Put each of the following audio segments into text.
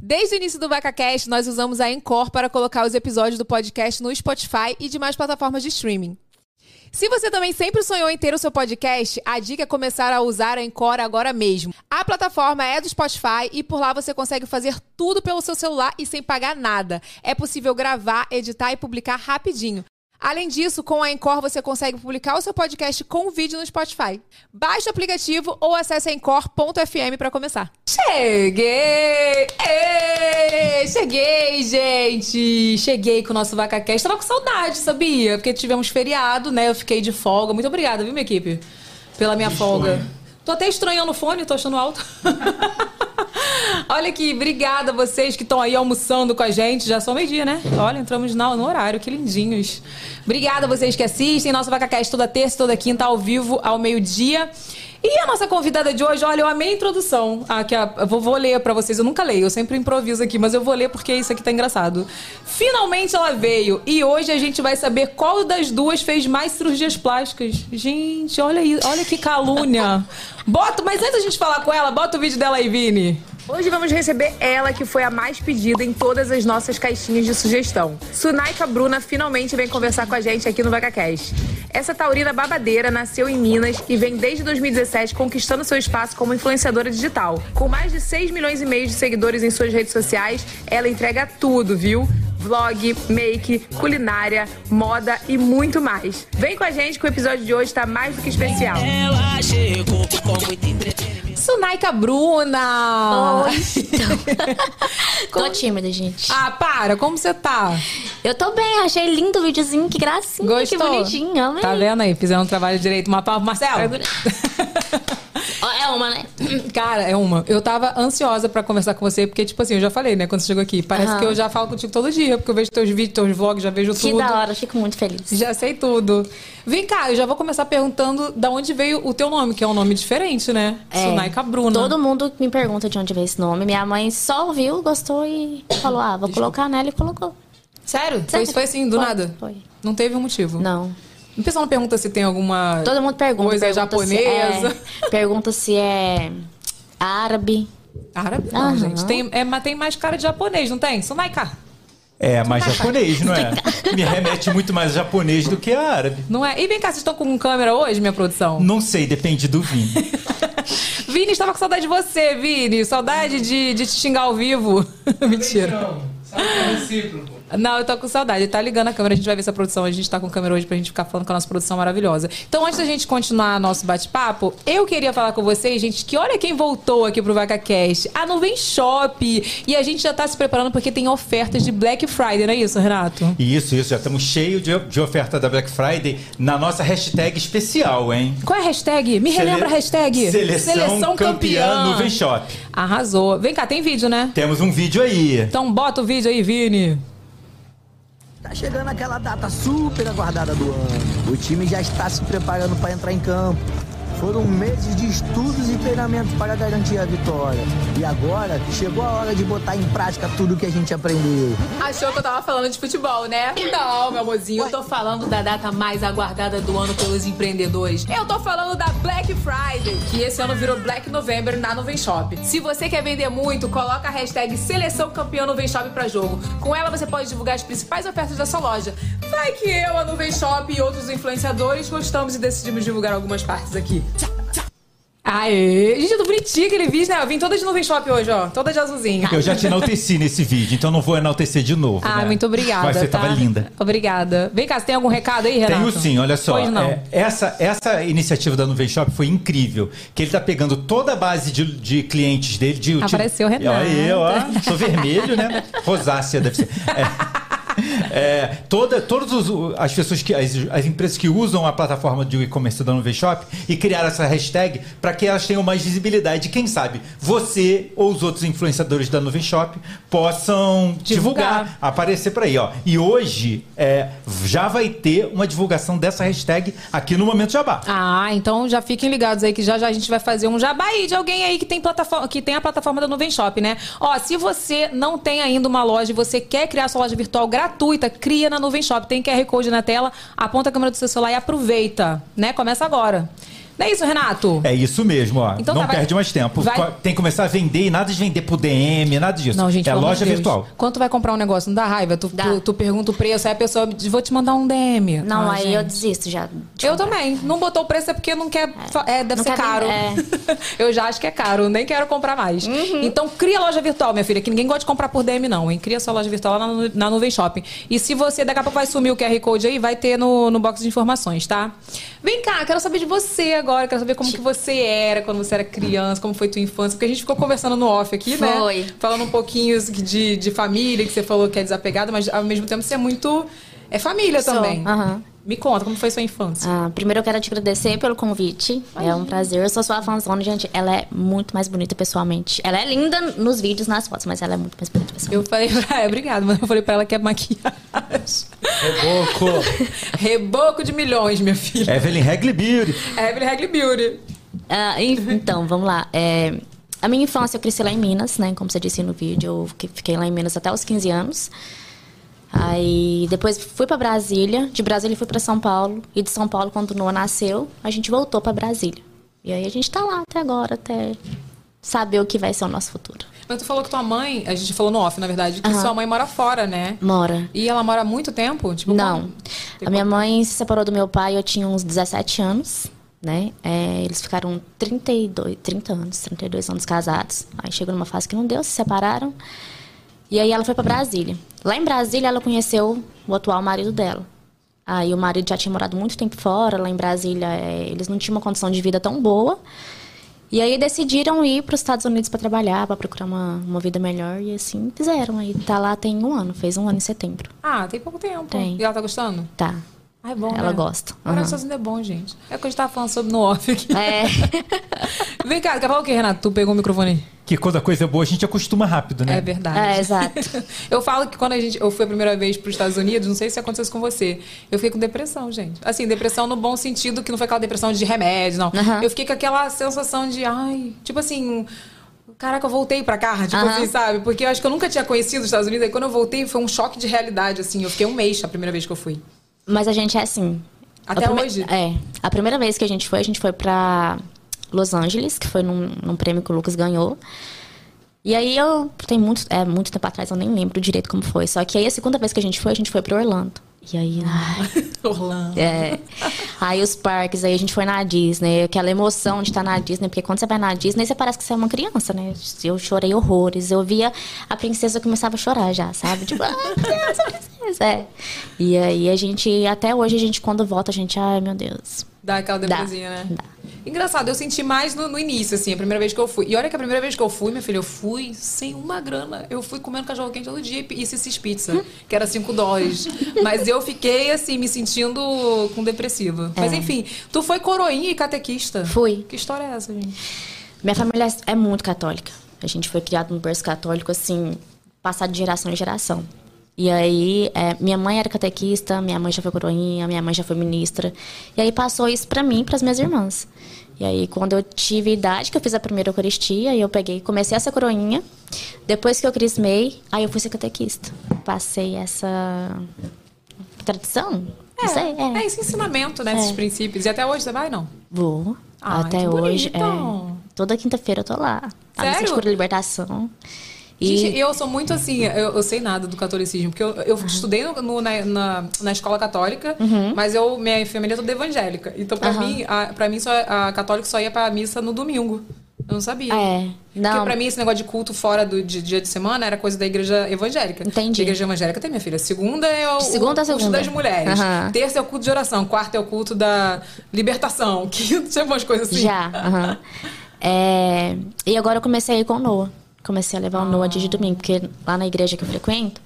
Desde o início do VacaCast, nós usamos a Encore para colocar os episódios do podcast no Spotify e demais plataformas de streaming. Se você também sempre sonhou em ter o seu podcast, a dica é começar a usar a Encore agora mesmo. A plataforma é do Spotify e por lá você consegue fazer tudo pelo seu celular e sem pagar nada. É possível gravar, editar e publicar rapidinho. Além disso, com a Encore você consegue publicar o seu podcast com vídeo no Spotify. Baixe o aplicativo ou acesse encore.fm para começar. Cheguei! Ei, cheguei, gente! Cheguei com o nosso VacaCast. Tava com saudade, sabia? Porque tivemos feriado, né? Eu fiquei de folga. Muito obrigada, viu, minha equipe? Pela minha folga. Tô até estranhando o fone, tô achando alto. Olha aqui, obrigada a vocês que estão aí almoçando com a gente. Já são meio-dia, né? Olha, entramos no horário, que lindinhos. Obrigada a vocês que assistem. Nosso VacaCast toda terça, toda quinta, ao vivo, ao meio-dia. E a nossa convidada de hoje, olha, eu amei a introdução. Ah, que a, vou, vou ler para vocês. Eu nunca leio, eu sempre improviso aqui, mas eu vou ler porque isso aqui tá engraçado. Finalmente ela veio e hoje a gente vai saber qual das duas fez mais cirurgias plásticas. Gente, olha aí, olha que calúnia. Bota, mas antes da gente falar com ela, bota o vídeo dela aí, Vini. Hoje vamos receber ela, que foi a mais pedida em todas as nossas caixinhas de sugestão. Sunaika Bruna finalmente vem conversar com a gente aqui no VacaCast. Essa taurina babadeira nasceu em Minas e vem desde 2017 conquistando seu espaço como influenciadora digital. Com mais de 6 milhões e meio de seguidores em suas redes sociais, ela entrega tudo, viu? Vlog, make, culinária, moda e muito mais. Vem com a gente que o episódio de hoje está mais do que especial. Ela chegou com muito entretenimento. Sunaika Bruna! Oi, então. Tô tímida, gente. Ah, para, como você tá? Eu tô bem, achei lindo o videozinho, que gracinha, Gostou? que bonitinho, amei. Tá vendo aí? Fizeram um trabalho direito. Uma palma, Marcelo. É uma, né? Cara, é uma. Eu tava ansiosa pra conversar com você, porque, tipo assim, eu já falei, né, quando você chegou aqui. Parece que eu já falo contigo todo dia, porque eu vejo teus vídeos, teus vlogs, já vejo que tudo. Que da hora, fico muito feliz. Já sei tudo. Vem cá, eu já vou começar perguntando da onde veio o teu nome, que é um nome diferente, né? É, Sunaika Bruna. Todo mundo me pergunta de onde veio esse nome. Minha mãe só ouviu, gostou e falou: ah, vou colocar nela e colocou. Sério? Sério? Foi, foi assim, do foi, nada? Foi. Não teve um motivo? Não. O pessoal não pergunta se tem alguma. Todo mundo pergunta. Coisa pergunta japonesa. Se é, pergunta se é árabe. Árabe? Não, uhum. gente. Tem, é, mas tem mais cara de japonês, não tem? Sunaika. É, mais japonês, não é? Me remete muito mais a japonês do que a árabe. Não é? E vem cá, vocês estão com câmera hoje, minha produção? Não sei, depende do Vini. Vini, estava com saudade de você, Vini. Saudade de, de te xingar ao vivo. Mentira. Não, sabe que é recíproco. Não, eu tô com saudade. Ele tá ligando a câmera, a gente vai ver essa produção. A gente tá com câmera hoje pra gente ficar falando com a nossa produção maravilhosa. Então, antes da gente continuar nosso bate-papo, eu queria falar com vocês, gente, que olha quem voltou aqui pro VacaCast. A Nuvem Shop. E a gente já tá se preparando porque tem ofertas de Black Friday, não é isso, Renato? Isso, isso. Já estamos cheios de, de oferta da Black Friday na nossa hashtag especial, hein? Qual é a hashtag? Me Sele... relembra a hashtag? Seleção, Seleção campeã, campeã Nuvem Shop. Arrasou. Vem cá, tem vídeo, né? Temos um vídeo aí. Então bota o vídeo aí, Vini. Tá chegando aquela data super aguardada do ano. O time já está se preparando para entrar em campo. Foram meses de estudos e treinamentos para garantir a vitória. E agora chegou a hora de botar em prática tudo que a gente aprendeu. Achou que eu tava falando de futebol, né? Não, meu amorzinho. Eu tô falando da data mais aguardada do ano pelos empreendedores. Eu tô falando da Black Friday, que esse ano virou Black November na Nuvem Shop. Se você quer vender muito, coloca a hashtag Seleção Campeã Nuvem Shop pra jogo. Com ela você pode divulgar as principais ofertas da sua loja. Vai que eu, a Nuvem Shop e outros influenciadores gostamos e decidimos divulgar algumas partes aqui. Aê! Gente, eu tô bonitinha aquele vídeo, né? Eu vim toda de nuvem shop hoje, ó. Toda de azulzinho. Eu já te enalteci nesse vídeo, então não vou enaltecer de novo. Ah, né? muito obrigada. Mas você tá? tava linda. Obrigada. Vem cá, você tem algum recado aí, Renato? Tenho sim, olha só. Pois não. É, essa, essa iniciativa da Nuvem Shop foi incrível. Que ele tá pegando toda a base de, de clientes dele. De, Apareceu o Renato. Olha eu, ó. Sou vermelho, né? Rosácea deve ser. É. É, toda, todas as pessoas que. As, as, empresas que usam a plataforma de e-commerce da Nuvem Shop e criaram essa hashtag para que elas tenham mais visibilidade. Quem sabe você ou os outros influenciadores da Nuvem Shop possam divulgar, divulgar aparecer por aí. Ó. E hoje é, já vai ter uma divulgação dessa hashtag aqui no Momento Jabá. Ah, então já fiquem ligados aí que já já a gente vai fazer um jabá aí de alguém aí que tem, plataforma, que tem a plataforma da Nuvem Shop, né? Ó, se você não tem ainda uma loja e você quer criar sua loja virtual gratuita, gratuita, cria na Nuvem Shop. Tem QR Code na tela, aponta a câmera do seu celular e aproveita, né? Começa agora. Não é isso, Renato? É isso mesmo, ó. Então não tá, vai- perde mais tempo. vai- Tem que começar a vender e nada de vender por DM, nada disso. Não, gente, é loja de Deus. virtual. Quando tu vai comprar um negócio, não dá raiva? Tu, Dá. tu, tu pergunta o preço, aí a pessoa diz, vou te mandar um DM. Não, aí eu gente. desisto já. de Eu comprar. também. Não botou o preço é porque não quer. fa- É, deve Não ser caro. vender, eu já acho que é caro, nem quero comprar mais. Uhum. Então cria loja virtual, minha filha, que ninguém gosta de comprar por DM, não, hein? Cria sua loja virtual lá na, na Nuvem Shopping. E se você, daqui a pouco vai sumir o QR Code aí, vai ter no, no box de informações, tá? Vem cá, quero saber de você agora, quero saber como que você era quando você era criança, como foi tua infância, porque a gente ficou conversando no off aqui, né? Foi. Falando um pouquinho de, de família, que você falou que é desapegada, mas ao mesmo tempo você é muito. É família Sou, também. aham. Me conta, como foi sua infância? Ah, primeiro eu quero te agradecer pelo convite. É um prazer. Eu sou sua fãzona, gente. Ela é muito mais bonita pessoalmente. Ela é linda nos vídeos, nas fotos, mas ela é muito mais bonita pessoalmente. Eu falei pra ela, obrigada, mas eu falei pra ela que é maquiagem. Reboco. Reboco de milhões, minha filha. Evelyn Hagley Beauty. Evelyn Hagley Beauty. Ah, en- então, vamos lá. É, a minha infância eu cresci lá em Minas, né? Como você disse no vídeo, eu fiquei lá em Minas até os 15 anos. Aí depois fui pra Brasília, de Brasília fui pra São Paulo e de São Paulo quando Noah nasceu, a gente voltou pra Brasília. E aí a gente tá lá até agora, até saber o que vai ser o nosso futuro. Mas tu falou que tua mãe, a gente falou no off, na verdade, que Aham. sua mãe mora fora, né? Mora. E ela mora há muito tempo? Tipo, Não. A minha mãe se separou do meu pai, eu tinha uns 17 anos, né? É, eles ficaram 32, 30 anos, 32 anos casados. Aí chegou numa fase que não deu, se separaram. E aí ela foi pra Brasília. Lá em Brasília ela conheceu o atual marido dela. Aí o marido já tinha morado muito tempo fora, lá em Brasília é, eles não tinham uma condição de vida tão boa. E aí decidiram ir para os Estados Unidos para trabalhar, para procurar uma, uma vida melhor e assim fizeram. Aí tá lá tem um ano, fez um ano em setembro. Ah, tem pouco tempo. Tem. E ela tá gostando? Tá. Ah, é bom, Ela né? gosta. Morar Estados Unidos é bom, gente. É o que a gente tava falando sobre no off aqui. É. Vem cá, quer falar o quê, Renato? Tu pegou o microfone aí. Que quando a coisa é boa, a gente acostuma rápido, né? É verdade. É, exato. Eu falo que quando a gente, eu fui a primeira vez para os Estados Unidos, não sei se aconteceu isso com você, eu fiquei com depressão, gente. Assim, depressão no bom sentido, que não foi aquela depressão de remédio, não. Aham. Eu fiquei com aquela sensação de, ai, tipo assim, caraca, eu voltei pra cá, tipo Aham. assim, sabe? Porque eu acho que eu nunca tinha conhecido os Estados Unidos, aí quando eu voltei foi um choque de realidade, assim. Eu fiquei um mês a primeira vez que eu fui. Mas a gente é assim. Até prime- hoje? É. A primeira vez que a gente foi, a gente foi pra Los Angeles, que foi num, num prêmio que o Lucas ganhou. E aí eu. Tem muito, é, muito tempo atrás, eu nem lembro direito como foi. Só que aí a segunda vez que a gente foi, a gente foi pra Orlando. E aí. ai, Orlando. É. Aí os parques, aí a gente foi na Disney, aquela emoção de estar na Disney, porque quando você vai na Disney, você parece que você é uma criança, né? Eu chorei horrores. Eu via a princesa começava a chorar já, sabe? Tipo, ah, criança, princesa. É. E aí a gente, até hoje, a gente, quando volta, a gente, ai meu Deus. Dá aquela depresinha, né? dá. Engraçado, eu senti mais no, no início, assim, a primeira vez que eu fui. E olha que a primeira vez que eu fui, minha filha, eu fui sem uma grana. Eu fui comendo cachorro quente todo dia e Cissis Pizza, que era 5 dólares. Mas eu fiquei, assim, me sentindo com depressiva. Mas É. enfim, tu foi coroinha e catequista. Fui. Que história é essa, gente? Minha família é muito católica. A gente foi criado no berço católico, assim, passado de geração em geração. E aí, é, minha mãe era catequista, minha mãe já foi coroinha, minha mãe já foi ministra. E aí passou isso pra mim e pras minhas irmãs. E aí, quando eu tive idade, que eu fiz a primeira Eucaristia, aí eu peguei, comecei a ser coroinha. Depois que eu crismei, aí eu fui ser catequista. Passei essa tradição? Não sei, É esse ensinamento, né? Esses É. princípios. E até hoje você vai, não? Vou. Ai, Até hoje. É, toda quinta-feira eu tô lá. A missa Sério? de cura e libertação. E Gente, eu sou muito assim, eu, eu sei nada do catolicismo, porque eu, eu estudei no- no- na, na, na escola católica, mas eu, minha família é toda evangélica. Então, pra Uhum. mim, a, pra mim, só, a católica só ia pra missa no domingo. Eu não sabia. É, não. Porque pra mim, esse negócio de culto fora do de, dia de semana era coisa da igreja evangélica. Entendi. A igreja evangélica tem, minha filha. Segunda é o, Segunda o culto segunda. das mulheres. Aham. Terça é o culto de oração. Quarta é o culto da libertação. Quinta, tinha umas coisas assim. Já, aham. É, e agora eu comecei a ir com o Noah. Comecei a levar o Noah dia de domingo, porque lá na igreja que eu frequento,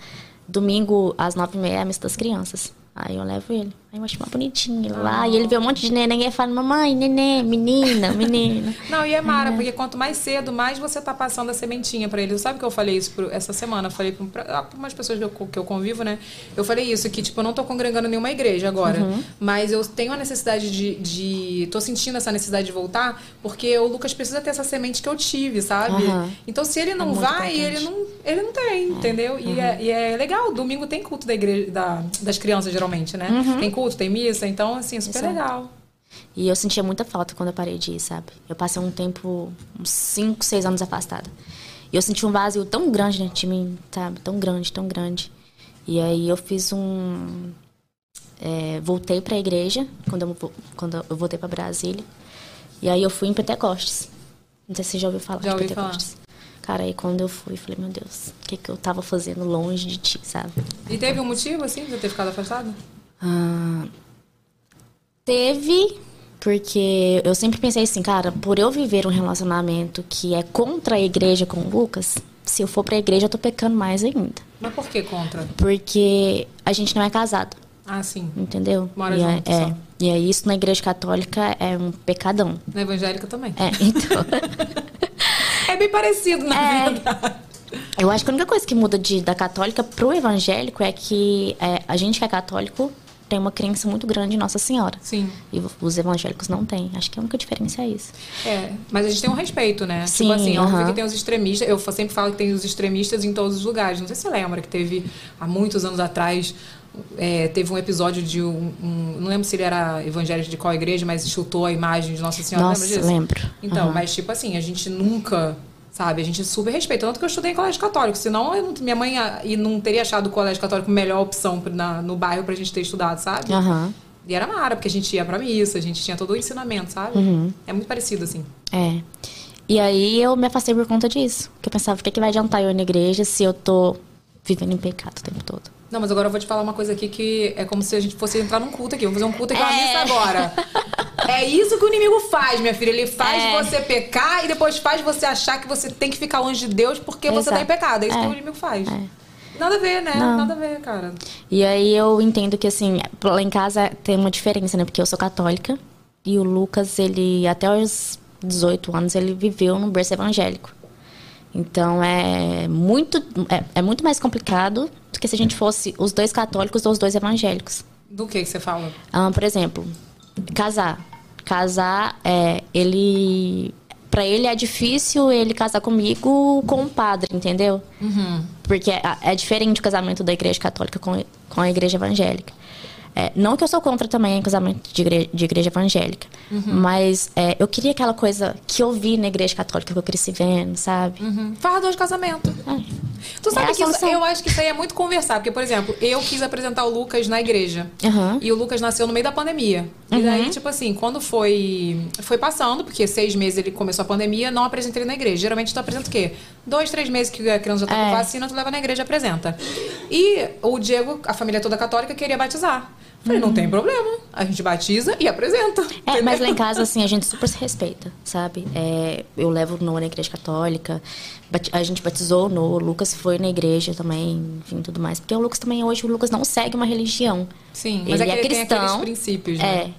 domingo às nove e meia é a missa das crianças. Aí eu levo ele. Aí eu acho uma bonitinha ele lá. E ele vê um monte de neném e fala, mamãe, neném, menina, menina. Não, e é mara, porque quanto mais cedo, mais você tá passando a sementinha pra ele. Sabe que eu falei isso pro- essa semana? Eu falei pra, pra, pra umas pessoas que eu, que eu convivo, né? Eu falei isso, que tipo, eu não tô congregando nenhuma igreja agora. Mas eu tenho a necessidade de, de. tô sentindo essa necessidade de voltar, porque o Lucas precisa ter essa semente que eu tive, sabe? Aham. Então, se ele não muito vai, importante. ele não, ele não tem, entendeu? E, é, e é legal, domingo tem culto da igreja, da- das crianças, geralmente, né? Tem culto, tem missa, então, assim, é super Exato. legal. E eu sentia muita falta quando eu parei de ir, sabe? Eu passei um tempo, uns 5, 6 anos afastada. E eu senti um vazio tão grande dentro de mim, sabe? Tão grande, tão grande. E aí eu fiz um. É, voltei para a igreja, quando eu, quando eu voltei para Brasília. E aí eu fui em Pentecostes. Não sei se você já ouviu falar Já de ouvi Pentecostes. Cara, aí quando eu fui, eu falei, meu Deus, o que, que eu tava fazendo longe de ti, sabe? E teve um motivo, assim, de você ter ficado afastado? Ah, teve, porque eu sempre pensei assim, cara, por eu viver um relacionamento que é contra a igreja com o Lucas, se eu for pra igreja, eu tô pecando mais ainda. Mas por que contra? Porque a gente não é casado, Ah, sim. entendeu? Mora e é, junto, é, só. e aí isso na igreja católica é um pecadão. Na evangélica também. É, então. É bem parecido, na É. verdade. Eu acho que a única coisa que muda de, da católica pro evangélico é que é, a gente que é católico tem uma crença muito grande em Nossa Senhora. Sim. E os evangélicos não têm. Acho que a única diferença é isso. É, mas a gente tem um respeito, né? Sim, tipo assim, óbvio aham. que tem os extremistas. Eu sempre falo que tem os extremistas em todos os lugares. Não sei se você lembra que teve, há muitos anos atrás, é, teve um episódio de um, um- Não lembro se ele era evangélico de qual igreja, mas chutou a imagem de Nossa Senhora. Nossa, lembra disso? lembro. Então, Aham. mas tipo assim, a gente nunca. Sabe, a gente super respeita. Tanto que eu estudei em colégio católico. Senão, eu não- minha mãe ah, e não teria achado o colégio católico a melhor opção na- no bairro pra gente ter estudado, sabe? Aham. E era mara, porque a gente ia pra missa, a gente tinha todo o ensinamento, sabe? Uhum. É muito parecido, assim. É. E aí eu me afastei por conta disso. Porque eu pensava, o que, que vai adiantar eu ir na igreja se eu tô vivendo em pecado o tempo todo? Não, mas agora eu vou te falar uma coisa aqui que é como se a gente fosse entrar num culto aqui. Vamos fazer um culto aqui, uma É. missa agora. É isso que o inimigo faz, minha filha. Ele faz É. você pecar e depois faz você achar que você tem que ficar longe de Deus porque você Exato. tá em pecado. É isso É. que o inimigo faz. É. Nada a ver, né? Não. Nada a ver, cara. E aí eu entendo que, assim, lá em casa tem uma diferença, né? Porque eu sou católica e o Lucas, ele, até os 18 anos, ele viveu num berço evangélico. Então é muito, é, é muito mais complicado do que se a gente fosse os dois católicos ou os dois evangélicos. Do que que você fala? Ah, por exemplo, casar. Casar, é, ele. Pra ele é difícil ele casar comigo com um padre, entendeu? Porque é, é diferente o casamento da igreja católica com, com a igreja evangélica. É, não que eu sou contra também casamento de igreja, de igreja evangélica, mas é, eu queria aquela coisa que eu vi na igreja católica que eu cresci vendo, sabe? Uhum. Farra dois casamentos. Tu É sabe a que isso, eu acho que isso aí é muito conversar. Porque, por exemplo, eu quis apresentar o Lucas na igreja. Aham. E o Lucas nasceu no meio da pandemia. E Uhum. daí, tipo assim, quando foi foi passando, porque seis meses ele começou a pandemia, não apresentei ele na igreja. Geralmente tu apresenta o quê? Dois, três meses que a criança já tá com É. vacina, tu leva na igreja e apresenta. E o Diego, a família toda católica, queria batizar. Falei, não tem problema. A gente batiza e apresenta. Uhum. É, mas lá em entendeu? casa, assim, a gente super se respeita, sabe? É, eu levo o Noah na igreja católica, a gente batizou o Noah, o Lucas foi na igreja também, enfim, tudo mais. Porque o Lucas também, hoje, o Lucas não segue uma religião. Sim, mas ele é é cristão. princípios, É. né?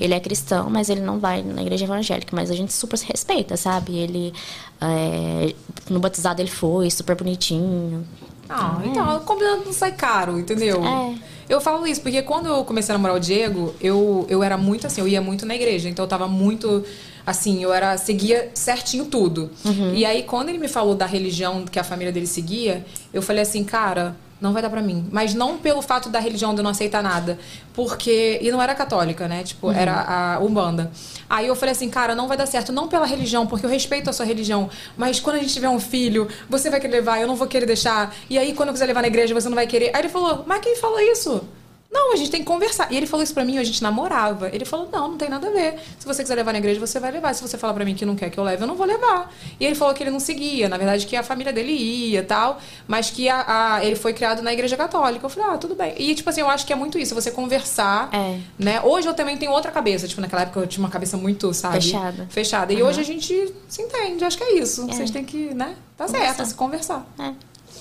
Ele é cristão, mas ele não vai na igreja evangélica. Mas a gente super se respeita, sabe? Ele, é, no batizado, ele foi super bonitinho. Ah, então, combinando não sai caro, entendeu? É. Eu falo isso porque quando eu comecei a namorar o Diego, eu, eu era muito assim, eu ia muito na igreja, então eu tava muito assim, eu era seguia certinho tudo. E aí quando ele me falou da religião que a família dele seguia, eu falei assim, cara, não vai dar pra mim. Mas não pelo fato da religião de eu não aceitar nada. Porque. E não era católica, né? Tipo, era a Umbanda. Aí eu falei assim, cara, não vai dar certo. Não pela religião, porque eu respeito a sua religião. Mas quando a gente tiver um filho, você vai querer levar, eu não vou querer deixar. E aí, quando eu quiser levar na igreja, você não vai querer. Aí ele falou, mas quem falou isso? Não, a gente tem que conversar. E ele falou isso pra mim, a gente namorava. Ele falou, não, não tem nada a ver. Se você quiser levar na igreja, você vai levar. Se você falar pra mim que não quer que eu leve, eu não vou levar. E ele falou que ele não seguia. Na verdade, que a família dele ia e tal. Mas que a, a- ele foi criado na igreja católica. Eu falei, ah, tudo bem. E, tipo assim, eu acho que é muito isso. Você conversar, É. né? Hoje eu também tenho outra cabeça. Tipo, naquela época eu tinha uma cabeça muito, sabe? Fechada. Fechada. E hoje a gente se entende. Acho que é isso. É. Vocês têm que, né? Tá certo, se conversar. É.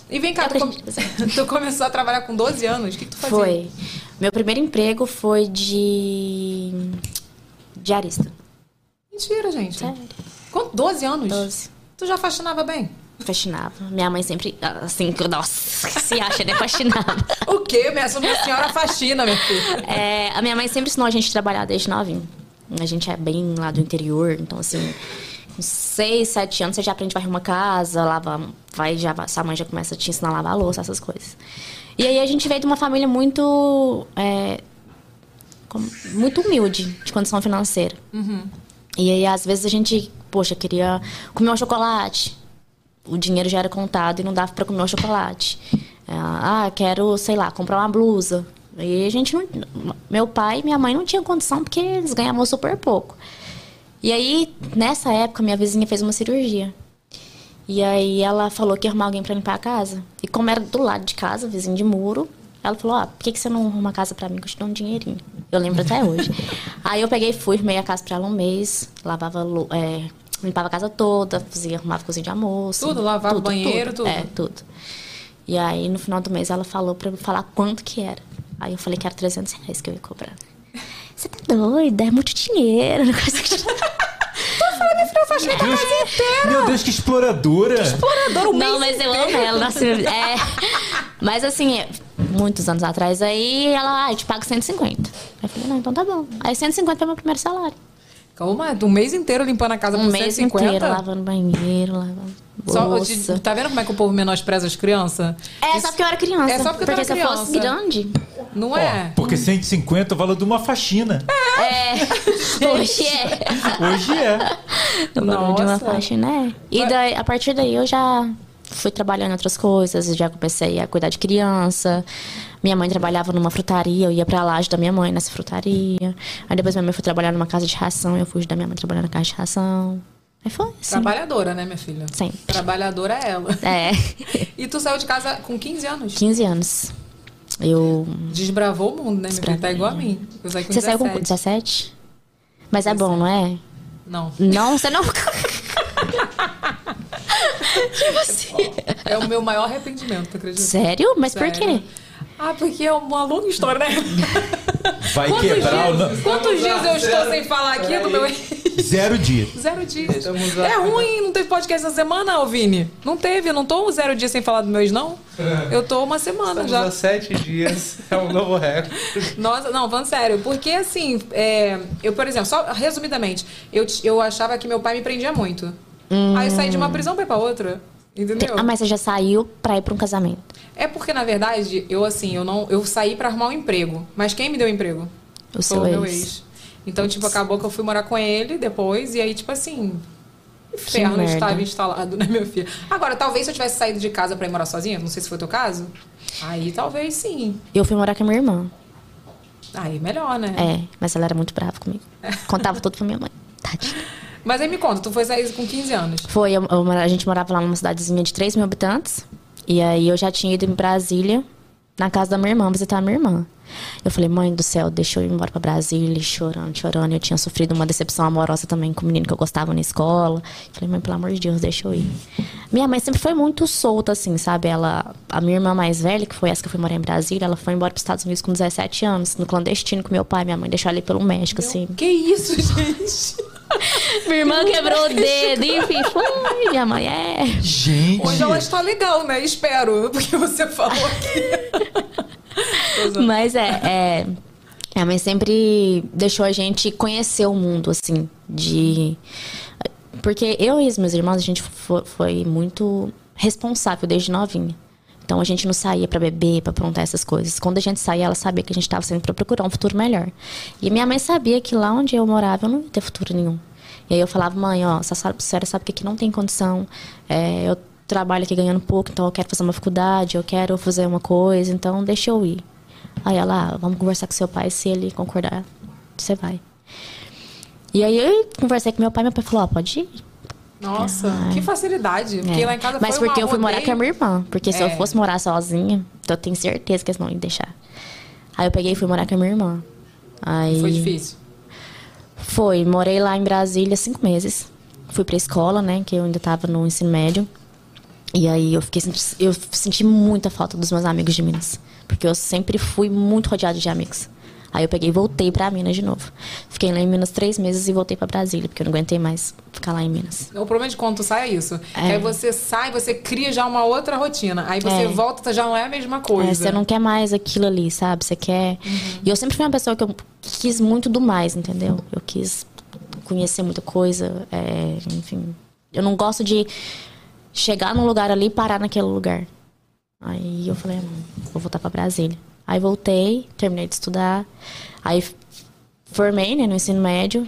E vem cá, tu, com- tu começou a trabalhar com 12 anos? O que, que tu fazia? Foi. Meu primeiro emprego foi de diarista. Mentira, gente. Sério. Quanto? 12 anos? 12. Tu já faxinava bem? Faxinava. Minha mãe sempre, assim, nossa, se acha, né? Faxinava. O quê? Minha, minha senhora faxina, minha filha. É, a minha mãe sempre ensinou a gente a trabalhar desde novinho. A gente é bem lá do interior, então assim, com seis, sete anos você já aprende a varrer uma casa, lava, vai já, sua mãe já começa a te ensinar a lavar a louça, essas coisas. E aí a gente veio de uma família muito é, como- muito humilde de condição financeira. E aí, às vezes, a gente, poxa, queria comer um chocolate. O dinheiro já era contado e não dava pra comer o chocolate. Ah, quero, sei lá, comprar uma blusa. E a gente não. Meu pai e minha mãe não tinham condição porque eles ganhavam super pouco. E aí, nessa época, minha vizinha fez uma cirurgia. E aí ela falou que ia arrumar alguém pra limpar a casa. E como era do lado de casa, vizinho de muro, ela falou, ah, por que, que você não arruma a casa pra mim que eu te dou um dinheirinho? Eu lembro até hoje. aí eu peguei e fui, arrumei a casa pra ela um mês, lavava, é, limpava a casa toda, fazia, arrumava cozinha de almoço. Tudo, lavava o banheiro, tudo. É, tudo. E aí no final do mês ela falou pra eu falar quanto que era. Aí eu falei que era 300 reais que eu ia cobrar. Você tá doida? É muito dinheiro. Coisa que... Deus, meu Deus, que exploradora! Explorador, o Não, mês mas eu amo ela. Nossa, é. Mas assim, muitos anos atrás, aí ela, ah, eu te pago 150. Aí eu falei, não, então tá bom. Aí 150 foi meu primeiro salário. Calma, um mês inteiro limpando a casa Um por mês 150? inteiro lavando banheiro, lavando Só, tá vendo como é que o povo menospreza as crianças? É só porque eu era criança. É só porque tu era se eu criança. fosse grande, Não é? porque 150 é o valor de uma faxina. é. Hoje é. Hoje é. O valor de uma faixa, né? E daí, a partir daí eu já fui trabalhando em outras coisas, já comecei a cuidar de criança. Minha mãe trabalhava numa frutaria, eu ia pra lá ajudar minha mãe nessa frutaria. Aí depois minha mãe foi trabalhar numa casa de ração, eu fui ajudar minha mãe trabalhando na casa de ração. Aí foi assim. Trabalhadora, né, minha filha? Sempre. Trabalhadora é ela. É, E tu saiu de casa com 15 anos? 15 anos. Eu. Desbravou o mundo, né, filha? Tá Desbravei. igual a mim. Eu saí com Você 17. saiu com 17? Mas é bom, não é? Não. Não, você não. É o meu maior arrependimento, tu acredita? Sério? Mas por Sério. quê? Ah, porque é uma longa história, né? Vai Quantos quebrar o. dias, no- quantos dias eu estou sem falar aqui do meu Zero dia. Zero dias. A- É ruim, não teve podcast essa semana, Alvine? Não teve, eu não tô um zero dia sem falar do meu ex, não. Eu tô uma semana Estamos já. há sete dias. É um novo recorde. Nossa, não, falando sério, porque assim, é, eu, por exemplo, só resumidamente, eu, eu achava que meu pai me prendia muito. Aí eu saí de uma prisão pra ir pra outra. Entendeu? Ah, mas você já saiu pra ir pra um casamento. É porque, na verdade, eu assim, eu não. Eu saí pra arrumar um emprego. Mas quem me deu emprego? O seu o meu ex. ex. Então, tipo, acabou que eu fui morar com ele depois, e aí, tipo assim. Inferno estava instalado, né, meu filho? Agora, talvez se eu tivesse saído de casa pra ir morar sozinha, não sei se foi o teu caso. Aí talvez sim. Eu fui morar com a minha irmã. Aí melhor, né? É, mas ela era muito brava comigo. Contava tudo pra minha mãe. Tadinha. Mas aí me conta, tu foi sair com 15 anos. Foi, eu- eu a gente morava lá numa cidadezinha de 3 mil habitantes. E aí eu já tinha ido em Brasília, na casa da minha irmã, visitar a minha irmã. Eu falei, mãe do céu, deixa eu ir embora pra Brasília, chorando, chorando. Eu tinha sofrido uma decepção amorosa também com o menino que eu gostava na escola. Falei, mãe, pelo amor de Deus, deixa eu ir. Minha mãe sempre foi muito solta, assim, sabe? Ela, a minha irmã mais velha, que foi essa que eu fui morar em Brasília, ela foi embora pros Estados Unidos com 17 anos, no clandestino com meu pai. Minha mãe deixou ela ir pelo México, assim. Que isso, gente? Minha irmã quebrou o dedo, enfim, foi. Minha mãe é. Gente. Hoje ela está legal, né? Espero, porque você falou aqui. Mas é, é. Minha mãe sempre deixou a gente conhecer o mundo, assim, de. Porque eu e os meus irmãos, a gente fo- foi muito responsável desde novinha. Então a gente não saía pra beber, pra aprontar essas coisas. Quando a gente saía, ela sabia que a gente tava saindo pra procurar um futuro melhor. E minha mãe sabia que lá onde eu morava eu não ia ter futuro nenhum. E aí eu falava, mãe, ó, a senhora a senhora sabe que aqui não tem condição. É, eu trabalho aqui ganhando pouco, então eu quero fazer uma faculdade, eu quero fazer uma coisa, então deixa eu ir. Aí ela, ah, vamos conversar com seu pai, se ele concordar, você vai. E aí eu conversei com meu pai, meu pai falou, ó, pode ir. Nossa, Ai. que facilidade. Porque É. lá em casa Mas porque eu fui morar com a minha irmã. Porque se É. eu fosse morar sozinha, eu tenho certeza que eles não iam deixar. Aí eu peguei e fui morar com a minha irmã. Aí Foi difícil. Foi, morei lá em Brasília cinco meses. Fui pra escola, né? Que eu ainda tava no ensino médio. E aí eu fiquei eu senti muita falta dos meus amigos de Minas. Porque eu sempre fui muito rodeada de amigos. Aí eu peguei e voltei pra Minas de novo. Fiquei lá em Minas três meses e voltei pra Brasília, porque eu não aguentei mais ficar lá em Minas. O problema de quando tu sai é isso. É. aí você sai, você cria já uma outra rotina. Aí você É. volta, já não é a mesma coisa. É, você não quer mais aquilo ali, sabe? Você quer. E eu sempre fui uma pessoa que eu quis muito do mais, entendeu? Eu quis conhecer muita coisa, é, enfim. Eu não gosto de chegar num lugar ali e parar naquele lugar. Aí eu falei, "Hum, vou voltar pra Brasília. Aí voltei, terminei de estudar. Aí formei, né, no ensino médio.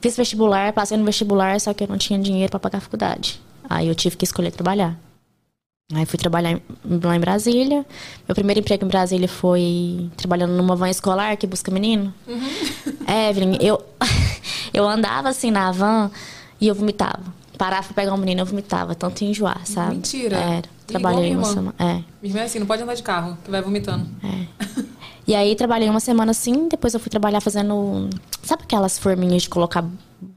Fiz vestibular, passei no vestibular, só que eu não tinha dinheiro para pagar a faculdade. Aí eu tive que escolher trabalhar. Aí fui trabalhar em- lá em Brasília. Meu primeiro emprego em Brasília foi trabalhando numa van escolar que busca menino. Evelyn, eu, eu andava assim na van e eu vomitava. Parava pra pegar um menino, eu vomitava, tanto enjoar, sabe? Mentira. Era. Trabalhei minha uma irmã. semana. É. Minha irmã é assim, não pode andar de carro, que vai vomitando. E aí trabalhei uma semana assim, depois eu fui trabalhar fazendo. Sabe aquelas forminhas de colocar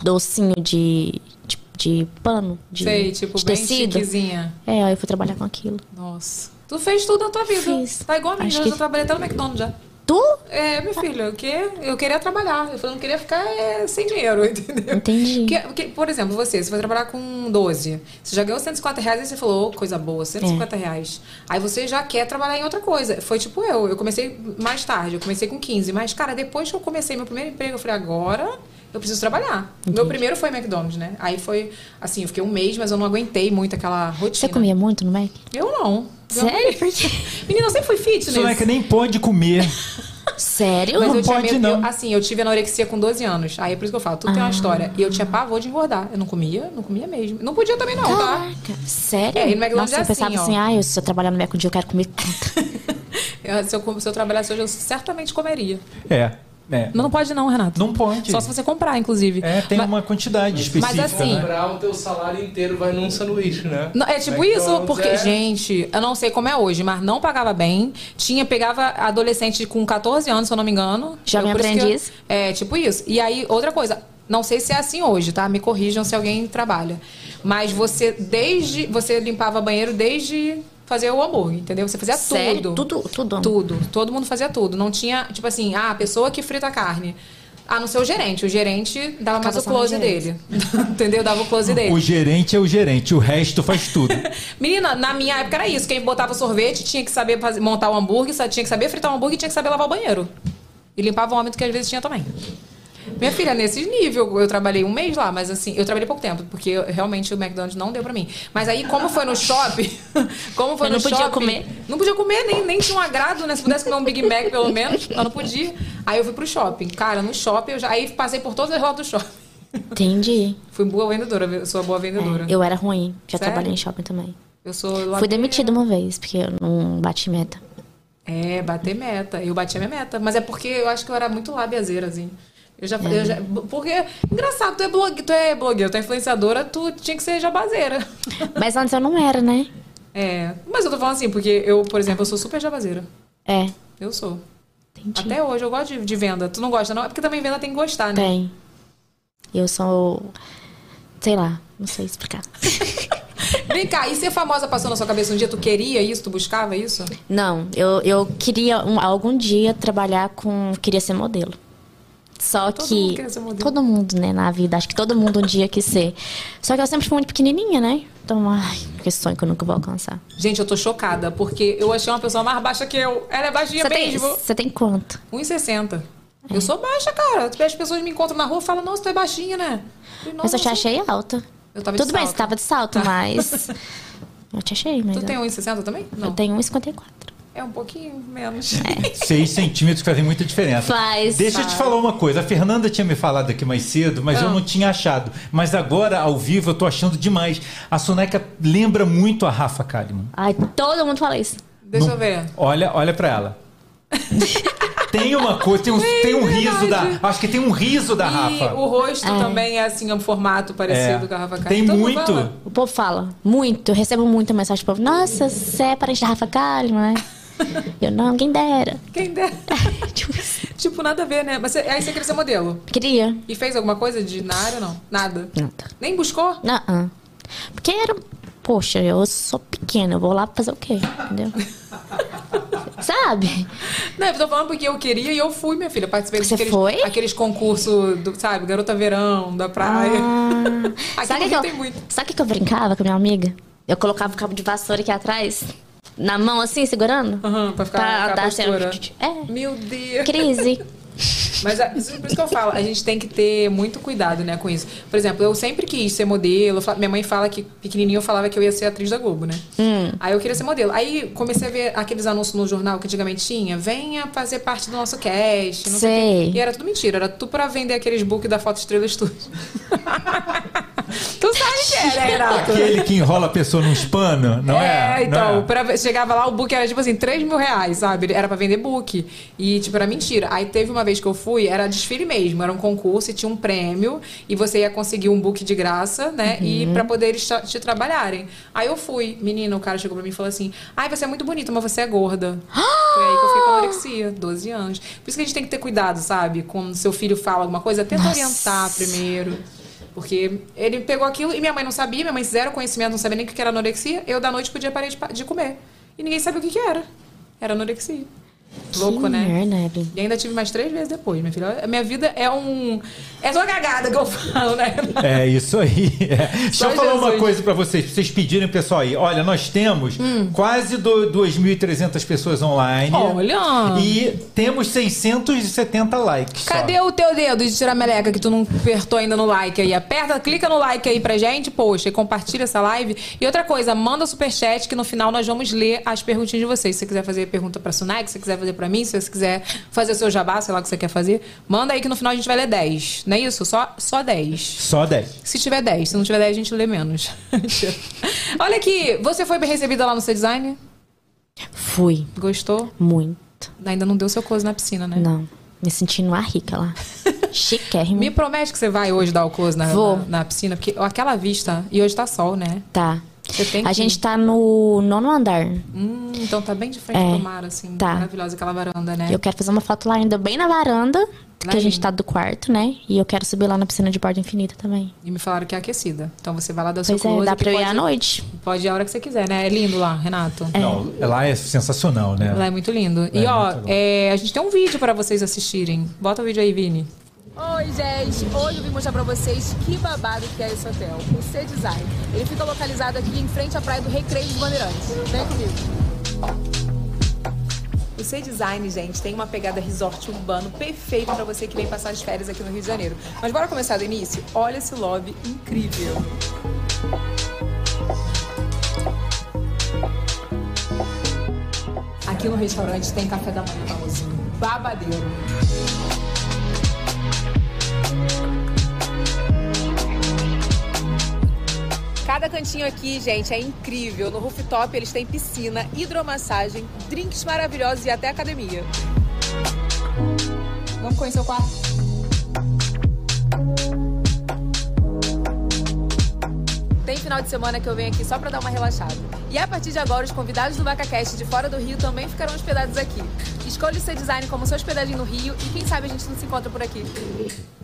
docinho de, de, de pano? De, Sei, tipo, de bem tecido? chiquezinha. É, aí eu fui trabalhar com aquilo. Nossa. Tu fez tudo na tua vida. Fiz. Tá igual a mim, eu que- já trabalhei até no McDonald's já. Tu? É, meu filho, que eu queria trabalhar. Eu não queria ficar é, sem dinheiro, entendeu? Entendi. Porque, porque, por exemplo, você, você vai trabalhar com 12. Você já ganhou 150 reais e você falou, "Ô, coisa boa, 150 É. reais. Aí você já quer trabalhar em outra coisa. Foi tipo eu, eu comecei mais tarde, eu comecei com 15. Mas, cara, depois que eu comecei meu primeiro emprego, eu falei, agora eu preciso trabalhar. Meu primeiro foi McDonald's, né? Aí foi, assim, eu fiquei um mês, mas eu não aguentei muito aquela rotina. Você comia muito no Mac? Eu não. Eu Sério? Quê? Menina, eu sempre fui fitness. Soneca nem pode comer. Sério? Mas Não eu tinha pode, medo, não. eu- assim, eu tive anorexia com 12 anos. Aí é por isso que eu falo, tudo tem Ah. uma história. E eu tinha pavor de engordar. Eu não comia, não comia mesmo. Não podia também não, tá? Caraca, sério? É, e no McDonald's Nossa, é eu pensava assim, ó. assim, ah, eu, se eu trabalhar no Mac um dia eu quero comer tanto. Eu- se, eu, se eu trabalhasse hoje, eu certamente comeria. É. é. Não, não pode não, Renato. Não pode. Só se você comprar, inclusive. É, tem Mas- uma quantidade específica. assim, né? Comprar o teu salário inteiro vai num sanduíche, né? Não, é tipo McDonald's isso, porque, é- gente, eu não sei como é hoje, mas não pagava bem. Tinha, pegava adolescente com 14 anos, se eu não me engano. Jovem eu- aprendiz. é, tipo isso. E aí, outra coisa, não sei se é assim hoje, tá? Me corrijam se alguém trabalha. Mas você, desde. Você limpava banheiro desde fazer o hambúrguer, entendeu? Você fazia Sério? tudo. Tudo, tudo. Tudo. Todo mundo fazia tudo. Não tinha, tipo assim, ah, a pessoa que frita carne. Ah, não ser o gerente. O gerente dava mais o close dele. entendeu? Dava o close dele. O gerente é o gerente, o resto faz tudo. Menina, na minha época era isso. Quem botava sorvete tinha que saber fazer- montar o hambúrguer, só tinha que saber fritar o hambúrguer e tinha que saber lavar o banheiro. E limpava o ômito que às vezes tinha também. Minha filha, nesse nível, eu trabalhei um mês lá, mas assim, eu trabalhei pouco tempo, porque eu- realmente o McDonald's não deu pra mim. Mas aí, como foi no shopping, como foi Eu no não podia shopping, comer? Não podia comer, nem, nem tinha um agrado, né? Se pudesse comer um Big Mac, pelo menos, eu não podia. Aí eu fui pro shopping. Cara, no shopping, eu já, aí passei por todas as rodas do shopping. Entendi. Fui boa vendedora, sou boa vendedora. Eu era ruim. Já Sério? trabalhei em shopping também. Eu sou Fui demitida uma vez, porque eu não bati meta. É, bater meta. Eu bati a minha meta. Mas é porque eu acho que eu era muito labiazeira, assim. Eu já, eu já. Porque, engraçado, tu é, blog, tu é blogueira, tu é influenciadora, tu tinha que ser jabazeira. Mas antes eu não era, né? É. Mas eu tô falando assim, porque eu, por exemplo, eu sou super jabazeira. É, Eu sou. entendi. Até hoje eu gosto de, de venda. Tu não gosta, não? É porque também venda tem que gostar, né? Tem. Eu sou. Sei lá, não sei explicar. Vem cá, e ser famosa passou na sua cabeça um dia? Tu queria isso? Tu buscava isso? Não, eu, eu queria um- algum dia trabalhar com. Queria ser modelo. Só Todo que. mundo queria ser modelo. Todo mundo, né, na vida. Acho que todo mundo um dia quis ser. Só que eu sempre fui muito pequenininha, né? Então, ai, que sonho que eu nunca vou alcançar. Gente, eu tô chocada, porque eu achei uma pessoa mais baixa que eu. Ela é baixinha Você tem, mesmo. você tem quanto? 1,60. Eu sou baixa, cara. As pessoas me encontram na rua e falam, nossa, tu é baixinha, né? falei, Mas eu te "Nossa, achei alta. Eu tava de Tudo bem, salto. você tava de salto, Tá. mas. Eu te achei, mas. Tu tem 1,60 também? Não. Eu tenho 1,54. É um pouquinho menos. Seis centímetros fazem muita diferença. Faz. Deixa eu te falar uma coisa. A Fernanda tinha me falado aqui mais cedo, mas eu Ah. não tinha achado. Mas agora, ao vivo, eu tô achando demais. A Soneca lembra muito a Rafa Kalimann. Ai, todo mundo fala isso. Deixa Não- eu ver. Olha, olha pra ela. tem uma coisa, tem um, tem um riso da. Acho que tem um riso da e Rafa. o rosto É. também é assim, um formato parecido É. com a Rafa Kalimann. Tem Todo muito. O povo fala muito. Eu recebo muita mensagem do povo. Nossa, você é parente da Rafa Kalimann, né? Eu não, quem dera. Quem dera. Tipo isso. tipo, nada a ver, né? Mas você- aí você queria ser modelo. Queria. E fez alguma coisa de na área ou não? Nada. Nada. Nem buscou? Não, ah. Porque era. Poxa, eu sou pequena, eu vou lá fazer o quê? Entendeu? Sabe? Não, eu tô falando porque eu queria e eu fui, minha filha. Participei Você daqueles foi? aqueles concursos, do, sabe? Garota Verão, da praia. Ah, sabe que, eu- sabe o que eu brincava com a minha amiga? Eu colocava o cabo de vassoura aqui atrás, na mão assim, segurando. Aham, pra ficar pra a dar assim, postura. É. Meu Deus. Crise. Mas é, isso- por isso que eu falo, a gente tem que ter muito cuidado, né, com isso. Por exemplo, eu sempre quis ser modelo. Minha mãe fala que pequenininho eu falava que eu ia ser atriz da Globo, né? Aí eu queria ser modelo. Aí comecei a ver aqueles anúncios no jornal que antigamente tinha. Venha fazer parte do nosso cast. Não sei. o Sei. quê. E era tudo mentira. Era tudo pra vender aqueles book da Foto Estrela Studio. tu sabe que é, né, Renato? Aquele que enrola a pessoa num pano, não é? É, então, é? pra- chegava lá, o book era tipo assim, 3 mil reais, sabe? Era pra vender book. E, tipo, era mentira. Aí teve uma vez que eu fui, era desfile mesmo, era um concurso e tinha um prêmio, e você ia conseguir um book de graça, né? E pra poder eles te trabalharem. Aí eu fui, menina, o cara chegou pra mim e falou assim: Ai, você é muito bonita, mas você é gorda. Foi aí que eu fiquei com anorexia, 12 anos. Por isso que a gente tem que ter cuidado, sabe? Quando seu filho fala alguma coisa, tenta Nossa. orientar primeiro. Porque ele pegou aquilo e minha mãe não sabia, minha mãe zero conhecimento, não sabia nem o que era anorexia. Eu da noite podia parar de, de comer. E ninguém sabia o que, que era. Era anorexia. Louco, que né? merda, Evelyn. E ainda tive mais três vezes depois, minha filha. A minha vida é um. É só cagada que eu falo, né? É isso aí. É. Deixa Só eu falar uma coisa pra vocês, pra vocês pedirem, pessoal aí. Olha, nós temos Hum. quase do- 2.300 pessoas online. Olha! E temos 670 likes. só. Cadê o teu dedo de tirar meleca que tu não apertou ainda no like aí? Aperta, clica no like aí pra gente, poxa, e compartilha essa live. E outra coisa, manda superchat que no final nós vamos ler as perguntinhas de vocês. Se você quiser fazer pergunta pra Sunag, se você quiser fazer pra mim, se você quiser fazer o seu jabá, sei lá o que você quer fazer, manda aí que no final a gente vai ler 10. Não é isso? Só, só 10. Só 10. Se tiver 10. Se não tiver 10, a gente lê menos. Olha aqui, você foi bem recebida lá no seu design? Fui. Gostou? Muito. Ainda não deu seu close na piscina, né? Não. Me sentindo uma rica lá. Chiquérrima. Me promete que você vai hoje dar o close na, na, na piscina, porque aquela vista, e hoje tá sol, né? Tá. Você tem A gente tá no nono andar. Hum, então tá bem de frente É, pro mar, assim. tá. Maravilhosa aquela varanda, né? Eu quero fazer uma foto lá ainda bem na varanda, que a gente lindo. tá do quarto, né? E eu quero subir lá na piscina de borda infinita também. E me falaram que é aquecida. Então você vai lá dar o seu Pois é, dá pra eu ir pode, à noite. Pode ir a hora que você quiser, né? É lindo lá, Renato. Não, lá é sensacional, né? Lá é muito lindo. e É, ó, é, a gente tem um vídeo pra vocês assistirem. Bota o vídeo aí, Vini. Oi, gente! Hoje eu vim mostrar pra vocês que babado que é esse hotel, o C-Design. Ele fica localizado aqui em frente à praia do Recreio dos Bandeirantes. Vem comigo. O C Design, gente, tem uma pegada resort urbano perfeito pra você que vem passar as férias aqui no Rio de Janeiro. Mas bora começar do início? Olha esse lobby incrível. Aqui no restaurante tem café da manhã famosinho. Babadeiro. Cada cantinho aqui, gente, é incrível. No rooftop eles têm piscina, hidromassagem, drinks maravilhosos e até academia. Vamos conhecer o quarto? Tem final de semana que eu venho aqui só pra dar uma relaxada. E a partir de agora, os convidados do VacaCast de fora do Rio também ficarão hospedados aqui. Escolha o seu design como seu hospedagem no Rio e quem sabe a gente não se encontra por aqui.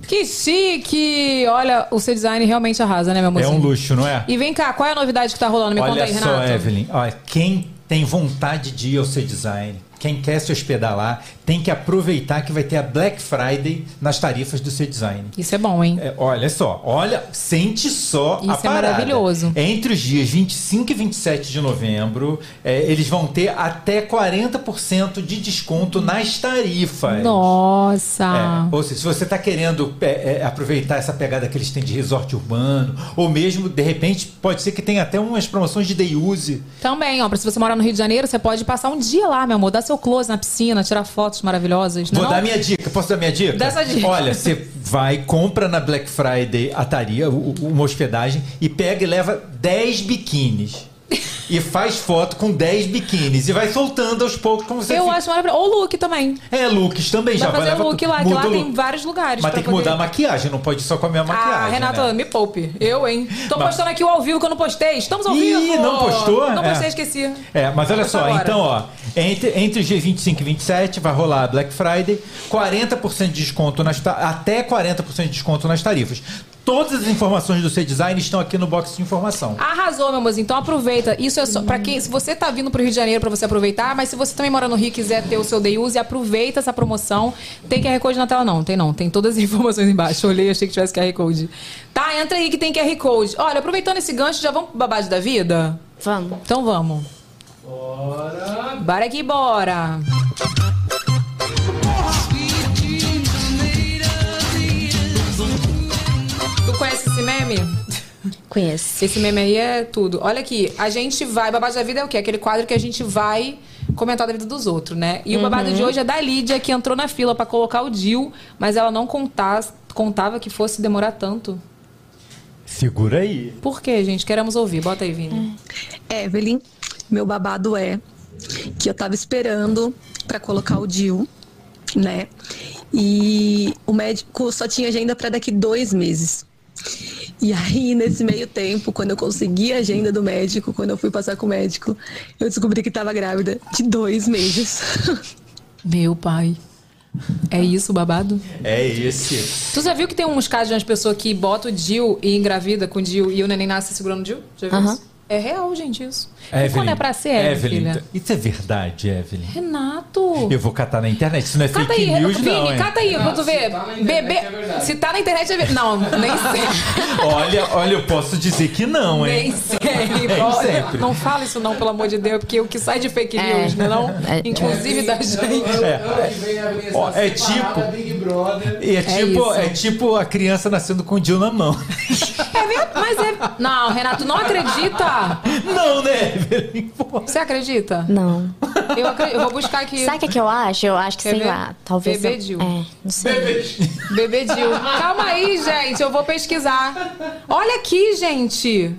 Que chique! Olha, o seu design realmente arrasa, né, meu É mocinho? um luxo, não é? E vem cá, qual é a novidade que tá rolando? Me conta Olha aí, só, Renato. Evelyn. Olha, quem tem vontade de ir ao seu design, quem quer se hospedar lá, tem que aproveitar que vai ter a Black Friday nas tarifas do seu design. Isso é bom, hein? É, olha só, olha, sente só Isso a é parada. maravilhoso. Entre os dias 25 e 27 de novembro, é, eles vão ter até 40% de desconto nas tarifas. Nossa! É, ou seja, se você está querendo é, é, aproveitar essa pegada que eles têm de resort urbano, ou mesmo, de repente, pode ser que tenha até umas promoções de day use. Também, ó, se você morar no Rio de Janeiro, você pode passar um dia lá, meu amor, dar seu close na piscina, tirar fotos maravilhosas. Vou não? dar minha dica. Posso dar minha dica? Dá essa dica. Olha, você vai, compra na Black Friday a taria, o- o- uma hospedagem, e pega e leva 10 biquínis. e faz foto com 10 biquínis. E vai soltando aos poucos como você Eu fica- acho maravilhoso. Ou look também. É, looks também já. Vai fazer look lá, que lá tem vários lugares. Mas tem que poder- mudar a maquiagem, não pode só com a minha maquiagem. Ah, Renata, né? me poupe. Eu, hein? Tô Mas- postando aqui o ao vivo que eu não postei. Estamos ao Ih, vivo! não postou? Não É. postei, esqueci. É, mas olha só, agora. então, ó, entre, entre os dias 25 e 27 vai rolar a Black Friday, 40% de desconto nas até 40% de desconto nas tarifas. Todas as informações do seu design estão aqui no box de informação. Arrasou, meu amorzinho. Então aproveita. Isso é só pra quem. Se você tá vindo pro Rio de Janeiro pra você aproveitar, mas se você também mora no Rio e quiser ter o seu day use, aproveita essa promoção. Tem QR Code na tela, não? Tem não. Tem todas as informações embaixo. Olhei, achei que tivesse QR Code. Tá, entra aí que tem QR Code. Olha, aproveitando esse gancho, já vamos pro babado da vida? Vamos. Então vamos. Bora! Bora que bora! Tu conhece esse meme? Conheço. Esse meme aí é tudo. Olha aqui, a gente vai. Babado da Vida é o quê? Aquele quadro que a gente vai comentar da vida dos outros, né? E uhum. o babado de hoje é da Lídia, que entrou na fila para colocar o Dil, mas ela não contas, contava que fosse demorar tanto. Segura aí. Por quê, gente? Queremos ouvir. Bota aí, Vini. É, Evelyn meu babado é que eu tava esperando pra colocar o DIU, né? E o médico só tinha agenda pra daqui dois meses. E aí, nesse meio tempo, quando eu consegui a agenda do médico, quando eu fui passar com o médico, eu descobri que tava grávida de dois meses. Meu pai. É isso babado? É esse. Tu já viu que tem uns casos de umas pessoas que botam o Dil e engravida com o Dil e o neném nasce segurando o Dil? Já viu Aham. isso? É real, gente, isso. e quando é pra ser, é, Evelyn, filha? isso é verdade, Evelyn. Renato! Eu vou catar na internet. Isso não é Cata fake aí, news, Vini, não, hein? cata aí, pra tu ver. se tá Bebê. é se tá na internet é verdade. Não, nem sei. Olha, olha, eu posso dizer que não, nem hein? sei. Nem sempre. não fala isso não, pelo amor de Deus, porque o que sai de fake É. news, né não? É. Inclusive da gente. É. É tipo- Big Brother. É tipo, é tipo a criança nascendo com o Jill na mão. É verdade, mas é... Não, Renato, não acredita? Não, né, Evelyn? Você acredita? Não. Eu, acre- eu vou buscar aqui. Sabe o que, que eu acho? Eu acho que, Quer sei ver? lá, talvez. Bebê eu- Dil. É, não sei. Bebê Dil. Calma aí, gente. Eu vou pesquisar. Olha aqui, gente.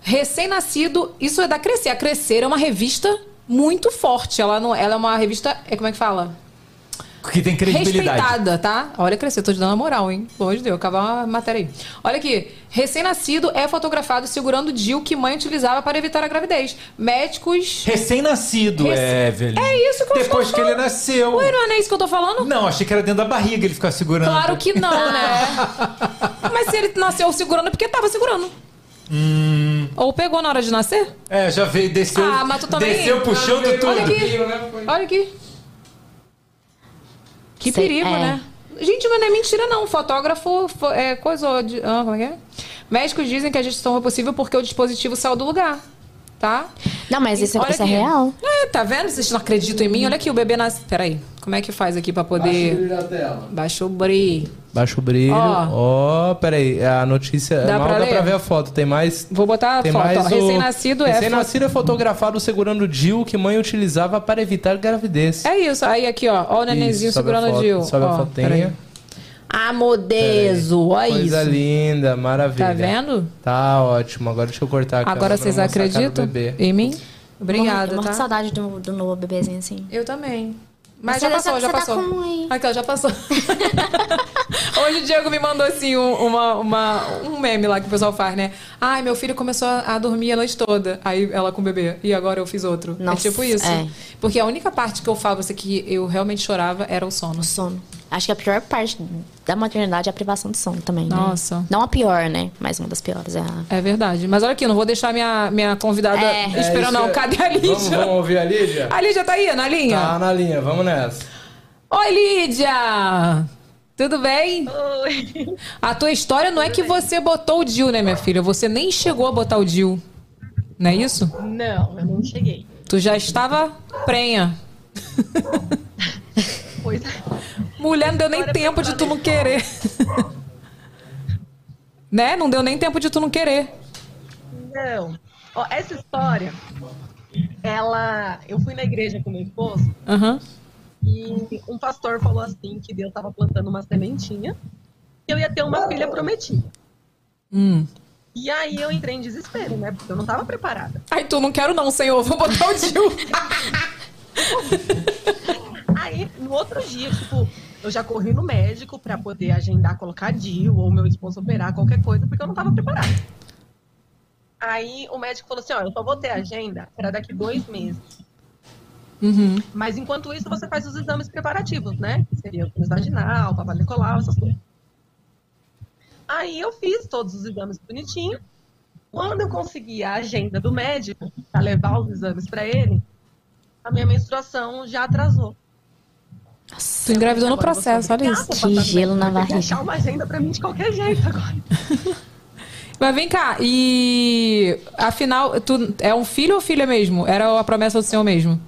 Recém-nascido. Isso é da Crescer. A Crescer é uma revista muito forte. Ela, não, ela é uma revista. É, como é que fala? Que tem credibilidade. Respeitada, tá? Olha, Crescer. Tô te dando a moral, hein? Pelo amor de Deus. Acabar uma matéria aí. Olha aqui. Recém-nascido é fotografado segurando o Dil que mãe utilizava para evitar a gravidez. Médicos. Recém-nascido, Rec- Evelyn. É isso que eu Depois que ele nasceu. Ué, não é isso que eu tô falando? Não, achei que era dentro da barriga ele ficava segurando. Claro que não, né? Mas se ele nasceu segurando é porque tava segurando. Hum. Ou pegou na hora de nascer? É, já veio, desceu. Ah, mas tu também- Desceu puxando tudo. Olha aqui. né? Olha aqui. Que Sei, perigo, é. né? Gente, mas não é mentira, não. Fotógrafo fo- é coisa de. Ah, como é que é? Médicos dizem que a gestação foi possível porque o dispositivo saiu do lugar. Tá? Não, mas isso, Olha isso é real. É, tá vendo? Vocês não acreditam em mim? Olha aqui, o bebê nasce. Peraí. Como é que faz aqui pra Baixa o poder. brilho da tela. Baixa o brilho. Baixa o brilho. Ó. Ó, peraí. A notícia. Dá mal pra dá ler? pra ver a foto. Tem mais. Vou botar a Tem foto. mais o- Recém-nascido é. Recém-nascido é fotografado segurando o DIL que mãe utilizava para evitar gravidez. É isso. Aí aqui, ó. Ó o nenenzinho Isso, segurando o Dil. Sobe ó, a fotinha. Peraí. Ah, modeso. Olha isso. Coisa linda, maravilha. Tá vendo? Tá ótimo. Agora deixa eu cortar aqui. Agora vocês acreditam em mim? Obrigada, Eu morro tá? de saudade do, do novo bebezinho assim. Eu também. Mas Você já tá- passou, já tá passou. com um. Aqui, ó, já passou. Hoje o Diego me mandou assim um, uma, uma- um meme lá que o pessoal faz, né? Ai, meu filho começou a dormir a noite toda. Aí ela com o bebê. E agora eu fiz outro. Nossa, é tipo isso. é. Porque a única parte que eu falo você que eu realmente chorava era o sono. O sono. Acho que a pior parte da maternidade é a privação de sono também, né? Nossa. Não a pior, né? Mas uma das piores é a... É verdade. Mas olha aqui, eu não vou deixar minha, minha convidada É. esperando, isso não. Cadê a Lídia? Vamos, vamos ouvir a Lídia? A Lídia tá aí, na linha? Tá na linha, vamos nessa. Oi, Lídia! Tudo bem? Oi. A tua história não é que você botou o Dil, né, minha filha? Você nem chegou a botar o Dil. Não é isso? Não, eu não cheguei. Tu já estava prenha. Pois Mulher, não deu nem tempo de tu não querer. né? Não deu nem tempo de tu não querer. não. Ó, essa história, ela. Eu fui na igreja com meu esposo Aham. e um pastor falou assim que Deus estava plantando uma sementinha que eu ia ter uma filha prometida. Hum. E aí eu entrei em desespero, né? Porque eu não estava preparada. Ai, tu não quero não, senhor. Vou botar o Dil. Aí, no outro dia, tipo, eu já corri no médico pra poder agendar, colocar DIL ou meu esposo operar, qualquer coisa, porque eu não tava preparada. Aí o médico falou assim: ó, eu só vou ter agenda para daqui dois meses. Uhum. Mas enquanto isso, você faz os exames preparativos, né? Que seria o vaginal, papai Nicolau, essas coisas. Aí eu fiz todos os exames bonitinho. Quando eu consegui a agenda do médico para levar os exames para ele, a minha menstruação já atrasou. Tu engravidou no processo, olha isso. no gelo na que barriga. achar uma agenda para mim de qualquer jeito agora. Mas vem cá, e afinal, tu é um filho ou filha mesmo? Era a promessa do Senhor mesmo?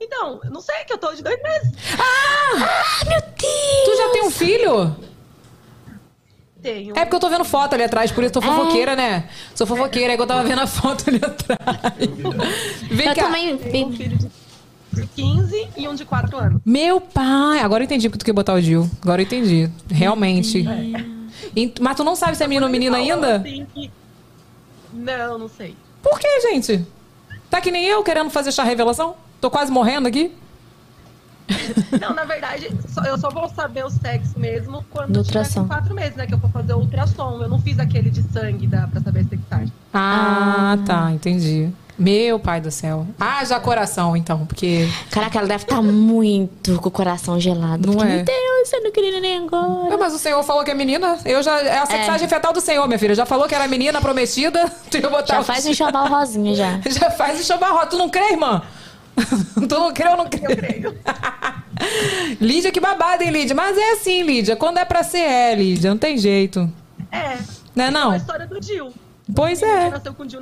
Então, não sei que eu tô de dois meses. Tu já tem um filho? tenho. É porque eu tô vendo foto ali atrás, por isso eu tô É. fofoqueira, né? Sou fofoqueira, é que eu tava vendo a foto ali atrás. Vem Eu cá. também. Tenho um filho de 15 e um de 4 anos. Meu pai, agora eu entendi porque tu quer botar o Gil. Agora eu entendi. Realmente. E- Mas tu não sabe se é menino ou menina ainda? assim que- Não, não sei. Por que, gente? Tá que nem eu querendo fazer essa revelação? Tô quase morrendo aqui. Não, na verdade, só- eu só vou saber o sexo mesmo quando tiver 4 meses, né? Que eu vou fazer o ultrassom. Eu não fiz aquele de sangue da, pra saber se tá. Ah, tá, entendi. Meu pai do céu. Ah, já coração, então, porque. Caraca, ela deve estar muito com o coração gelado. Não porque, é? Meu Deus, eu não queria nem agora. Ah, Mas o senhor falou que é menina. Eu já. É a sexagem fetal do senhor, minha filha. Já falou que era menina prometida. Tu ia botar Já o- faz um enxoval rosinha já. Já faz enxoval rosa. Tu não crê, irmã? tu não crê ou não crê? Eu creio. Lídia, que babada, hein, Lídia? Mas é assim, Lídia. Quando é pra ser, é, Lídia. Não tem jeito. É. Não é A não? história do Dil. Pois é.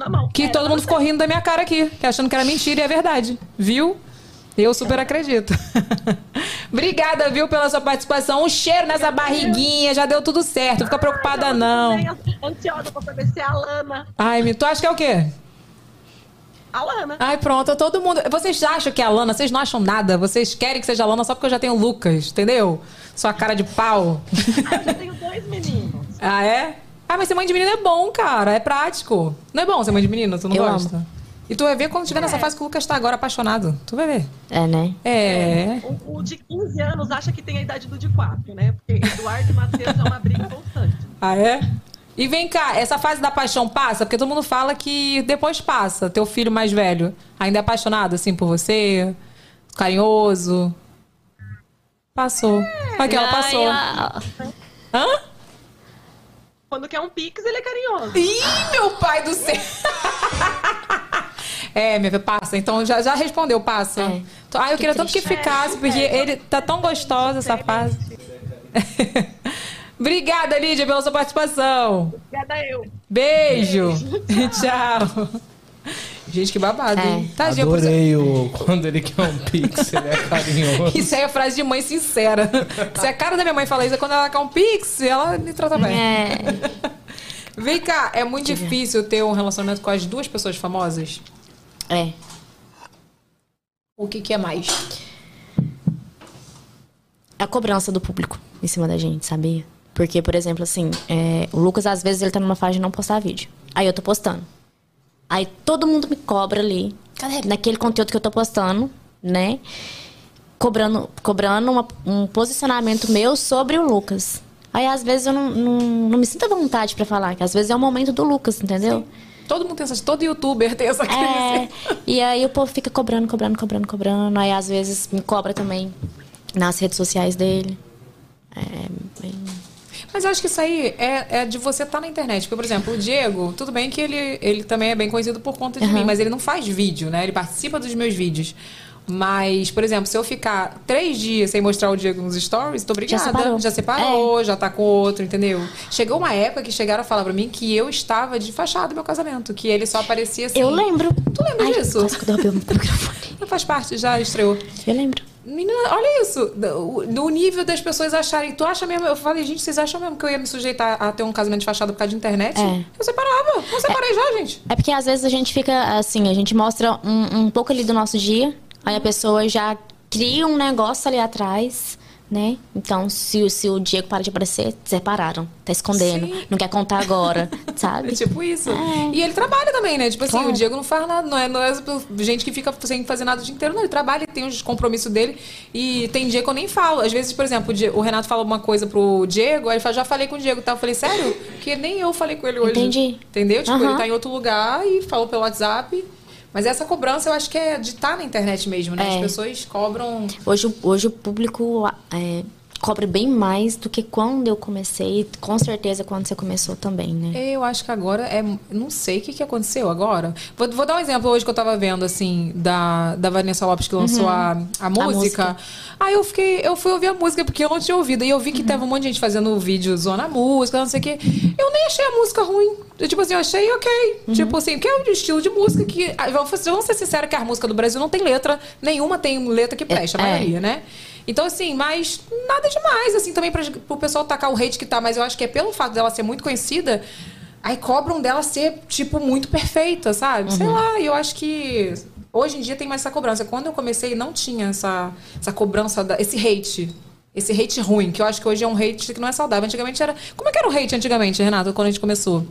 mão. Que É, todo mundo ficou rindo da minha cara aqui, que achando que era mentira e é verdade. Viu? Eu super acredito. Obrigada, viu, pela sua participação. Um cheiro nessa barriguinha, já deu tudo certo. Não fica preocupada, não. Ansiosa pra saber se é a Lana. Ai, me- tu acha que é o quê? A Lana. Ai, pronto, todo mundo. Vocês acham que é a Lana? Vocês não acham nada. Vocês querem que seja a Lana só porque eu já tenho o Lucas, entendeu? Sua cara de pau. Eu tenho dois meninos. Ah, é? Ah, mas ser mãe de menino é bom, cara. É prático. Não é bom ser mãe de menino? Tu não Eu gosta? E tu vai ver quando tiver nessa fase que o Lucas tá agora apaixonado. Tu vai ver. É, né? É. O, o de 15 anos acha que tem a idade do de 4, né? Porque Eduardo e Matheus é uma briga constante. Ah, é? E vem cá, essa fase da paixão passa? Porque todo mundo fala que depois passa. Teu filho mais velho ainda é apaixonado, assim, por você? Carinhoso? Passou. Aquela passou. Ai. Hã? Quando quer um pix, ele é carinhoso. Ih, meu pai do céu! É, minha filha, passa. Então já, já respondeu, passa. É. Ah, eu Que queria tanto que triste. ficasse, porque ele tá tão gostosa essa fase. Obrigada, Lídia, pela sua participação. Obrigada eu. Beijo. Tchau. Gente, que babado, hein? Tadinha, por Adorei o quando ele quer um pix, ele é carinhoso. Isso aí é frase de mãe sincera. Se a cara da minha mãe fala isso, é quando ela quer um pix, ela me trata bem. É. Vem cá, é muito difícil ter um relacionamento com as duas pessoas famosas? É. O que, que é mais? a cobrança do público em cima da gente, sabia? Porque, por exemplo, assim, é, o Lucas, às vezes, ele tá numa fase de não postar vídeo. Aí eu tô postando. Aí todo mundo me cobra ali, naquele conteúdo que eu tô postando, né? Cobrando, cobrando uma- um posicionamento meu sobre o Lucas. Aí, às vezes, eu não, não, não me sinto à vontade pra falar, que às vezes é o momento do Lucas, entendeu? Todo mundo tem essa, todo youtuber tem essa crise. É, e aí o povo fica cobrando, cobrando, cobrando, cobrando. Aí às vezes me cobra também nas redes sociais dele. É, bem... Mas eu acho que isso aí é, é de você estar na internet. Porque, por exemplo, o Diego, tudo bem que ele, ele também é bem conhecido por conta de Aham. mim, mas ele não faz vídeo, né? Ele participa dos meus vídeos. Mas, por exemplo, se eu ficar três dias sem mostrar o Diego nos stories, tô obrigada. separou. Já separou, já tá com outro, entendeu? Chegou uma época que chegaram a falar pra mim que eu estava de fachada do meu casamento, que ele só aparecia assim. Eu lembro. Tu lembra Ai, disso? Quase que eu derrubei o microfone. Não faz parte, já estreou. Eu lembro. Menina, olha isso. Do- No nível das pessoas acharem. Tu acha mesmo? Eu falei, gente, vocês acham mesmo que eu ia me sujeitar a ter um casamento de fachada por causa de internet? É. Eu separava. Não separei já, gente. É porque às vezes a gente fica assim, a gente mostra um, um pouco ali do nosso dia, aí a pessoa já cria um negócio ali atrás, né? Então, se, o- se o Diego para de aparecer, separaram. Tá escondendo. Sim. Não quer contar agora, É sabe? tipo isso. E ele trabalha também, né? Tipo assim, Claro. o Diego não faz nada. Não é, não é gente que fica sem fazer nada o dia inteiro. Não, ele trabalha, tem os compromissos dele. E tem dia que eu nem falo. Às vezes, por exemplo, o Die- o Renato fala uma coisa pro Diego, aí ele fala, já falei com o Diego, tá? Eu falei, sério? Porque nem eu falei com ele hoje. Entendi. Entendeu? Tipo, ele tá em outro lugar e falou pelo WhatsApp. Mas essa cobrança eu acho que é de estar na internet mesmo, né? As É. pessoas cobram. Hoje, hoje o público é, cobra bem mais do que quando eu comecei, e com certeza quando você começou também, né? Eu acho que agora é. Não sei o que, que aconteceu agora. Vou, vou dar um exemplo hoje que eu tava vendo, assim, da, da Vanessa Lopes que lançou a, a música. música. Aí eu fiquei, eu fui ouvir a música porque eu não tinha ouvido. E eu vi que teve um monte de gente fazendo vídeo zona música, não sei o quê. Eu nem achei a música ruim. Eu, tipo assim, eu achei ok. Tipo assim, que é um estilo de música que. ah, Vamos, ser sinceros que a música do Brasil não tem letra. Nenhuma tem letra que presta, a É. maioria, né? Então, assim, mas nada demais, assim, também pra, pro pessoal tacar o hate que tá, mas eu acho que é pelo fato dela ser muito conhecida, aí cobram dela ser, tipo, muito perfeita, sabe? Sei lá, e eu acho que hoje em dia tem mais essa cobrança. Quando eu comecei, não tinha essa, essa cobrança, da, esse hate. Esse hate ruim, que eu acho que hoje é um hate que não é saudável. Antigamente era. Como é que era o hate antigamente, Renato, quando a gente começou?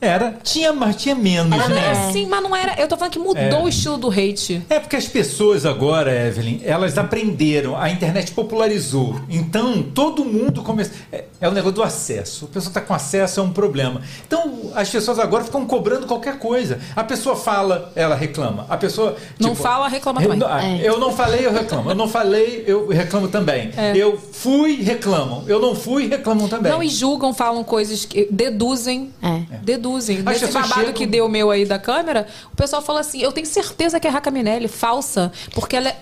Era, tinha, mas tinha menos, Era né? assim, mas não era. Eu tô falando que mudou É. o estilo do hate. É porque as pessoas agora, Evelyn, elas aprenderam, a internet popularizou. Então, todo mundo começa. É, é o negócio do acesso. A pessoa está com acesso, é um problema. Então, as pessoas agora ficam cobrando qualquer coisa. A pessoa fala, ela reclama. A pessoa. Não tipo, fala, reclama eu, também. não- ah, eu não falei, eu reclamo. Eu não falei, eu reclamo também. É. Eu fui, reclamam. Eu não fui, reclamam também. Não, e julgam, falam coisas que deduzem. É. Deduzem. As Nesse pessoas babado chegam- que deu o meu aí da câmera, o pessoal fala assim: eu tenho certeza que é Raca Minelli, falsa, porque ela é.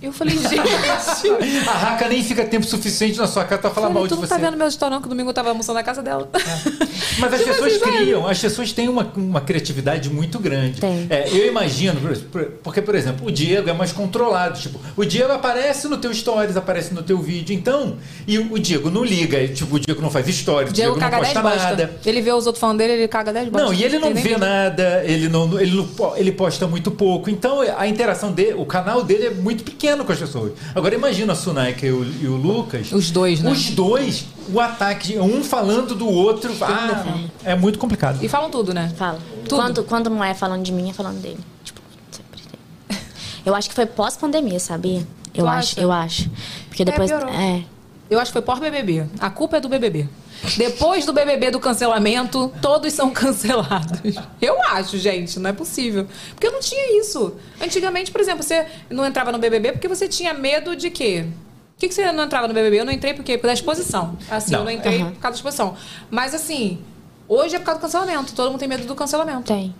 Eu falei, gente. A Raca nem fica tempo suficiente na sua casa pra falar Falei, mal de tu não você. tá vendo meu história, não, que domingo eu tava almoçando na casa dela. Mas as Tipo pessoas assim, sabe? criam, as pessoas têm uma, uma criatividade muito grande. Tem. É, eu imagino, por- por- porque, por exemplo, o Diego é mais controlado. Tipo, o Diego aparece no teu stories, aparece no teu vídeo. Então, e o Diego não liga. Tipo, o Diego não faz stories, O o Diego Diego não caga 10 posta nada. Ele vê os outros falando dele, ele caga 10 bosta. Não, e ele não vê nada, ele não, ele não ele posta muito pouco. Então a interação dele, o canal dele é muito pequeno com as pessoas. Agora imagina a Sunaika e o, e o Lucas. Os dois, né? Os dois, o ataque, um falando do outro. Ah, é muito complicado. E falam tudo, né? Fala. Tudo. Quando, quando não é falando de mim, é falando dele. Tipo, sempre tem. Eu acho que foi pós-pandemia, sabia? Eu Tu acho, acha? eu acho. Porque depois. piorou. É. Eu acho que foi por BBB. A culpa é do BBB. Depois do BBB do cancelamento, todos são cancelados. Eu acho, gente, não é possível. Porque eu não tinha isso. Antigamente, por exemplo, você não entrava no BBB porque você tinha medo de quê? Por que, que você não entrava no BBB? Eu não entrei por quê? Por causa da exposição. Assim, Não, eu não entrei aham. por causa da exposição. Mas assim, hoje é por causa do cancelamento. Todo mundo tem medo do cancelamento. Tem.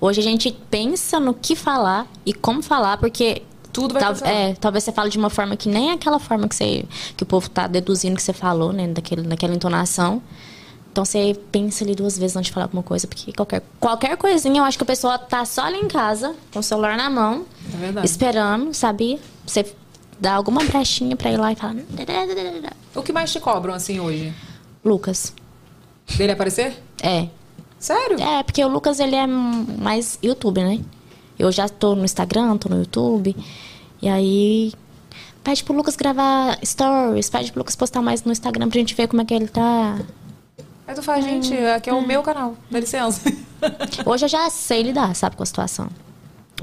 Hoje a gente pensa no que falar e como falar, porque. Tudo vai tal- cancelar. é, talvez você fale de uma forma que nem aquela forma que, você, que o povo tá deduzindo que você falou, né? Daquele, daquela entonação. Então você pensa ali duas vezes antes de falar alguma coisa, porque qualquer, qualquer coisinha, eu acho que a pessoa tá só ali em casa, com o celular na mão, É esperando, sabia? Você dá alguma brechinha pra ir lá e falar. O que mais te cobram, assim, hoje? Lucas. Dele aparecer? É. Sério? É, porque o Lucas, ele é mais YouTube, né? Eu já tô no Instagram, tô no YouTube. E aí. Pede pro Lucas gravar stories, pede pro Lucas postar mais no Instagram pra gente ver como é que ele tá. Aí tu faz, gente, aqui é o meu canal. Dá licença. Hoje eu já sei lidar, sabe, com a situação.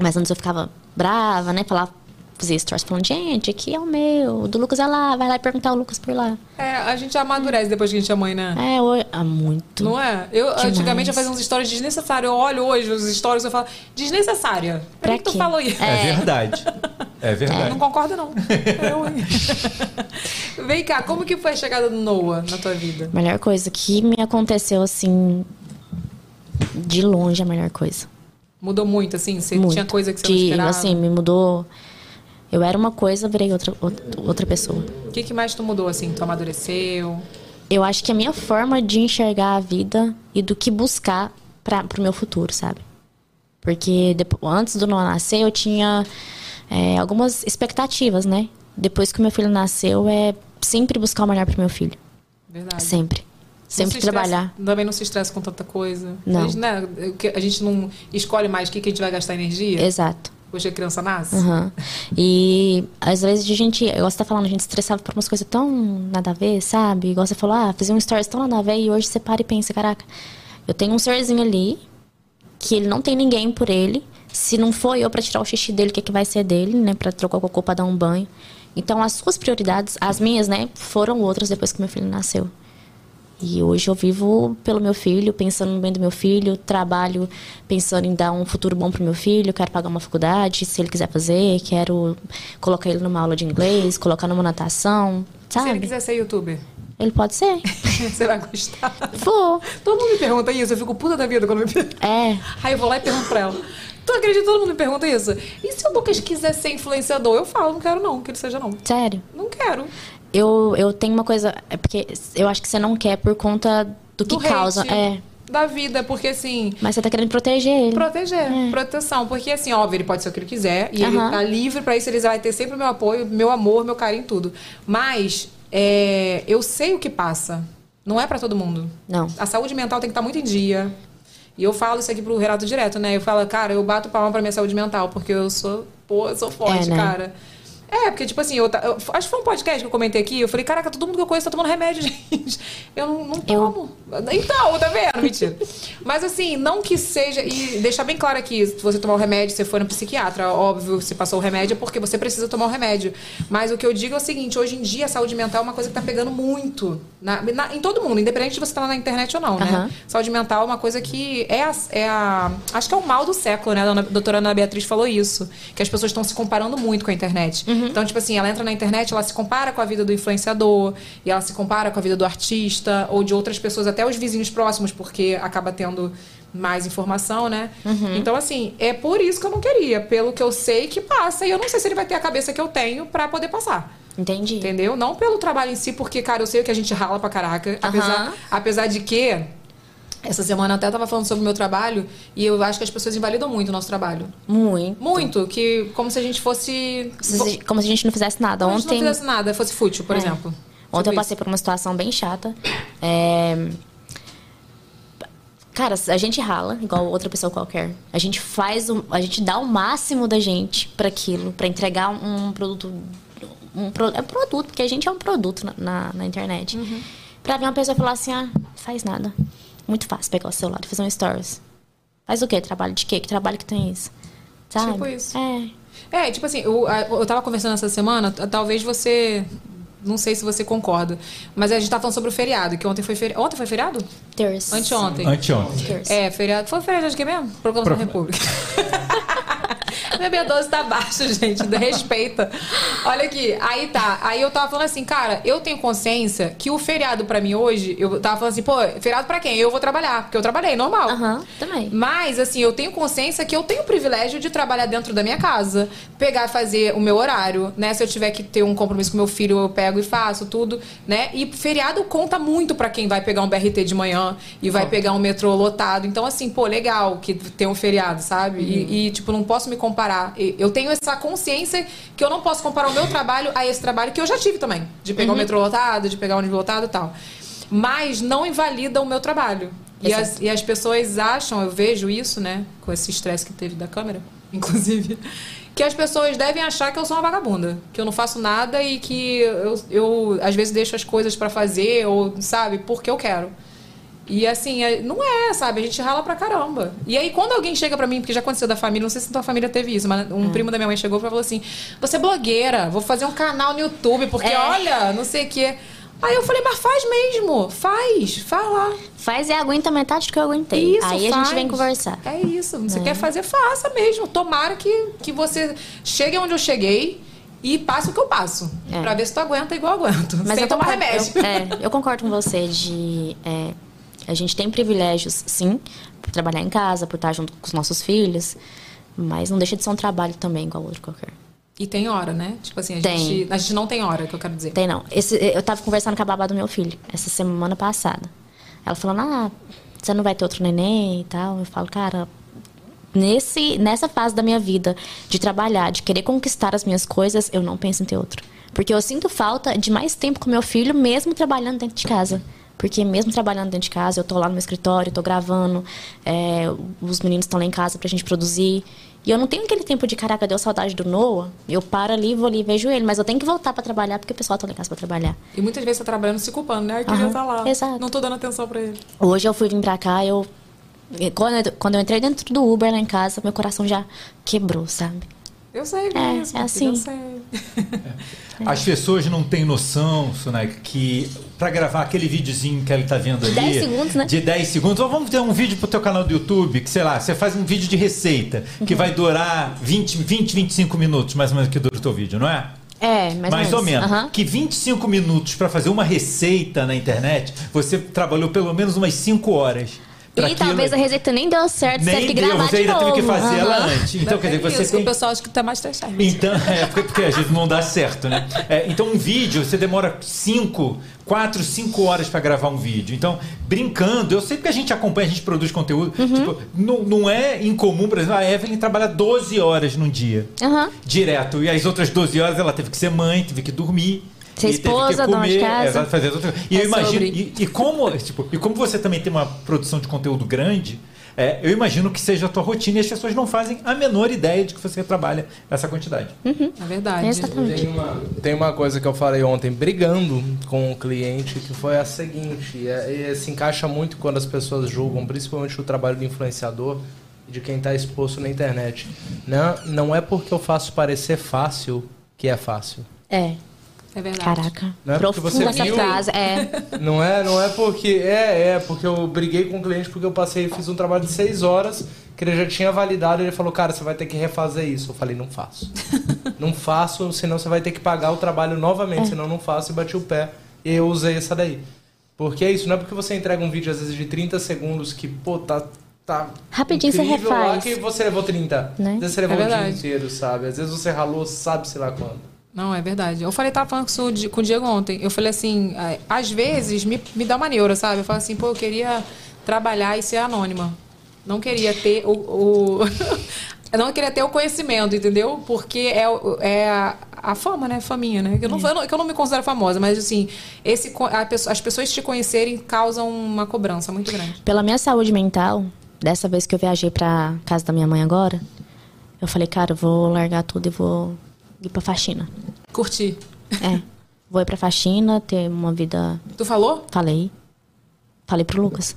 Mas antes eu ficava brava, né? Falava, fazia stories falando, gente, aqui é o meu. O do Lucas é lá, vai lá e perguntar o Lucas por lá. É, a gente amadurece depois que a gente é mãe, né? É, hoje. Ah, muito. Não é? Eu, Demais. antigamente, eu fazia uns stories desnecessários. Eu olho hoje os stories e eu falo, desnecessária. Por Pra que, que tu falou isso? É, verdade. É verdade. Não concordo, não. Eu, hein? Vem cá, como que foi a chegada do Noah na tua vida? Melhor coisa que me aconteceu, assim. De longe, a melhor coisa. Mudou muito, assim? Você Muito. tinha coisa que você não esperava? Assim, me mudou. Eu era uma coisa, virei outra, outra, pessoa. O que, que mais tu mudou, assim? Tu amadureceu? Eu acho que a minha forma de enxergar a vida e do que buscar para pro meu futuro, sabe? Porque depo- antes do Noah nascer, eu tinha é, algumas expectativas, né? Depois que o meu filho nasceu, é sempre buscar o melhor pro meu filho. Verdade. Sempre. Sempre se estressa- trabalhar. também não se estressa com tanta coisa. Não. A gente, né, a gente não escolhe mais o que, que a gente vai gastar energia. Exato. Que a criança nasce. Aham. E às vezes a gente, igual você tá falando, a gente estressava por umas coisas tão nada a ver, sabe? Igual você falou, ah, fazia um stories tão nada a ver e hoje você para e pensa, caraca, eu tenho um serzinho ali que ele não tem ninguém por ele. Se não for eu pra tirar o xixi dele, o que, que vai ser dele, né? Pra trocar o cocô pra dar um banho. Então as suas prioridades, as minhas, né, foram outras depois que meu filho nasceu. E hoje eu vivo pelo meu filho, pensando no bem do meu filho, trabalho pensando em dar um futuro bom pro meu filho, quero pagar uma faculdade, se ele quiser fazer, quero colocar ele numa aula de inglês, colocar numa natação, Se ele sabe? quiser ser youtuber, Ele pode ser. você vai gostar. Vou. Todo mundo me pergunta isso, eu fico puta da vida quando me perguntam. É. Aí eu vou lá e pergunto pra ela. Tu acredita que todo mundo me pergunta isso? E se o Lucas quiser ser influenciador? Eu falo, não quero não, que ele seja não. Sério. Não quero. Eu, eu tenho uma coisa. É porque eu acho que você não quer por conta do que Do causa. hate. É. da vida, porque assim. Mas você tá querendo proteger ele. Proteger, proteção. Porque, assim, óbvio, ele pode ser o que ele quiser. E ele Aham. tá livre pra isso, ele vai ter sempre o meu apoio, meu amor, meu carinho, tudo. Mas é, eu sei o que passa. Não é pra todo mundo. Não. A saúde mental tem que estar muito em dia. E eu falo isso aqui pro Renato direto, né? Eu falo, cara, eu bato palma pra minha saúde mental, porque eu sou, pô, eu sou forte, É, né? cara. É, porque, tipo assim, eu, eu- acho que foi um podcast que eu comentei aqui. Eu falei, caraca, todo mundo que eu conheço tá tomando remédio, gente. Eu não, não tomo. Então, tá vendo? Mentira. Mas assim, não que seja. E deixar bem claro aqui: se você tomar o remédio, você for no psiquiatra, óbvio, você passou o remédio é porque você precisa tomar o remédio. Mas o que eu digo é o seguinte: hoje em dia, a saúde mental é uma coisa que tá pegando muito. na- na- em todo mundo, independente de você estar na internet ou não, né? Aham. Saúde mental é uma coisa que é a, é a- Acho que é o mal do século, né? A doutora Ana Beatriz falou isso. Que as pessoas estão se comparando muito com a internet. Então, tipo assim, ela entra na internet, ela se compara com a vida do influenciador, e ela se compara com a vida do artista, ou de outras pessoas, até os vizinhos próximos, porque acaba tendo mais informação, né? Então, assim, é por isso que eu não queria, pelo que eu sei que passa, e eu não sei se ele vai ter a cabeça que eu tenho pra poder passar. Entendi. Entendeu? Não pelo trabalho em si, porque, cara, eu sei que a gente rala pra caraca. Apesar, apesar de que. Essa semana eu até tava falando sobre o meu trabalho e eu acho que as pessoas invalidam muito o nosso trabalho. Muito. Muito. Que como se a gente fosse. Se- Como se a gente não fizesse nada. Como se Ontem. não fizesse nada, fosse fútil, por É. exemplo. Ontem eu Tipo passei por uma situação bem chata. É, Cara, a gente rala, igual outra pessoa qualquer. A gente faz, o... a gente dá o máximo da gente para aquilo, para entregar um produto. Um pro... É um produto, porque a gente é um produto na, na, na internet. Uhum. Pra vir uma pessoa falar assim: ah, faz nada. Muito fácil pegar o celular e fazer um stories. Faz o quê? Trabalho de quê? Que trabalho que tem isso? Sabe? Tipo isso. É. É, tipo assim, eu, eu tava conversando essa semana, talvez você. Não sei se você concorda. Mas a gente tava falando sobre o feriado, que ontem foi feriado. Ontem foi feriado? Terça. Anteontem. Anteontem. Terça. É, feriado. Foi feriado de quê mesmo? Proclamação da República. Minha B12 tá baixa, gente. Respeita. Olha aqui. Aí tá. Aí eu tava falando assim, cara, eu tenho consciência que o feriado pra mim hoje, eu tava falando assim, pô, feriado pra quem? Eu vou trabalhar, porque eu trabalhei, normal. Aham, também. Mas, assim, eu tenho consciência que eu tenho o privilégio de trabalhar dentro da minha casa, pegar e fazer o meu horário, né? Se eu tiver que ter um compromisso com meu filho, eu pego e faço tudo, né? E feriado conta muito pra quem vai pegar um BRT de manhã e vai pegar um metrô lotado. Então, assim, pô, legal que tem um feriado, sabe? E, e, tipo, não posso me comparar. E- Eu tenho essa consciência que eu não posso comparar o meu trabalho a esse trabalho que eu já tive também. De pegar o metrô lotado, de pegar o ônibus lotado e tal. Mas não invalida o meu trabalho. E as, e as pessoas acham, eu vejo isso, né? Com esse estresse que teve da câmera, inclusive, que as pessoas devem achar que eu sou uma vagabunda. Que eu não faço nada e que eu, eu às vezes, deixo as coisas pra fazer, ou, sabe, porque eu quero. E assim, é- não é, sabe? A gente rala pra caramba. E aí, quando alguém chega pra mim, porque já aconteceu da família, não sei se tua família teve isso, mas um primo da minha mãe chegou e falou assim: Você é blogueira, vou fazer um canal no YouTube, porque É. olha, não sei o quê. Aí eu falei, mas faz mesmo, faz, lá. Faz e aguenta metade do que eu aguentei. Isso, Aí a faz. gente vem conversar. É isso. Você É. quer fazer, faça mesmo. Tomara que, que você chegue onde eu cheguei e passe o que eu passo. É. Pra ver se tu aguenta igual eu aguento. Mas sem eu tomar concordo, remédio. Eu, é, eu concordo com você de. é, a gente tem privilégios, sim, por trabalhar em casa, por estar junto com os nossos filhos. Mas não deixa de ser um trabalho também, igual outro qualquer. E tem hora, né? Tipo assim, a, Tem. Gente, a gente não tem hora, que eu quero dizer. Tem não. Esse, eu tava conversando com a babá do meu filho, essa semana passada. Ela falando, ah, você não vai ter outro neném e tal. Eu falo, cara, nesse, nessa fase da minha vida, de trabalhar, de querer conquistar as minhas coisas, eu não penso em ter outro. Porque eu sinto falta de mais tempo com meu filho, mesmo trabalhando dentro de casa. Porque mesmo trabalhando dentro de casa, eu tô lá no meu escritório, tô gravando, é, os meninos estão lá em casa pra gente produzir. E eu não tenho aquele tempo de, caraca, deu saudade do Noah. Eu paro ali, vou ali e vejo ele. Mas eu tenho que voltar pra trabalhar, porque o pessoal tá lá em casa pra trabalhar. E muitas vezes tá trabalhando se culpando, né? Queria Aham, estar lá. exato. Não tô dando atenção pra ele. Hoje eu fui vir pra cá, eu. Quando, eu- quando eu entrei dentro do Uber lá em casa, meu coração já quebrou, sabe? Eu sei É, mesmo. é filho, assim. Eu sei. As pessoas não têm noção, Sunek, que pra gravar aquele videozinho que ele tá vendo ali. 10 segundos, né? De 10 segundos. Ou vamos ter um vídeo pro teu canal do YouTube, que sei lá, você faz um vídeo de receita, que vai durar 20, 20, 25 minutos, mais ou menos que dura o teu vídeo, não é? É, mais, Mais ou menos. Aham. Que 25 minutos pra fazer uma receita na internet, você trabalhou pelo menos umas 5 horas E aquilo. talvez a receita nem deu certo, você Nem teve que gravar você de ainda novo. teve que fazer ela Aham. antes. Então, quer dizer, você isso, tem o pessoal acha que tá mais Time. Então, é, porque, porque às vezes não dá certo, né? É, então, um vídeo, você demora 5, 4, 5 horas para gravar um vídeo. Então, brincando, eu sei porque a gente acompanha, a gente produz conteúdo. Uhum. Tipo, não, não é incomum, por exemplo, a Evelyn trabalha 12 horas num dia, Aham. direto. E as outras 12 horas ela teve que ser mãe, teve que dormir. Ser e esposa, dona de casa. exato, fazer as outras E eu É imagino. sobre. E, e como, tipo, e como você também tem uma produção de conteúdo grande. é, eu imagino que seja a tua rotina e as pessoas não fazem a menor ideia de que você trabalha essa quantidade. É verdade. Exatamente. Tem uma, tem uma coisa que eu falei ontem, brigando com o cliente, que foi a seguinte: é, é, se encaixa muito quando as pessoas julgam, principalmente o trabalho do influenciador de quem está exposto na internet. Não, não é porque eu faço parecer fácil que é fácil. É. É verdade. Caraca. Não é porque Profunda você essa viu- frase. É. Não é, não é porque. É, é, porque eu briguei com o cliente porque eu passei, fiz um trabalho de seis horas que ele já tinha validado. Ele falou, cara, você vai ter que refazer isso. Eu falei, não faço. não faço, senão você vai ter que pagar o trabalho novamente, senão não faço e bati o pé. E eu usei essa daí. Porque é isso, não é porque você entrega um vídeo às vezes de 30 segundos que, pô, tá. tá Rapidinho você incrível lá refaz. que você levou 30. Né? Às vezes você levou É o dia inteiro, sabe? Às vezes você ralou, sabe-se lá quando. Não, é verdade. Eu falei, tava falando com o Di- com o Diego ontem. Eu falei assim, é, às vezes me, me dá uma neura, sabe? Eu falo assim, pô, eu queria trabalhar e ser anônima. Não queria ter o. o- não queria ter o conhecimento, entendeu? Porque é, é a, a fama, né? Faminha, né? Que eu, não, eu não- eu não me considero famosa, mas assim, esse, a as pessoas te conhecerem causam uma cobrança muito grande. Pela minha saúde mental, dessa vez que eu viajei pra casa da minha mãe agora, eu falei, cara, eu vou largar tudo e vou ir pra faxina. Curtir. É. Vou ir pra faxina, ter uma vida. Tu falou? Falei. Falei pro Lucas.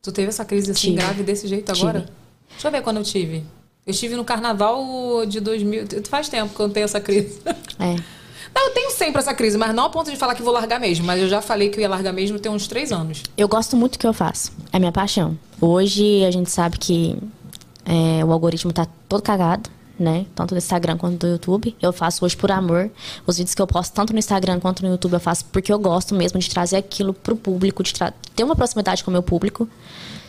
Tu teve essa crise assim Tive. grave desse jeito Tive. agora? Deixa eu ver quando eu tive. Eu tive no carnaval de 2000. Faz tempo que eu não tenho essa crise. É. Não, eu tenho sempre essa crise, mas não a ponto de falar que vou largar mesmo. Mas eu já falei que eu ia largar mesmo tem uns três anos. Eu gosto muito do que eu faço. É minha paixão. Hoje a gente sabe que é, o algoritmo tá todo cagado, né? Tanto do Instagram quanto do YouTube. Eu faço hoje por amor. Os vídeos que eu posto tanto no Instagram quanto no YouTube eu faço porque eu gosto mesmo de trazer aquilo pro público, de ter uma proximidade com o meu público.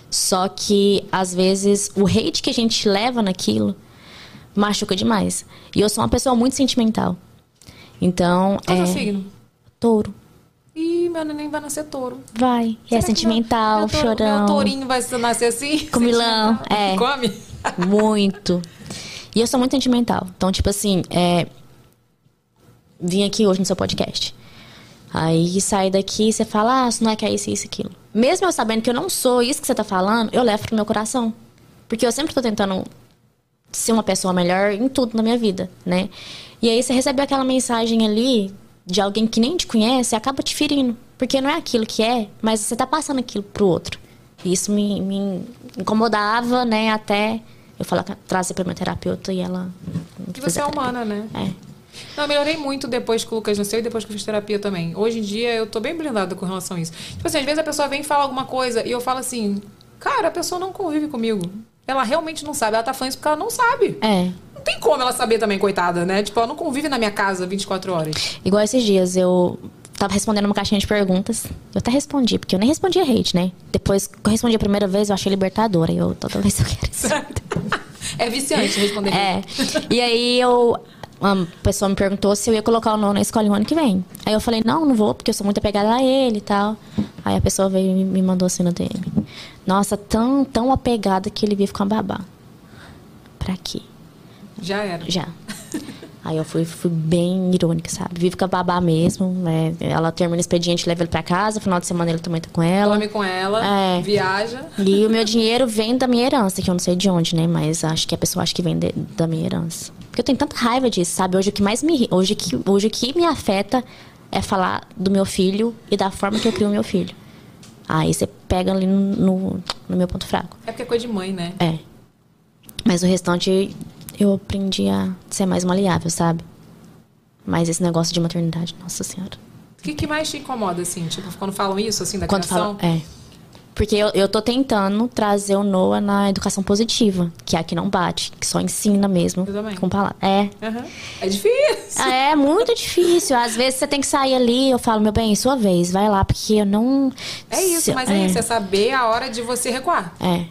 Só que às vezes o hate que a gente leva naquilo machuca demais. E eu sou uma pessoa muito sentimental. Então, Qual é é o signo? touro. Ih, meu neném vai nascer touro. Vai. Será é sentimental, meu, meu, touro- chorão. Meu tourinho vai nascer assim? Comilão, é. Come? Muito. E eu sou muito sentimental. Então, tipo assim, é... vim aqui hoje no seu podcast. Aí sai daqui e você fala, ah, isso não é que é isso, isso, aquilo. Mesmo eu sabendo que eu não sou isso que você tá falando, eu levo pro meu coração. Porque eu sempre tô tentando ser uma pessoa melhor em tudo na minha vida, né? E aí você recebe aquela mensagem ali de alguém que nem te conhece e acaba te ferindo. Porque não é aquilo que é, mas você tá passando aquilo pro outro. E isso me, me incomodava, né? Até eu falar, trazer pra minha terapeuta e ela. Que você é humana, né? É. Não, eu melhorei muito depois que o Lucas nasceu e depois que eu fiz terapia também. Hoje em dia eu tô bem blindada com relação a isso. Tipo assim, às vezes a pessoa vem e fala alguma coisa e eu falo assim, cara, a pessoa não convive comigo. Ela realmente não sabe. Ela tá falando isso porque ela não sabe. É. Não tem como ela saber também, coitada, né? Tipo, ela não convive na minha casa 24 horas. Igual esses dias, eu tava respondendo uma caixinha de perguntas. Eu até respondi, porque eu nem respondia hate, né? Depois que eu respondi a primeira vez, eu achei libertadora. E eu toda vez eu quero isso. É viciante responder. É. E aí eu. Uma pessoa me perguntou se eu ia colocar o nono na escola o ano que vem. Aí eu falei, não, não vou, porque eu sou muito apegada a ele e tal. Aí a pessoa veio e me mandou assim no DM. Nossa, tão, tão apegada que ele vive com a babá. Pra quê? Já era. Já. Aí eu fui, fui bem irônica, sabe? Vive com a babá mesmo. né? Ela termina o expediente, leva ele pra casa. Final de semana ele também tá com ela. Come com ela, É. viaja. E o meu dinheiro vem da minha herança, que eu não sei de onde, né? Mas acho que a pessoa acha que vem de- da minha herança. Porque eu tenho tanta raiva disso, sabe? Hoje o que mais me hoje o que, hoje o que me afeta é falar do meu filho e da forma que eu crio o meu filho. Aí você pega ali no, no, no meu ponto fraco. É porque é coisa de mãe, né? É. Mas o restante eu aprendi a ser mais maleável, sabe? Mas esse negócio de maternidade, nossa senhora. O que, que mais te incomoda, assim? Tipo, quando falam isso, assim, da Quando criação? fala. É. Porque eu, eu tô tentando trazer o Noah na educação positiva, que é a que não bate, que só ensina mesmo Eu também. com palavras. É. Aham. É difícil. É muito difícil. Às vezes você tem que sair ali, eu falo, meu bem, sua vez, vai lá, porque eu não. É isso, mas é. isso, é saber a hora de você recuar. É.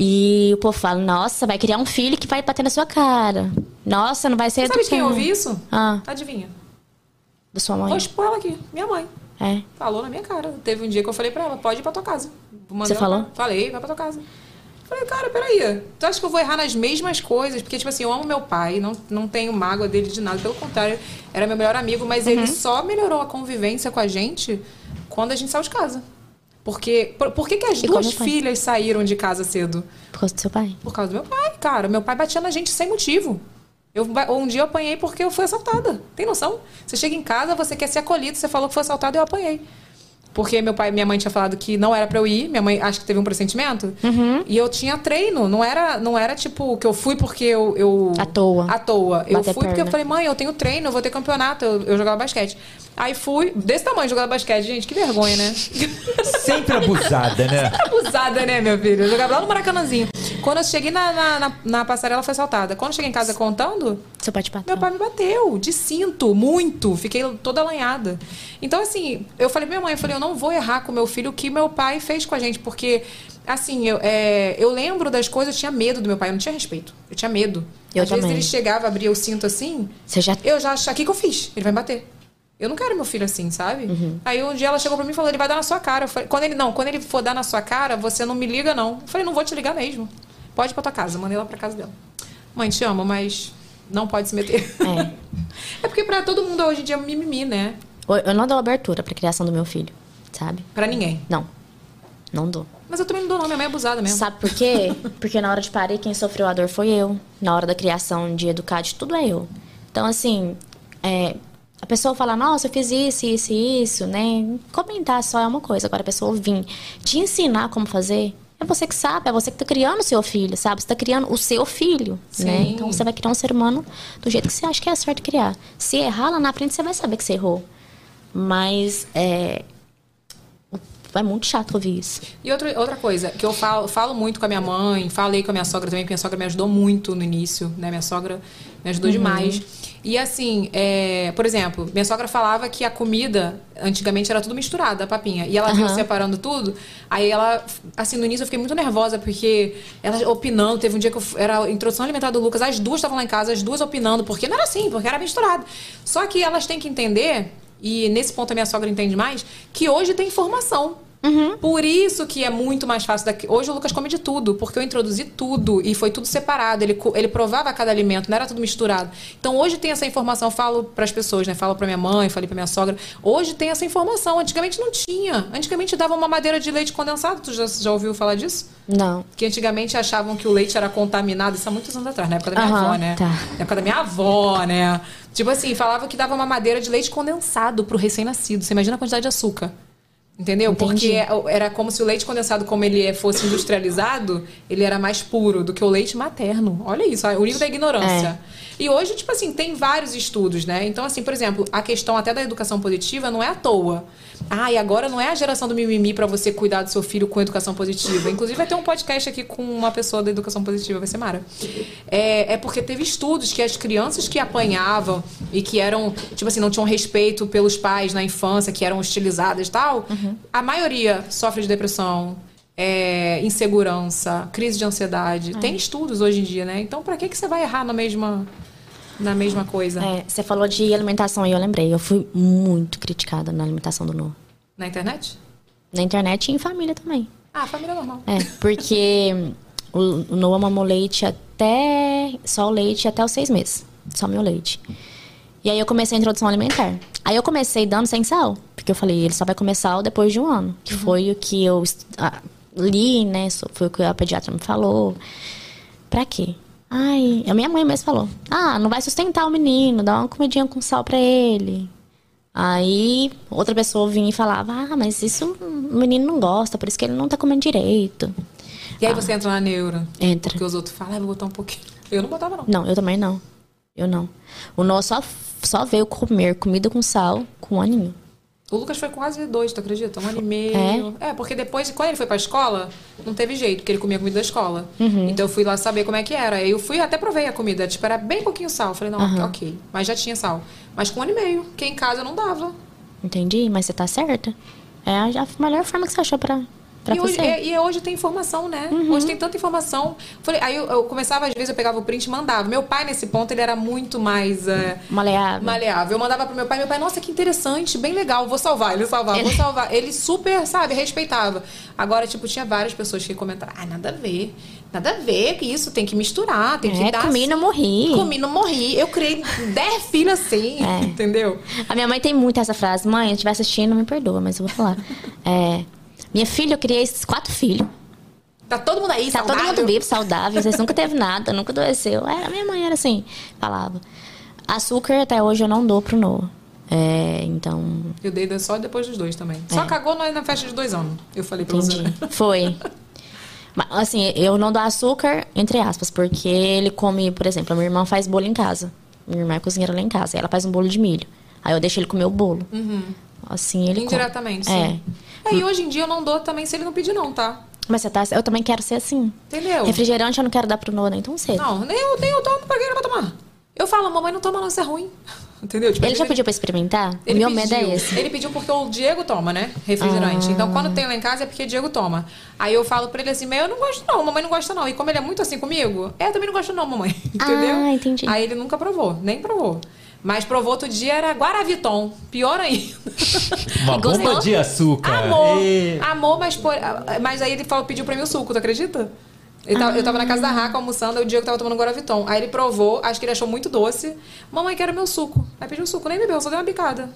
E o povo fala, nossa, vai criar um filho que vai bater na sua cara. Nossa, não vai ser Sabe de quem educado. ouvi isso? Ah, Adivinha? da sua mãe. Vou expor ela aqui. Minha mãe. É. Falou na minha cara. Teve um dia que eu falei pra ela, pode ir pra tua casa. Mandei Você falou? pra- Falei, vai pra tua casa. Falei, cara, peraí. Tu acha que eu vou errar nas mesmas coisas? Porque, tipo assim, eu amo meu pai, não, não tenho mágoa dele de nada. Pelo contrário, era meu melhor amigo, mas Uhum. ele só melhorou a convivência com a gente quando a gente saiu de casa. Porque, por, por que, que as duas filhas saíram de casa cedo? Por causa do seu pai. Por causa do meu pai, cara. Meu pai batia na gente sem motivo. Eu, um dia eu apanhei porque eu fui assaltada. Tem noção? Você chega em casa, você quer ser acolhido, você falou que foi assaltada eu apanhei. Porque meu pai e minha mãe tinha falado que não era pra eu ir. Minha mãe acho que teve um pressentimento. Uhum. E eu tinha treino. Não era, não era tipo que eu fui porque eu. eu À toa. À toa. Eu fui porque eu falei, mãe, eu tenho treino, eu vou ter campeonato. Eu, eu jogava basquete. Aí fui, desse tamanho, jogava basquete. Gente, que vergonha, né? Sempre abusada, né? Abusada, né, meu filho? Eu jogava lá no Maracanãzinho. Quando eu cheguei na, na, na, na passarela, foi assaltada. Quando eu cheguei em casa contando, Seu pai te bateu. meu pai me bateu, de cinto, muito. Fiquei toda alanhada. Então, assim, eu falei pra minha mãe, eu falei, eu não vou errar com meu filho o que meu pai fez com a gente, porque, assim, eu, é, eu lembro das coisas, eu tinha medo do meu pai, eu não tinha respeito. Eu tinha medo. Eu Às vezes também. ele chegava, abria o cinto assim, Você já. eu já achava, o que, que eu fiz? Ele vai me bater. Eu não quero meu filho assim, sabe? Uhum. Aí um dia ela chegou pra mim e falou, ele vai dar na sua cara. Eu falei, quando ele, não, quando ele for dar na sua cara, você não me liga, não. Eu falei, não vou te ligar mesmo. Pode ir pra tua casa. Eu Mandei ela pra casa dela. Mãe, te amo, mas não pode se meter. É. É porque pra todo mundo hoje em dia é mimimi, né? Eu não dou abertura pra criação do meu filho, sabe? Pra ninguém. Não. Não dou. Mas eu também não dou não, minha mãe é abusada mesmo. Sabe por quê? Porque na hora de parir, quem sofreu a dor foi eu. Na hora da criação, de educar, de tudo é eu. Então, assim, é, a pessoa fala, nossa, eu fiz isso, isso e isso, né? Comentar só é uma coisa. Agora, a pessoa vir te ensinar como fazer, é você que sabe, é você que tá criando o seu filho, sabe? Você tá criando o seu filho, né? Sim. Então, você vai criar um ser humano do jeito que você acha que é certo criar. Se errar lá na frente, você vai saber que você errou. Mas, é... É muito chato ouvir isso. E outra, outra coisa, que eu falo, falo muito com a minha mãe, falei com a minha sogra também, porque minha sogra me ajudou muito no início, né? Minha sogra me ajudou demais. E assim, é, por exemplo, minha sogra falava que a comida, antigamente era tudo misturado, a papinha. E ela viu Aham. separando tudo. Aí ela, assim, no início eu fiquei muito nervosa, porque ela opinando, teve um dia que eu, era a introdução alimentar do Lucas, as duas estavam lá em casa, as duas opinando, porque não era assim, porque era misturado. Só que elas têm que entender, e nesse ponto a minha sogra entende mais, que hoje tem informação. Por isso que é muito mais fácil daqui. Hoje o Lucas come de tudo, porque eu introduzi tudo e foi tudo separado. Ele, ele provava cada alimento, não era tudo misturado. Então hoje tem essa informação, eu falo para as pessoas, né? Falo para minha mãe, falei para minha sogra. Hoje tem essa informação. Antigamente não tinha. Antigamente dava uma madeira de leite condensado. Tu já, já ouviu falar disso? Não. Que antigamente achavam que o leite era contaminado, isso há muitos anos atrás, na época da minha Aham, avó, né? tá. Na época da minha avó, né? Tipo assim, falava que dava uma madeira de leite condensado pro recém-nascido. Você imagina a quantidade de açúcar. Entendeu? Entendi. Porque é- era como se o leite condensado, como ele é- fosse industrializado, ele era mais puro do que o leite materno. Olha isso, o nível da ignorância. E hoje, tipo assim, tem vários estudos, né? Então, assim, por exemplo, a questão até da educação positiva não é à toa. Ah, e agora não é a geração do mimimi pra você cuidar do seu filho com educação positiva. Inclusive, vai ter um podcast aqui com uma pessoa da educação positiva, vai ser Mara. É, é porque teve estudos que as crianças que apanhavam e que eram, tipo assim, não tinham respeito pelos pais na infância, que eram hostilizadas e tal, a maioria sofre de depressão, é, insegurança, crise de ansiedade. Tem estudos hoje em dia, né? Então, pra que, que você vai errar na mesma, na mesma coisa? É, você falou de alimentação e eu lembrei. Eu fui muito criticada na alimentação do Noah. Na internet? Na internet e em família também. Ah, família normal. É, porque o, o Noah mamou leite até. Só o leite até os seis meses. Só meu leite. E aí eu comecei a introdução alimentar. Aí eu comecei dando sem sal. Porque eu falei, ele só vai comer sal depois de um ano. Que foi o que eu ah, li, né? Foi o que a pediatra me falou. Pra quê? Ai, a minha mãe mesmo falou. Ah, não vai sustentar o menino, dá uma comidinha com sal pra ele. Aí outra pessoa vinha e falava: Ah, mas isso o menino não gosta, por isso que ele não tá comendo direito. E aí você entra na neura. Entra. Porque os outros falam, ah, vou botar um pouquinho. Eu não botava, não. Não, eu também não. Eu não. O Noah só, só veio comer comida com sal com um aninho. O Lucas foi quase dois, tu acredita? Um ano e meio. É? porque depois, quando ele foi pra escola, não teve jeito, porque ele comia comida da escola. Uhum. Então eu fui lá saber como é que era. Aí eu fui até provei a comida. Tipo, era bem pouquinho sal. Falei, não, Aham. ok. Mas já tinha sal. Mas com um ano e meio, que em casa não dava. Entendi, mas você tá certa. É a melhor forma que você achou pra, pra e, hoje, você. Uhum. e, e hoje tem informação, né? Hoje tem tanta informação. Falei, aí eu, eu começava, às vezes, eu pegava o print e mandava. Meu pai, nesse ponto, ele era muito mais. é, Maleável. Maleável. Eu mandava pro meu pai, meu pai, nossa, que interessante, bem legal, vou salvar, ele salvava, vou Ele- salvar. Ele super, sabe, respeitava. Agora, tipo, tinha várias pessoas que comentaram, ah, nada a ver, nada a ver, que isso tem que misturar, tem É, que dar. comi não morri. Comi, não morri. Eu criei 10 filhos assim, É. entendeu? A minha mãe tem muito essa frase. Mãe, se estiver assistindo, me perdoa, mas eu vou falar. É, minha filha, eu criei esses quatro filhos. Tá todo mundo aí, Tá saudável? todo mundo vivo, saudável. Vocês nunca teve nada, nunca adoeceu. É, a minha mãe era assim, falava. Açúcar até hoje eu não dou pro Noah. É, então, Eu dei só depois dos dois também. Só É. cagou na, festa de dois anos. Eu falei pra você. Foi. Mas, assim, eu não dou açúcar, entre aspas, porque ele come, por exemplo, a minha irmã faz bolo em casa. Minha irmã é cozinheira lá em casa. Ela faz um bolo de milho. Aí eu deixo ele comer o bolo. Assim ele come. Indiretamente, É. sim. É, e hoje em dia eu não dou também se ele não pedir, não, tá? Mas você tá. Eu também quero ser assim. Entendeu? Refrigerante eu não quero dar pro Noah nem tão cedo. Não, nem eu, nem eu tomo, pra que ele vai tomar? Eu falo, mamãe não toma não, isso é ruim. Entendeu? Tipo, ele já vezes pediu pra experimentar? O Ele meu pediu. medo é esse. Ele pediu porque o Diego toma, né? Refrigerante. Ah. Então, quando tem lá em casa é porque o Diego toma. Aí eu falo pra ele assim, mas eu não gosto não, mamãe não gosta não. E como ele é muito assim comigo, é, eu também não gosto não, mamãe. Entendeu? Ah, entendi. Aí ele nunca provou, nem provou. Mas provou outro dia era Guaraviton. Pior ainda. Uma bomba de açúcar. Amor. E- Amor, mas, por- mas aí ele falou, pediu pra mim o suco, tu acredita? Ele tava- Eu tava na casa da Raca almoçando, o Diego tava tomando Guaraviton. Aí ele provou, acho que ele achou muito doce. Mamãe, quero meu suco. Aí pediu o suco, nem bebeu, só deu uma bicada.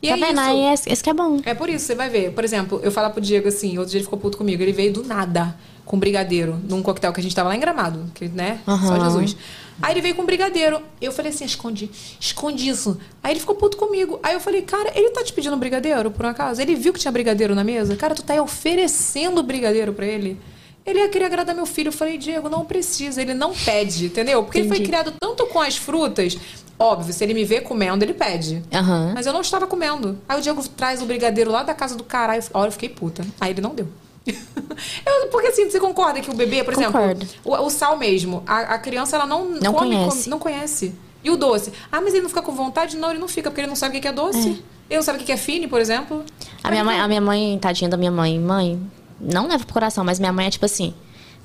E tá é vendo? isso. Aí esse, esse que é bom. É por isso, você vai ver. Por exemplo, eu falar pro Diego assim, outro dia ele ficou puto comigo. Ele veio do nada com brigadeiro num coquetel que a gente tava lá em Gramado, que, né? Só Aham. Jesus. Aí ele veio com brigadeiro. Eu falei assim, esconde, esconde isso. Aí ele ficou puto comigo. Aí eu falei, cara, ele tá te pedindo brigadeiro, por um acaso? Ele viu que tinha brigadeiro na mesa? Cara, tu tá aí oferecendo brigadeiro pra ele? Ele ia querer agradar meu filho. Eu falei, Diego, não precisa. Ele não pede, entendeu? Porque ele foi Entendi. criado tanto com as frutas. Óbvio, se ele me vê comendo, ele pede. Aham. Mas eu não estava comendo. Aí o Diego traz o brigadeiro lá da casa do caralho. Olha, eu fiquei puta. Aí ele não deu. Eu- porque assim, você concorda que o bebê, por Concordo. exemplo, o, o sal mesmo, a, a criança ela não, Não come, conhece. come- não conhece. E o doce? Ah, mas ele não fica com vontade? Não, ele não fica, porque ele não sabe o que é doce. Ele não sabe o que é fine, por exemplo. A minha mãe, a minha mãe, tadinha da minha mãe, mãe, não leva pro coração, mas minha mãe é tipo assim,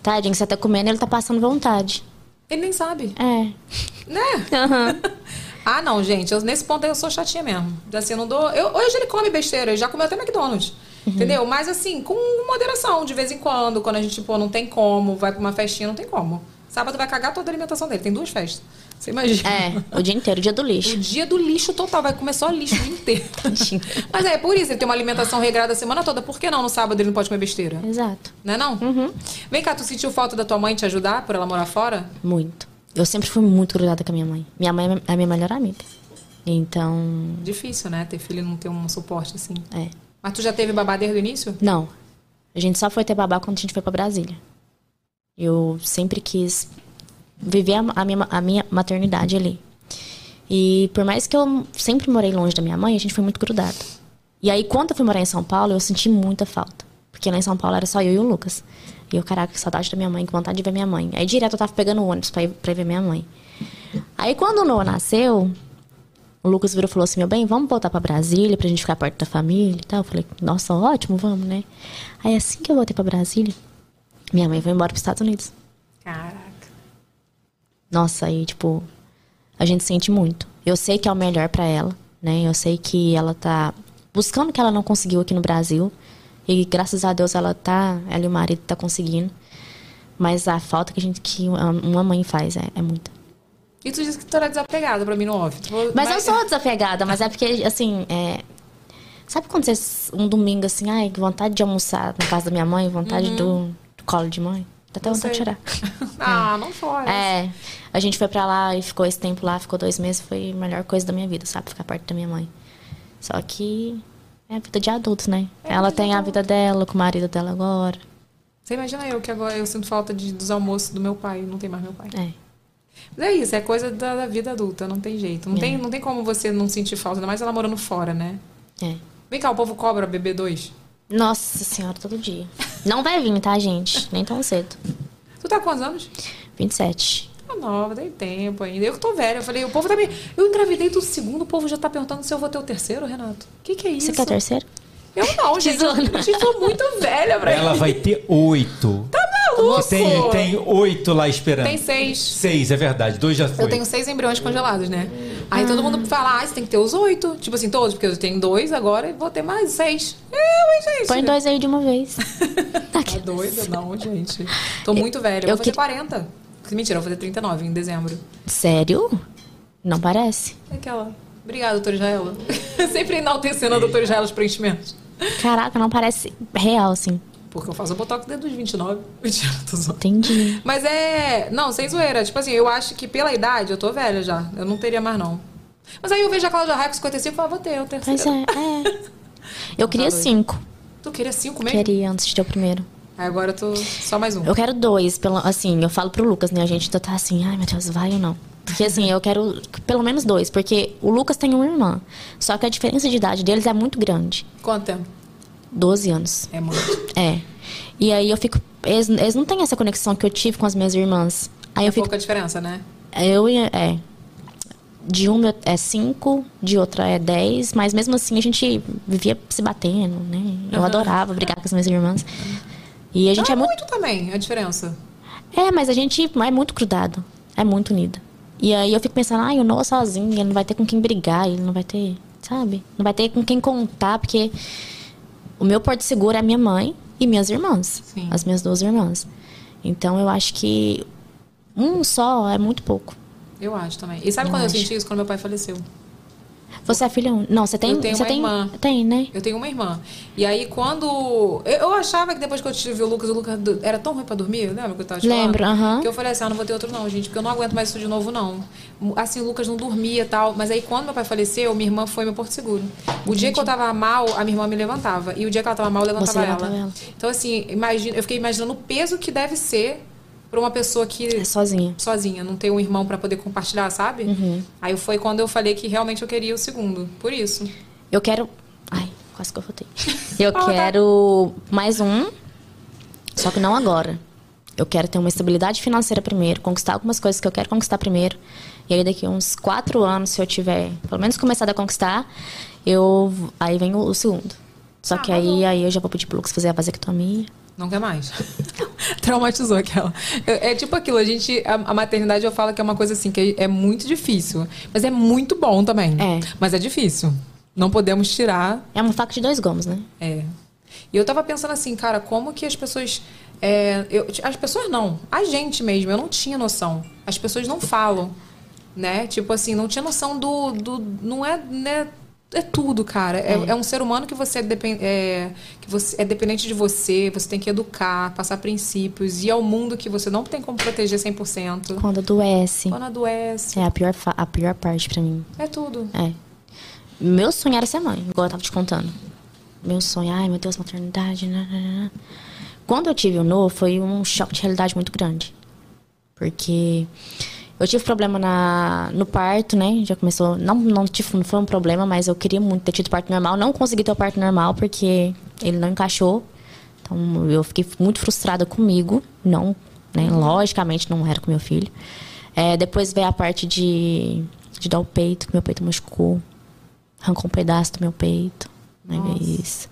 tadinho, você tá comendo, ele tá passando vontade. Ele nem sabe, É. né? Aham. Ah, não, gente, eu- nesse ponto aí eu sou chatinha mesmo. Assim, eu não dou. Eu, hoje ele come besteira, ele já comeu até McDonald's. Uhum. Entendeu? Mas assim, com moderação, de vez em quando, quando a gente, pô, não tem como, vai pra uma festinha, não tem como. Sábado vai cagar toda a alimentação dele. Tem duas festas. Você imagina? É, o dia inteiro, o dia do O lixo. dia do lixo total, vai comer só lixo o dia inteiro. Mas é, por isso, ele tem uma alimentação regrada a semana toda. Por que não no sábado ele não pode comer besteira? Exato. Não é não? Uhum. Vem cá, tu sentiu falta da tua mãe te ajudar por ela morar fora? Muito. Eu sempre fui muito grudada com a minha mãe. Minha mãe é a minha melhor amiga. Então, Difícil, né? Ter filho e não ter um suporte assim. é. Mas tu já teve babá desde o início? Não. A gente só foi ter babá quando a gente foi pra Brasília. Eu sempre quis viver a, a minha, a minha maternidade ali. E por mais que eu sempre morei longe da minha mãe, a gente foi muito grudado. E aí, quando eu fui morar em São Paulo, eu senti muita falta. Porque lá em São Paulo era só eu e o Lucas. E eu, caraca, que saudade da minha mãe, que vontade de ver minha mãe. Aí, direto, eu tava pegando o ônibus pra ir, pra ir ver minha mãe. Aí, quando o Noah nasceu, o Lucas virou e falou assim: Meu bem, vamos voltar pra Brasília pra gente ficar perto da família e tal. Eu falei: Nossa, ótimo, vamos, né? Aí, assim que eu voltei pra Brasília, minha mãe foi embora pros Estados Unidos. Caraca. Nossa, aí, tipo, a gente sente muito. Eu sei que é o melhor pra ela, né? Eu sei que ela tá buscando o que ela não conseguiu aqui no Brasil. E graças a Deus ela tá, ela e o marido tá conseguindo. Mas a falta que a gente que uma mãe faz é, é muita. E tu disse que tu era desapegada pra mim no off. Tu- Mas eu sou desapegada, mas é porque, assim, é... Sabe quando você, um domingo, assim, ai, que vontade de almoçar na casa da minha mãe, vontade do, do colo de mãe? Dá até Eu vontade de sei. chorar. Ah, não chora. É, a gente foi pra lá e ficou esse tempo lá, ficou dois meses, foi a melhor coisa da minha vida, sabe? Ficar perto da minha mãe. Só que é a vida de adulto, né? É Ela de tem a vida dela, com o marido dela agora. Você imagina eu que agora eu sinto falta de, dos almoços do meu pai. Não tem mais meu pai. É. Mas é isso, é coisa da, da vida adulta, não tem jeito. Não, É. tem, não tem como você não sentir falta, ainda mais ela morando fora, né? É. Vem cá, o povo cobra BB2. Nossa senhora, todo dia. Não vai vir, tá, gente? Nem tão cedo. Tu tá com quantos anos? 27. Tá nova, tem tempo ainda. Eu que tô velha. Eu falei, o povo tá me. Eu engravidei do segundo, o povo já tá perguntando se eu vou ter o terceiro, Renato. O que, que é isso? Você quer terceiro? Eu não, gente. Eu, tô muito velha pra Ela vai ter oito. Tá maluco? Tem, tem oito lá esperando. Tem seis. Seis, é verdade. Dois já foi. Eu tenho seis embriões congelados, né? Aí todo mundo fala, ah, você tem que ter os oito. Tipo assim, todos, porque eu tenho dois agora e vou ter mais seis. É, mas gente. Põe dois aí de uma vez. Tá doida? Não, gente. Tô muito velha. Eu eu vou fazer que- 40. Mentira, eu vou fazer 39 em dezembro. Sério? Não parece. É aquela. Obrigada, doutora Israela. Sempre enaltecendo a doutora Israela os preenchimentos. Caraca, não parece real, assim. Porque eu faço botox desde os 29. Mentira, tô zoando. Entendi. Mas é. Não, sem zoeira. Tipo assim, eu acho que pela idade eu tô velha já. Eu não teria mais, não. Mas aí eu vejo a Cláudia Raia com 55 e falo, vou ter o terceiro. Pois é, é. Eu queria doido. cinco. Tu queria cinco mesmo? Queria antes de ter o primeiro. Aí agora eu tô só mais um. Eu quero dois, pelo, assim, eu falo pro Lucas, né? A gente tá assim, ai meu Deus, vai ou não? Porque assim, eu quero pelo menos dois, porque o Lucas tem uma irmã. Só que a diferença de idade deles é muito grande. Quanto tempo? 12 anos. É muito. É. E aí eu fico. Eles, eles não têm essa conexão que eu tive com as minhas irmãs. Aí É eu fico. pouca diferença, né? Eu. É. De uma é cinco, de outra é dez, mas mesmo assim a gente vivia se batendo, né? Eu Aham. adorava brigar com as minhas irmãs. E a gente Não é muito. muito também, a diferença. É, mas a gente é muito grudado. É muito unido. E aí eu fico pensando, ai, o Noah sozinho, ele não vai ter com quem brigar, ele não vai ter, sabe? Não vai ter com quem contar, porque o meu porto seguro é minha mãe e minhas irmãs. Sim. As minhas duas irmãs. Então eu acho que um só é muito pouco. Eu acho também. E sabe Eu quando eu acho. senti isso? Quando meu pai faleceu. Você é filha única? Não, você tem. Eu tenho você uma tem, irmã. Tem, né? Eu tenho uma irmã. E aí, quando. Eu, eu achava que depois que eu tive o Lucas, o Lucas era tão ruim pra dormir, lembra que eu tava te? Lembro, aham. Que eu falei assim: ah, não vou ter outro não, gente, porque eu não aguento mais isso de novo, não. Assim, o Lucas não dormia e tal. Mas aí, quando meu pai faleceu, minha irmã foi meu porto seguro. O dia que eu tava mal, a minha irmã me levantava. E o dia que ela tava mal, eu levantava Você levantava ela. ela. Então, assim, imagina, eu fiquei imaginando o peso que deve ser pra uma pessoa que É sozinha. sozinha, não ter um irmão pra poder compartilhar, sabe? Uhum. Aí foi quando eu falei que realmente eu queria o segundo. Por isso. Eu quero. Ai, quase que eu votei. Eu Ah, tá. quero mais um, só que não agora. Eu quero ter uma estabilidade financeira primeiro, conquistar algumas coisas que eu quero conquistar primeiro. E aí daqui uns quatro anos, se eu tiver pelo menos começado a conquistar, eu aí vem o, o segundo. Só Ah, que tá aí, bom. aí eu já vou pedir pro Lucas fazer a vasectomia. Não quer mais. Traumatizou aquela. É, é tipo aquilo, a gente. A, a maternidade eu falo que é uma coisa assim, que é, é muito difícil. Mas é muito bom também. É. Mas é difícil. Não podemos tirar. É uma faca de dois gomos, né? É. E eu tava pensando assim, cara, como que as pessoas. é, eu- as pessoas não. A gente mesmo, eu não tinha noção. As pessoas não falam. Né? Tipo assim, não tinha noção do. do não é. Né, é tudo, cara. É, É. é um ser humano que você é, depen- é, que você é dependente de você, você tem que educar, passar princípios, e ao mundo que você não tem como proteger 100%. Quando adoece. Quando adoece. É a pior, a pior parte pra mim. É tudo. É. Meu sonho era ser mãe, igual eu tava te contando. Meu sonho, ai meu Deus, maternidade. nananana. Quando eu tive o No, foi um choque de realidade muito grande. Porque eu tive problema na, no parto, né? Já começou. Não, não, tive, não foi um problema, mas eu queria muito ter tido parto normal. Não consegui ter o parto normal porque ele não encaixou. Então eu fiquei muito frustrada comigo. Não, né? Logicamente não era com meu filho. É, depois veio a parte de, de dar o peito, que meu peito machucou. Arrancou um pedaço do meu peito. Né? Isso.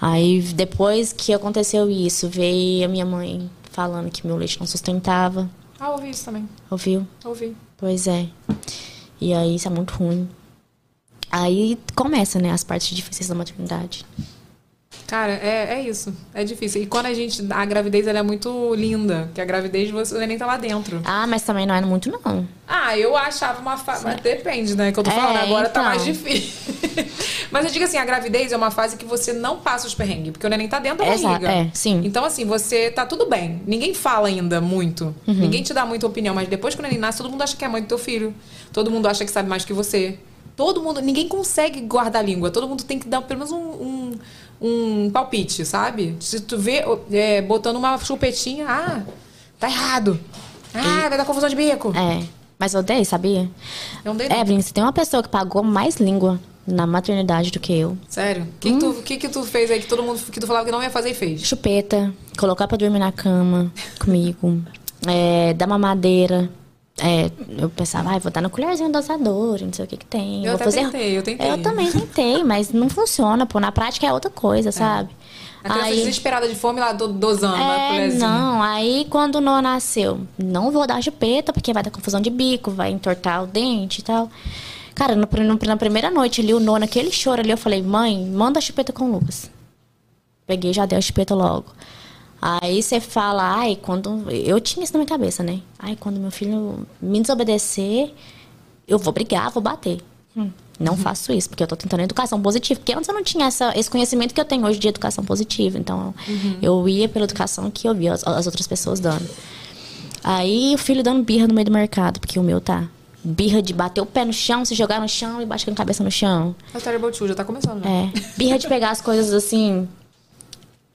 Aí depois que aconteceu isso, veio a minha mãe falando que meu leite não sustentava. Ah, ouvi isso também. Ouviu? Ouvi. Pois é. E aí isso é muito ruim. Aí começa, né, as partes difíceis da maternidade. Cara, é, é isso. É difícil. E quando a gente. A gravidez ela é muito linda. Que a gravidez você, o neném tá lá dentro. Ah, mas também não é muito, não. Ah, eu achava uma fase. Mas depende, né? Que eu tô É, falando. Agora tá então. mais difícil. mas eu digo assim: a gravidez é uma fase que você não passa os perrengues. Porque o neném tá dentro da Exa- barriga. é, sim. Então, assim, você tá tudo bem. Ninguém fala ainda muito. Uhum. Ninguém te dá muita opinião. Mas depois que o neném nasce, todo mundo acha que é mãe do teu filho. Todo mundo acha que sabe mais que você. Todo mundo. Ninguém consegue guardar a língua. Todo mundo tem que dar pelo menos um. um um palpite, sabe? Se tu vê é, botando uma chupetinha, ah, tá errado. Ah, vai dar confusão de bico. É. Mas eu odeio, sabia? Eu não dei. Evelyn, se tem uma pessoa que pagou mais língua na maternidade do que eu. Sério? O que, que, tu, que, que tu fez aí que todo mundo que tu falava que não ia fazer e fez? Chupeta, colocar pra dormir na cama comigo, é, dar mamadeira. É, eu pensava, ah, vou dar no colherzinho dosador, não sei o que que tem. Eu vou até fazer... tentei, eu tentei. Eu também tentei, mas não funciona, pô. Na prática é outra coisa, sabe? A criança desesperada de fome lá do, dosando? É, não, aí quando o Noah nasceu, não vou dar chupeta, porque vai dar confusão de bico, vai entortar o dente e tal. Cara, no, no- na primeira noite ali, o Noah, naquele choro ali, eu falei, mãe, manda a chupeta com o Lucas. Peguei já dei a chupeta logo. Aí você fala, ai, quando. Eu tinha isso na minha cabeça, né? Ai, quando meu filho me desobedecer, eu vou brigar, vou bater. Hum, não faço isso, porque eu tô tentando educação positiva. Porque antes eu não tinha essa, esse conhecimento que eu tenho hoje de educação positiva. Então, eu ia pela educação que eu via as, as outras pessoas dando. Aí o filho dando birra no meio do mercado, porque o meu tá. Birra de bater o pé no chão, se jogar no chão e bater a cabeça no chão. A Terrible Two já tá começando, né? É. Birra de pegar as coisas assim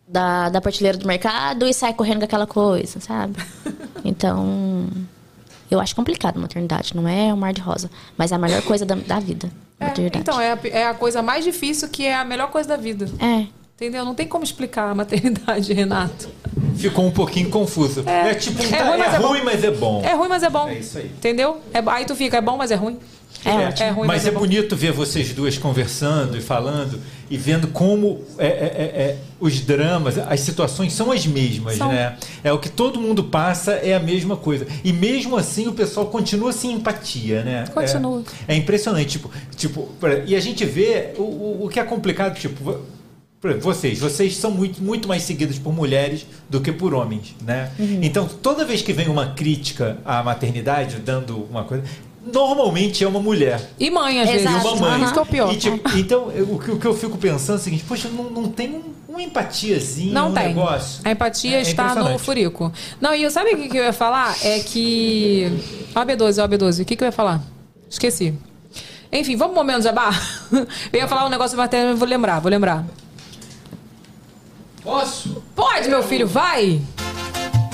da, da prateleira do mercado e sair correndo com aquela coisa, sabe? Então, eu acho complicado a maternidade. Não é um mar de rosa. Mas é a melhor coisa da, da vida. É, então, é a, é a coisa mais difícil que é a melhor coisa da vida. É. Entendeu? Não tem como explicar a maternidade, Renato. Ficou um pouquinho confuso. É, tipo, um É tá- ruim, mas é é bom. ruim, mas é bom. É ruim, mas é bom. É isso aí. Entendeu? É, aí tu fica, é bom, mas é ruim. É, É ruim, mas, mas é, é bonito ver vocês duas conversando e falando e vendo como é, é, é, é, os dramas, as situações são as mesmas, São. né? É o que todo mundo passa, é a mesma coisa. E mesmo assim o pessoal continua sem empatia, né? Continua. É, é impressionante, tipo, tipo, e a gente vê o, o, o que é complicado, tipo, vocês, vocês são muito, muito mais seguidos por mulheres do que por homens, né? Então, toda vez que vem uma crítica à maternidade, dando uma coisa, normalmente é uma mulher. E mãe, às vezes. E uma mãe. Isso que é o pior. E, tipo, então, o que, o que eu fico pensando é o seguinte, poxa, não, não tem um, uma empatiazinha, Não um tem. negócio. A empatia É está no furico. Não, e eu sabe o que, que eu ia falar? É que. Ó, a B12, ó, a B12. O que, que eu ia falar? Esqueci. Enfim, vamos pro momento jabá? Eu ia falar um negócio materno, eu vou lembrar, vou lembrar. Posso? Pode, meu filho, vai!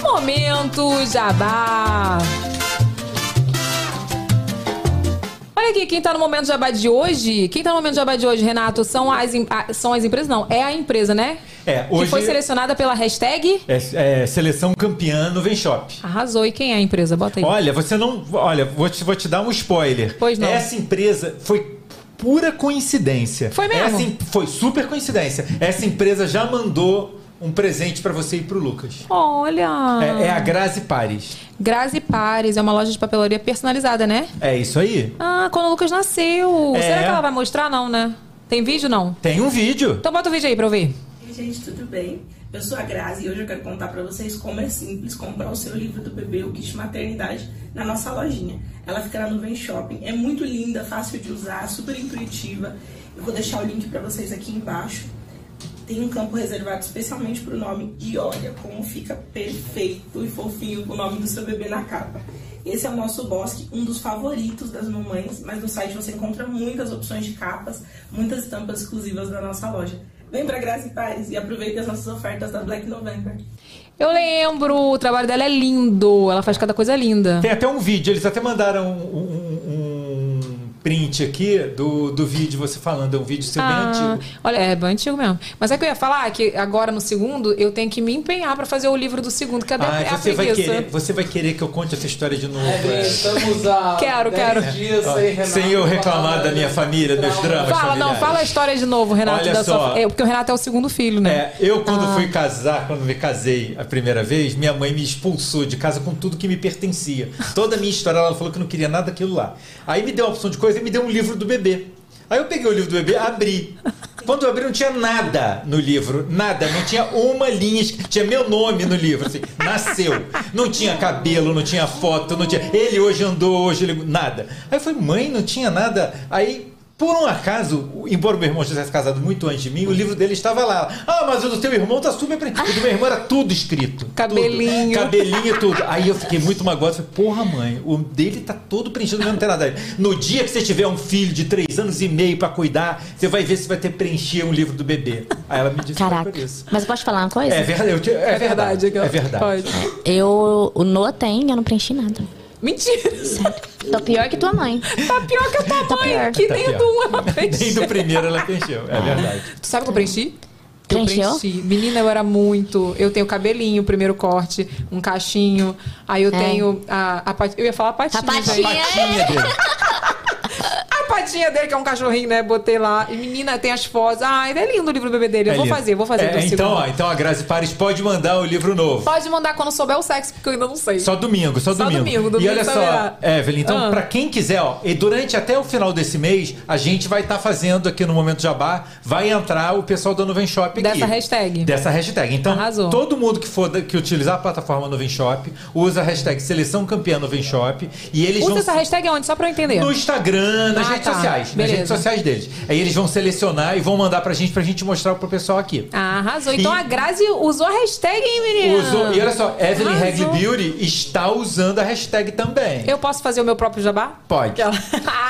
Momento Jabá! Olha aqui, quem tá no Momento Jabá de hoje, quem tá no Momento Jabá de hoje, Renato, são as, são as empresas, não, é a empresa, né? É, Que hoje foi selecionada pela hashtag é, é seleção campeã no Vem Shop. Arrasou. E quem é a empresa? Bota aí. Olha, você não. Olha, vou te, vou te dar um spoiler. Pois não. Essa empresa foi pura coincidência. Foi mesmo? Essa foi super coincidência. Essa empresa já mandou um presente pra você e pro Lucas. Olha! É, é a Grazi Pares. Grazi Pares, é uma loja de papelaria personalizada, né? É isso aí? Ah, quando o Lucas nasceu. É. Será que ela vai mostrar? Não, né? Tem vídeo, não? Tem um vídeo. Então bota o vídeo aí pra eu ver. Oi, gente, tudo bem? Eu sou a Grazi e hoje eu quero contar pra vocês como é simples comprar o seu livro do bebê, o kit maternidade, na nossa lojinha. Ela fica na Nuvem Shopping, é muito linda, fácil de usar, super intuitiva. Eu vou deixar o link pra vocês aqui embaixo. Tem um campo reservado especialmente pro nome e olha como fica perfeito e fofinho com o nome do seu bebê na capa. Esse é o nosso bosque, um dos favoritos das mamães, mas no site você encontra muitas opções de capas, muitas estampas exclusivas da nossa loja. Vem pra Grazi Pares e aproveite as nossas ofertas da Black November. Eu lembro, o trabalho dela é lindo. Ela faz cada coisa linda. Tem até um vídeo, eles até mandaram um- um print aqui do, do vídeo, você falando, é um vídeo seu bem Ah, antigo. Olha, é bem antigo mesmo. Mas é que eu ia falar que agora no segundo eu tenho que me empenhar pra fazer o livro do segundo. Cadê Ah, a você vai, querer, você vai querer que eu conte essa história de novo. É, é. estamos há Quero, 10 quero. dias Ó, sem Renato. sem eu reclamar da minha família, dos dramas Fala, não, familiares. fala a história de novo, Renato. Olha da só. Sua... É, porque o Renato é o segundo filho, né? É, eu quando Ah. fui casar, quando me casei a primeira vez, minha mãe me expulsou de casa com tudo que me pertencia. Toda a minha história, ela falou que não queria nada daquilo lá. Aí me deu uma opção de coisa e me deu um livro do bebê. Aí eu peguei o livro do bebê, abri. Quando eu abri, não tinha nada no livro. Nada. Não tinha uma linha. Tinha meu nome no livro. Assim, nasceu. Não tinha cabelo, não tinha foto, não tinha. Ele hoje andou, hoje ele. Nada. Aí eu falei, mãe, não tinha nada. Aí. Por um acaso, embora o meu irmão tivesse casado muito antes de mim, o livro dele estava lá. Ah, mas o do teu irmão tá super preenchido. O do meu irmão era tudo escrito. Cabelinho. Tudo. Cabelinho e tudo. Aí eu fiquei muito magoado. Falei, porra, mãe, o dele tá todo preenchido, não tem nada. aí. No dia que você tiver um filho de três anos e meio pra cuidar, você vai ver se vai ter que preencher um livro do bebê. Aí ela me disse que Caraca. por isso. Mas eu posso falar uma coisa? É verdade. eu te- É, É verdade. verdade. É verdade. Pode. Eu, o Noah tem, eu não preenchi nada. Mentira. Sério. Tô pior que tua mãe. Tá pior que a tua mãe, pior. que Tá nem pior. do um ela preencheu. Nem do primeiro ela preencheu, é verdade. Tu sabe que eu preenchi? Eu preenchi. Menina, eu era muito. Eu tenho cabelinho, primeiro corte, um cachinho. Aí eu É. tenho a, a Eu ia falar patinha. A patinha. A patinha dele, que é um cachorrinho, né? Botei lá. E menina, tem as fotos. Ai, é lindo o livro do bebê dele. Eu É vou lindo. fazer, vou fazer. É, então, ó, então a Grazi Pares pode mandar o livro novo. Pode mandar quando souber o sexo, porque eu ainda não sei. Só domingo, só, Só domingo. domingo, domingo E olha só, Evelyn, então, Ah. pra quem quiser, ó, e durante até o final desse mês, a gente vai estar fazendo aqui no Momento Jabá, vai entrar o pessoal da Nuvem Shop aqui. Dessa hashtag. Dessa hashtag. Então, Arrasou. todo mundo que for que utilizar a plataforma Nuvem Shop, usa a hashtag Seleção Campeã Nuvem Shop e eles Usa vão essa hashtag onde? Só pra eu entender. no Instagram, nas Ah, redes tá. sociais, nas Beleza. redes sociais deles. Aí eles vão selecionar e vão mandar pra gente pra gente mostrar pro pessoal aqui. Ah, arrasou. Então E- a Grazi usou a hashtag, hein, menina? Usou- e olha só, Evelyn. Regli Beauty está usando a hashtag também. Eu posso fazer o meu próprio jabá? Pode.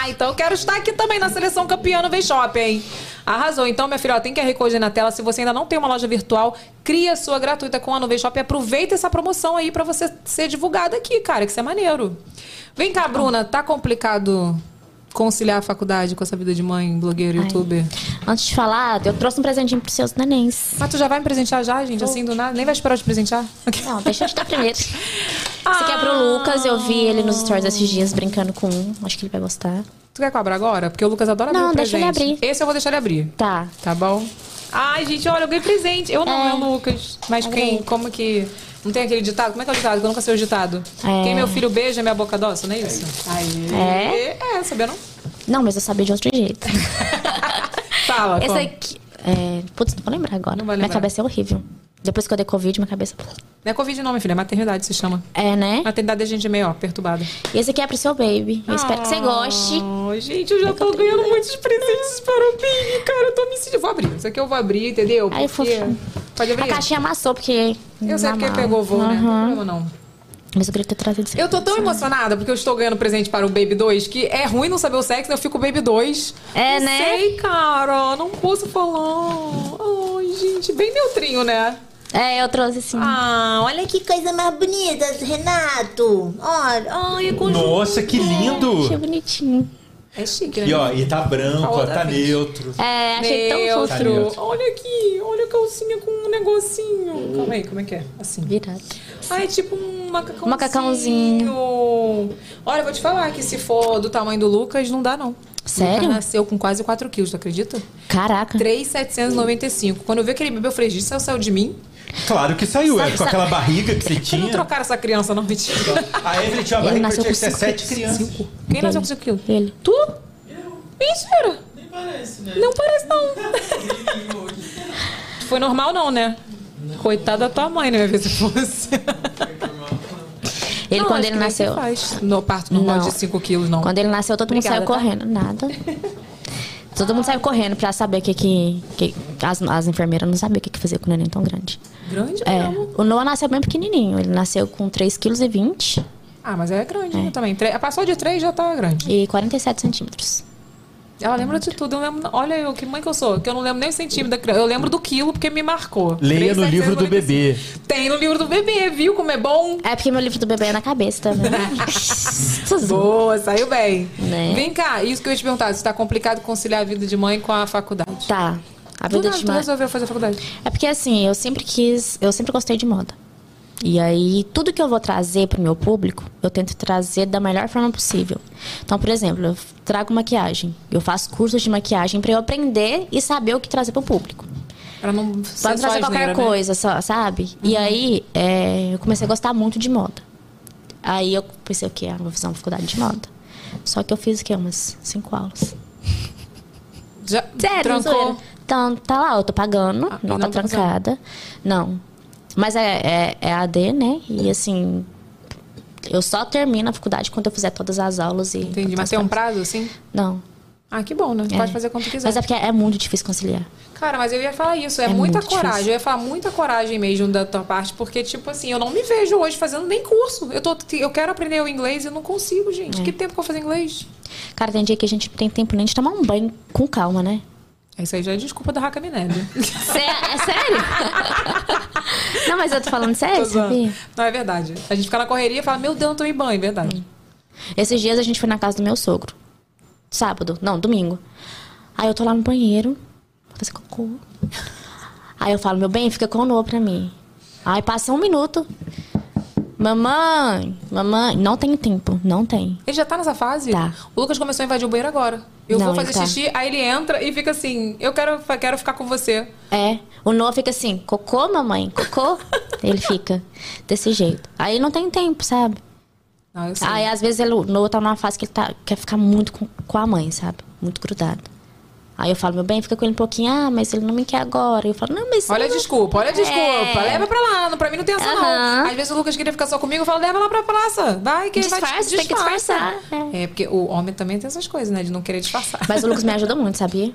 Ah, então eu quero estar aqui também na seleção campeã no V-Shop, hein? Arrasou. Então, minha filha, ó, tem QR Code na tela. Se você ainda não tem uma loja virtual, cria a sua gratuita com a Nuvem Shop e aproveita essa promoção aí pra você ser divulgada aqui, cara, que isso é maneiro. Vem cá, Bruna, tá complicado conciliar a faculdade com essa vida de mãe, blogueira, Ai. youtuber? Antes de falar, eu trouxe um presentinho pros seus nenéns. Mas tu já vai me presentear já, gente? Assim, do nada? Nem vai esperar eu te presentear? Não, deixa eu te dar primeiro. Esse aqui é pro Lucas, eu vi ele nos stories esses dias brincando com um. Acho que ele vai gostar. Tu quer cobrar agora? Porque o Lucas adora Não, abrir o deixa ele abrir. Esse eu vou deixar ele abrir. Tá. Tá bom? Ai, gente, olha, eu ganhei presente. Eu não, é, É. o Lucas. Mas quem, como que... Não tem aquele ditado? Como é que é o ditado? Que eu nunca sei o ditado. É. Quem meu filho beija, minha boca doce, não é isso? Aí. É? É, sabia não? Não, mas eu sabia de outro jeito. Fala, Esse como? aqui. É... Putz, não vou lembrar agora. Não vai Minha lembrar. cabeça é horrível. Depois que eu dei Covid, minha cabeça. Não é Covid não, minha filha. É maternidade se chama. É, né? Maternidade a gente é meio, ó, perturbada. E esse aqui é pro seu baby. Eu espero que você goste. Ai, gente, eu já tô ganhando muitos presentes para o Big, cara. Eu tô me sentindo. Vou abrir. Isso aqui eu vou abrir, entendeu? Ai, Porque... fofinho. Pode abrir? A caixinha amassou, porque. Eu sei porque pegou voo, né? Não problema não. Mas eu queria ter trazido isso Eu tô tão emocionada porque eu estou ganhando presente para o Baby 2 que é ruim não saber o sexo, eu fico Baby 2. É, não né? sei, cara, não posso falar. Ai, gente, bem neutrinho, né? É, eu trouxe assim. Ah, olha que coisa mais bonita, Renato. Olha, é conjunto. Nossa, que lindo! Achei bonitinho. É chique, né? E ó, e tá branco, ó, tá neutro. É, achei tão Neutro. fofo. neutro. Olha aqui, olha a calcinha com um negocinho. Calma aí, como é que é? Assim. Virado. Ah, é tipo um macacãozinho. Macacãozinho. Olha, eu vou te falar que se for do tamanho do Lucas, não dá não. Sério? Lucas nasceu com quase 4 quilos, tu acredita? Caraca. 3,795. Quando eu vi aquele bebê, eu falei, isso saiu de mim? Claro que saiu, é Sabe- com sabe- aquela barriga que você Não tinha. trocaram essa criança, não, mentira. A Evelyn tinha uma barriga que tinha com cinco sete quilos. crianças. Quem nasceu com 5 quilos? Ele. Tu? Mentira. Nem parece, né? Não parece, não. Foi normal, não, né? Coitada da tua mãe, né? Ver se fosse. Ele, Não, quando ele nasceu. faz no parto normal Não. de 5 quilos, não. Quando ele nasceu, todo mundo Obrigada, saiu tá? correndo. Nada. Todo mundo saiu correndo pra saber o que, que, que as, as enfermeiras não sabiam o que, que fazer com o neném tão grande. Grande É. mesmo. O Noah nasceu bem pequenininho. Ele nasceu com 3,20 kg Ah, mas é grande né, também. Tre- Passou de 3 já tá grande. e 47 centímetros. Ela lembra de tudo. Eu lembro, olha eu, que mãe que eu sou. Que eu não lembro nem o centímetro da criança. Eu lembro do quilo porque me marcou. Leia no livro do 3,795. bebê. Tem no livro do bebê, viu como é bom? É porque meu livro do bebê é na cabeça, vendo? Boa, saiu bem. Né? Vem cá, isso que eu ia te perguntar. Se tá complicado conciliar a vida de mãe com a faculdade. Tá. A vida de tu mãe. resolveu fazer a faculdade. É porque assim, eu sempre quis, eu sempre gostei de moda. E aí, tudo que eu vou trazer pro meu público, eu tento trazer da melhor forma possível. Então, por exemplo, eu trago maquiagem. Eu faço cursos de maquiagem para eu aprender e saber o que trazer pro público. Pra não Pra trazer qualquer né? coisa, só, sabe? E aí, é, eu comecei a gostar muito de moda. Aí eu pensei, o quê? Ah, vou fazer uma faculdade de moda. Só que eu fiz o quê? Umas cinco aulas. Já Sério, trancou. Então, tá lá, eu tô pagando, Ah, não tá não tá trancada. Não. Mas é, é, é AD, né? E assim, eu só termino a faculdade quando eu fizer todas as aulas e. Entendi. Mas as tem um prazo, assim? Não. Ah, que bom, né? É. Pode fazer quando quiser. Mas é porque é muito difícil conciliar. Cara, mas eu ia falar isso, é, É muita coragem. difícil. Eu ia falar muita coragem mesmo da tua parte, porque, tipo assim, eu não me vejo hoje fazendo nem curso. Eu, tô, eu quero aprender o inglês e eu não consigo, gente. É. Que tempo que eu vou fazer inglês? Cara, tem dia que a gente não tem tempo nem de tomar um banho com calma, né? Isso aí já é desculpa da Raca Minelli. Cê- é sério? não, mas eu tô falando sério, sabia? Não, é verdade. A gente fica na correria e fala, meu Deus, não tomei banho, é verdade. Esses dias a gente foi na casa do meu sogro. Sábado, não, domingo. Aí eu tô lá no banheiro, fazer cocô. Aí eu falo, meu bem, fica com o pra mim. Aí passa um minuto. Mamãe, mamãe, não tem tempo, não tem. Ele já tá nessa fase? Tá. O Lucas começou a invadir o banheiro agora. Eu Não, vou fazer tá. xixi, aí ele entra e fica assim, eu quero, quero ficar com você. É, o Noah fica assim, cocô, mamãe, cocô. Ele fica desse jeito. Aí não tem tempo, sabe? Não, eu sei. Aí às vezes ele, o Noah tá numa fase que ele tá, quer ficar muito com, com a mãe, sabe? Muito grudado. Aí eu falo, meu bem, fica com ele um pouquinho. Ah, mas ele não me quer agora. Eu falo, não, mas... Olha a não- desculpa, olha a desculpa. É. Leva pra lá. Não, pra mim não tem essa, não. Às vezes o Lucas queria ficar só comigo, eu falo, leva lá pra praça. Vai, que ele vai Disfarça, tem que disfarça. disfarçar, É. porque o homem também tem essas coisas, né? De não querer disfarçar. Mas o Lucas me ajuda muito, sabia?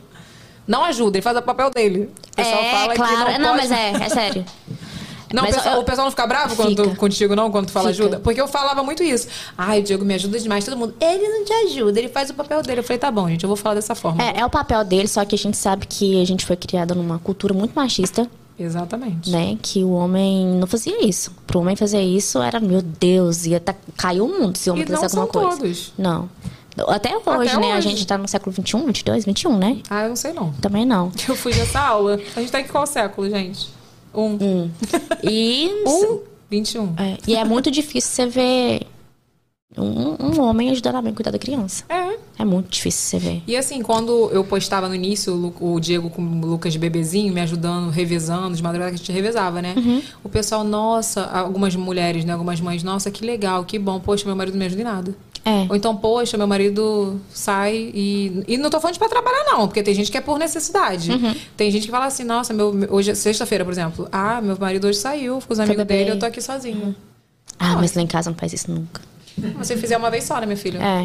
Não ajuda, ele faz o papel dele. O pessoal é, fala claro. que não, não, pode... mas é, é sério. Não, o, pessoal, eu- o pessoal não fica bravo quando Fica. contigo, não, quando tu fala Fica. ajuda? Porque eu falava muito isso. Ai, o Diego me ajuda demais, todo mundo. Ele não te ajuda, ele faz o papel dele. Eu falei, tá bom, gente, eu vou falar dessa forma. É, é o papel dele, só que a gente sabe que a gente foi criada numa cultura muito machista, Exatamente. né? Que o homem não fazia isso. Pro homem fazer isso era, meu Deus, ia tá, cair o mundo se o homem E fizesse alguma coisa. todos. Não. Até hoje, né? A hoje. gente tá no século XXI, 22, 21, né? Ah, eu não sei não. Também não. Eu fui dessa aula. A gente tá em qual século, gente? Um. E. Um? 21. É, e é muito difícil você ver um, um homem ajudando a mãe a cuidar da criança. É. É muito difícil você ver. E assim, quando eu postava no início o Diego com o Lucas de bebezinho, me ajudando, revezando, de madrugada que a gente revezava, né? Uhum. O pessoal, nossa, algumas mulheres, né? Algumas mães, nossa, que legal, que bom. Poxa, meu marido não me ajuda em nada. É. Ou então, poxa, meu marido sai e. E não tô falando de pra trabalhar, não, porque tem gente que é por necessidade. Uhum. Tem gente que fala assim, nossa, meu, hoje é sexta-feira, por exemplo. Ah, meu marido hoje saiu com os amigos dele, eu tô aqui sozinho. Ah, mas lá em casa não faz isso nunca. Se você fizer uma vez só, né, minha filha? É.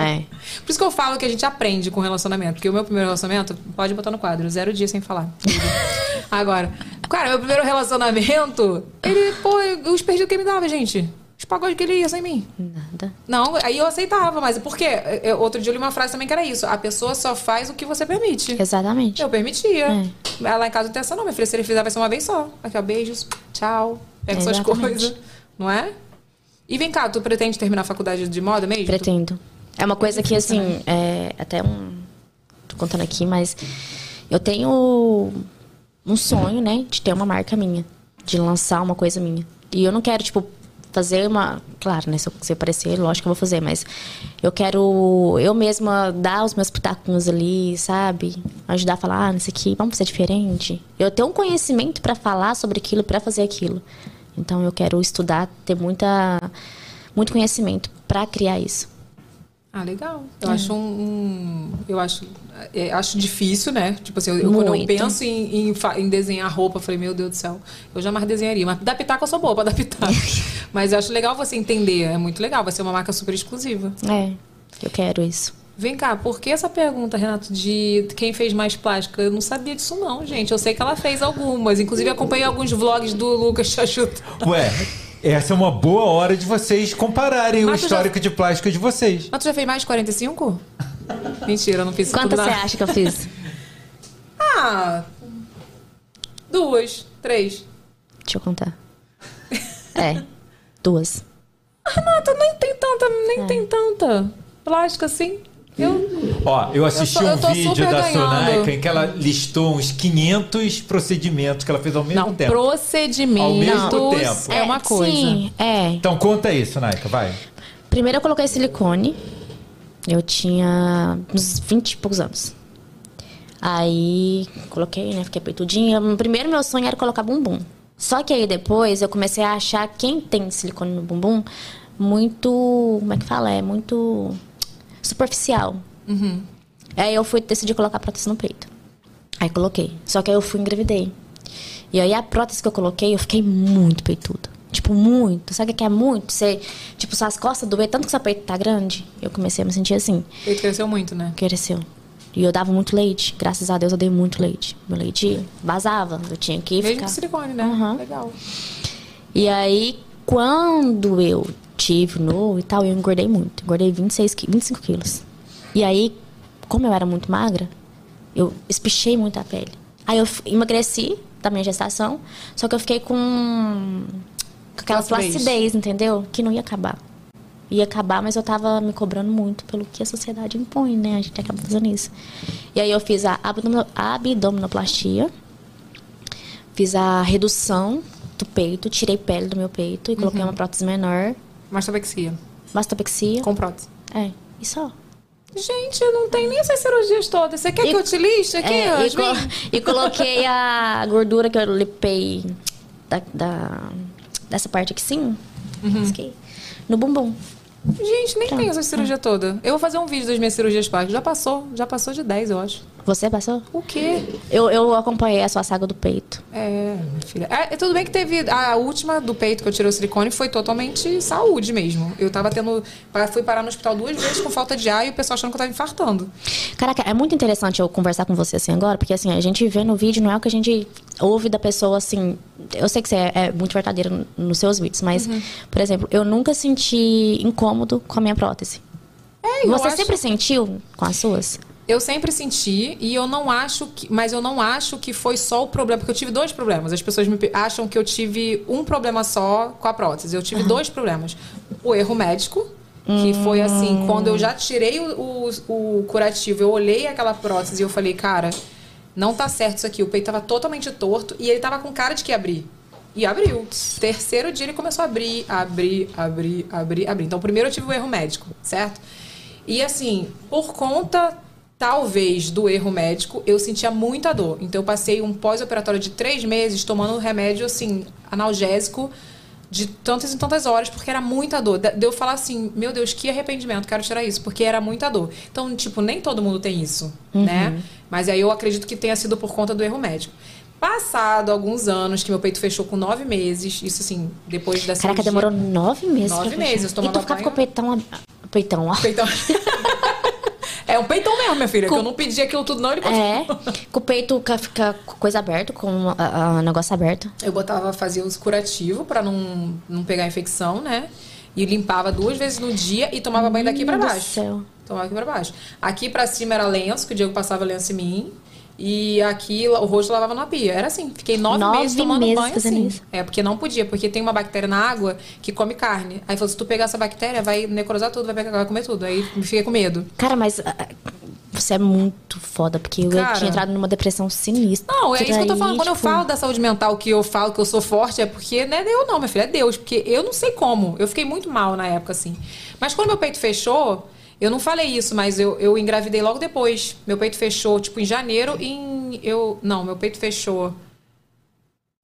É. Por isso que eu falo que a gente aprende com relacionamento. Porque o meu primeiro relacionamento, pode botar no quadro, zero dias sem falar. Agora, cara, meu primeiro relacionamento, ele, pô, os perdidos que ele me dava, gente. Os pagodes que ele ia sem mim. Nada. Não, aí eu aceitava, mas por quê? Eu- outro dia eu li uma frase também que era isso. A pessoa só faz o que você permite. Exatamente. Eu permitia. É. Ela Lá em casa não tem essa não, minha filha. Se ele fizer, vai ser uma vez só. Aqui, ó, beijos, tchau. Pega suas Exatamente. coisas. Não é? E vem cá, tu pretende terminar a faculdade de moda mesmo? Pretendo. É uma coisa que, assim, é até um. Tô contando aqui, mas eu tenho um sonho, né, de ter uma marca minha, de lançar uma coisa minha. E eu não quero, tipo, fazer uma. Claro, né, se eu, aparecer, lógico que eu vou fazer, mas eu quero eu mesma dar os meus pitacos ali, sabe? Ajudar a falar, ah, isso aqui, vamos fazer diferente. Eu tenho um conhecimento pra falar sobre aquilo, pra fazer aquilo. Então eu quero estudar, ter muita, muito conhecimento pra criar isso. Ah, legal. Eu É. acho um, um- Eu acho. é, acho difícil, né? Tipo assim, eu, quando eu penso em, em, em desenhar roupa, eu falei, meu Deus do céu, eu jamais desenharia. Mas da pitaco eu sou boa pra dar pitaco. Mas eu acho legal você entender. É muito legal. Vai ser uma marca super exclusiva. É, eu quero isso. Vem cá, por que essa pergunta, Renato, de quem fez mais plástica? Eu não sabia disso, não, gente. Eu sei que ela fez algumas. Inclusive, acompanhei alguns vlogs do Lucas Chachuto. Ué, essa é uma boa hora de vocês compararem o Mas já- histórico de plástica de vocês. Mas tu já fez mais de 45? Mentira, eu não fiz isso Quantas você acha que eu fiz? Ah, duas, três. Deixa eu contar. É, duas. Renata, nem tem tanta, nem tem tanta plástica assim. Eu, Ó, eu assisti Eu tô- eu um tô vídeo da. Sonaika em que ela listou uns 500 procedimentos que ela fez ao mesmo não, tempo. procedimentos Ao mesmo tempo. é uma coisa. Sim, é. Então conta aí, Sonaika, vai. Primeiro eu coloquei silicone. Eu tinha uns 20 e poucos anos. Aí coloquei, né? Fiquei peitudinha. Primeiro meu sonho era colocar bumbum. Só que aí depois eu comecei a achar quem tem silicone no bumbum muito. Como é que fala? É muito superficial. Uhum. Aí eu fui decidir colocar prótese no peito. Aí coloquei. Só que aí eu fui e engravidei. E aí a prótese que eu coloquei, eu fiquei muito peituda. Tipo, muito. Sabe o que é muito? Você, tipo, suas costas doer tanto que seu peito tá grande. Eu comecei a me sentir assim. Ele cresceu muito, né? Cresceu. E eu dava muito leite. Graças a Deus eu dei muito leite. Meu leite vazava. Eu tinha que Mesmo ficar. de silicone, né? Aham. Legal. E aí, quando eu novo e tal, eu engordei muito. Engordei 26, qui- 25 quilos. E aí, como eu era muito magra, eu espichei muito a pele. Aí eu emagreci da minha gestação, só que eu fiquei com, com aquela Flacidez. flacidez, entendeu? Que não ia acabar. ia acabar, mas eu tava me cobrando muito pelo que a sociedade impõe, né? A gente acaba fazendo isso. E aí eu fiz a abdomino- abdominoplastia, fiz a redução do peito, tirei pele do meu peito e coloquei Uhum. uma prótese menor. Mastopexia. Mastopexia. Com prótese. É, e só. Gente, não tem nem essas cirurgias todas. Você quer que eu te liste aqui? É, e, co- e coloquei a gordura que eu lipei da, da- dessa parte aqui sim. Uhum. No bumbum. Gente, nem tem Pronto. essa cirurgia toda. Eu vou fazer um vídeo das minhas cirurgias plásticas. Já passou, já passou de 10, eu acho. Você passou? O quê? Eu, eu acompanhei a sua saga do peito. É, minha filha. É, tudo bem que teve. A última do peito que eu tirei o silicone foi totalmente saúde mesmo. Eu tava tendo. Fui parar no hospital duas vezes com falta de ar e o pessoal achando que eu tava infartando. Caraca, é muito interessante eu conversar com você assim agora, porque assim, a gente vê no vídeo, não é o que a gente ouve da pessoa assim. Eu sei que você é, é muito verdadeira no- nos seus vídeos, mas, Uhum. por exemplo, eu nunca senti incômodo com a minha prótese. É, você acho- sempre sentiu com as suas? Eu sempre senti e eu não acho que. Mas eu não acho que foi só o problema, porque eu tive dois problemas. As pessoas me acham que eu tive um problema só com a prótese. Eu tive dois problemas. O erro médico, que foi assim, quando eu já tirei o, o- o curativo, eu olhei aquela prótese e eu falei, cara, não tá certo isso aqui. O peito tava totalmente torto e ele tava com cara de que abrir. E abriu. Terceiro dia ele começou a abrir, abrir, abrir, abrir, abrir. Então, primeiro eu tive o erro médico, certo? E assim, por conta, talvez, do erro médico, eu sentia muita dor. Então, eu passei um pós-operatório de três meses tomando remédio, assim, analgésico, de tantas e tantas horas, porque era muita dor. De eu falar assim, meu Deus, que arrependimento, quero tirar isso, porque era muita dor. Então, tipo, nem todo mundo tem isso, Uhum. né? Mas aí eu acredito que tenha sido por conta do erro médico. Passado alguns anos, que meu peito fechou com nove meses, isso assim, depois da Caraca, cirurgia- demorou nove meses. Nove meses, eu E tu ficava com o peitão. Peitão, ó. Peitão. É um peitão mesmo, minha filha, Com- que eu não pedi aquilo tudo, não, ele É, com o peito ca- fica com coisa aberta, com o negócio aberto. Eu botava, fazia os curativos pra não, não pegar infecção, né? E limpava duas vezes no dia e tomava banho daqui pra Meu Deus baixo. do céu. Tomava aqui pra baixo. Aqui pra cima era lenço, que o Diego passava lenço em mim. E aqui o rosto eu lavava na pia. Era assim. Fiquei nove, Nove meses tomando meses banho assim. isso. É, porque não podia, porque tem uma bactéria na água que come carne. Aí falou: se tu pegar essa bactéria, vai necrosar tudo, vai, pegar, vai comer tudo. Aí fiquei com medo. Cara, mas ah, você é muito foda, porque eu Cara. tinha entrado numa depressão sinistra. Não, é isso que eu tô falando. Quando eu tipo, falo da saúde mental, que eu falo que eu sou forte, é porque não é eu não, minha filha, é Deus. Porque eu não sei como. Eu fiquei muito mal na época, assim. Mas quando meu peito fechou, eu não falei isso, mas eu, eu engravidei logo depois. Meu peito fechou, tipo, em janeiro, em. Eu. Não, meu peito fechou.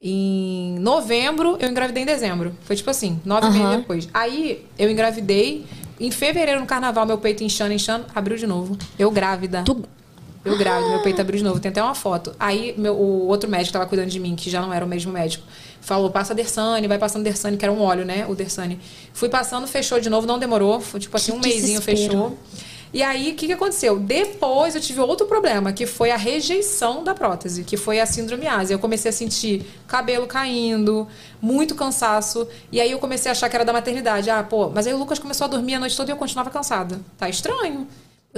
Em novembro, eu engravidei em dezembro. Foi tipo assim, nove Aham. meses depois. Aí eu engravidei. Em fevereiro, no carnaval, meu peito inchando, inchando, abriu de novo. Eu grávida. Eu grávida, meu peito abriu de novo. Tem até uma foto. Aí meu, o outro médico que tava cuidando de mim, que já não era o mesmo médico, falou: passa Dersane, vai passando Dersane, que era um óleo, né? O Dersane. Fui passando, fechou de novo, não demorou. Foi tipo assim, um Que desespero. fechou. E aí, o que, que aconteceu? Depois eu tive outro problema, que foi a rejeição da prótese, que foi a síndrome ásia. Eu comecei a sentir cabelo caindo, muito cansaço. E aí eu comecei a achar que era da maternidade. Ah, pô, mas aí o Lucas começou a dormir a noite toda e eu continuava cansada. Tá estranho.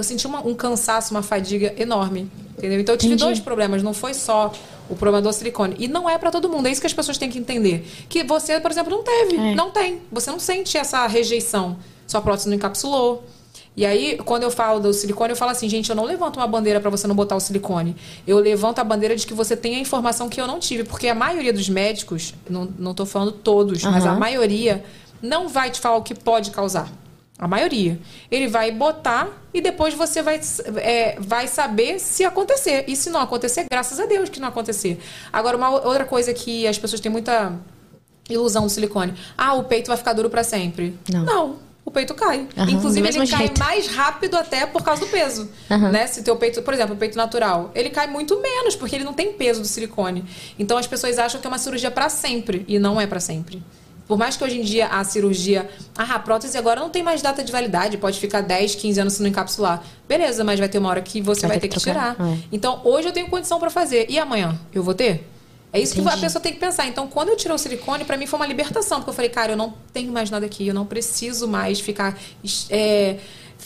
Eu senti uma- um cansaço, uma fadiga enorme. Entendeu? Então eu tive Entendi. dois problemas, não foi só o problema do silicone. E não é pra todo mundo, é isso que as pessoas têm que entender. Que você, por exemplo, não teve, É. não tem. Você não sente essa rejeição. Sua prótese não encapsulou. E aí, quando eu falo do silicone, eu falo assim, gente, eu não levanto uma bandeira pra você não botar o silicone. Eu levanto a bandeira de que você tem a informação que eu não tive. Porque a maioria dos médicos, não, não tô falando todos, mas a maioria não vai te falar o que pode causar. A maioria. Ele vai botar e depois você vai, é, vai saber se acontecer. E se não acontecer, graças a Deus que não acontecer. Agora, uma outra coisa que as pessoas têm muita ilusão do silicone. Ah, o peito vai ficar duro pra sempre. Não. O peito cai. Aham, Inclusive, ele cai jeito. mais rápido até por causa do peso. Aham. Né? Se teu peito, por exemplo, o peito natural, ele cai muito menos, porque ele não tem peso do silicone. Então as pessoas acham que é uma cirurgia pra sempre. E não é pra sempre. Por mais que hoje em dia a cirurgia. Ah, a prótese agora não tem mais data de validade, pode ficar 10, 15 anos se não encapsular. Beleza, mas vai ter uma hora que você vai, ter que, trocar, tirar. é. Então hoje eu tenho condição pra fazer. E amanhã? Eu vou ter? É isso que a Entendi. pessoa tem que pensar. Então, quando eu tirei o silicone, pra mim foi uma libertação, porque eu falei, cara, eu não tenho mais nada aqui, eu não preciso mais ficar é,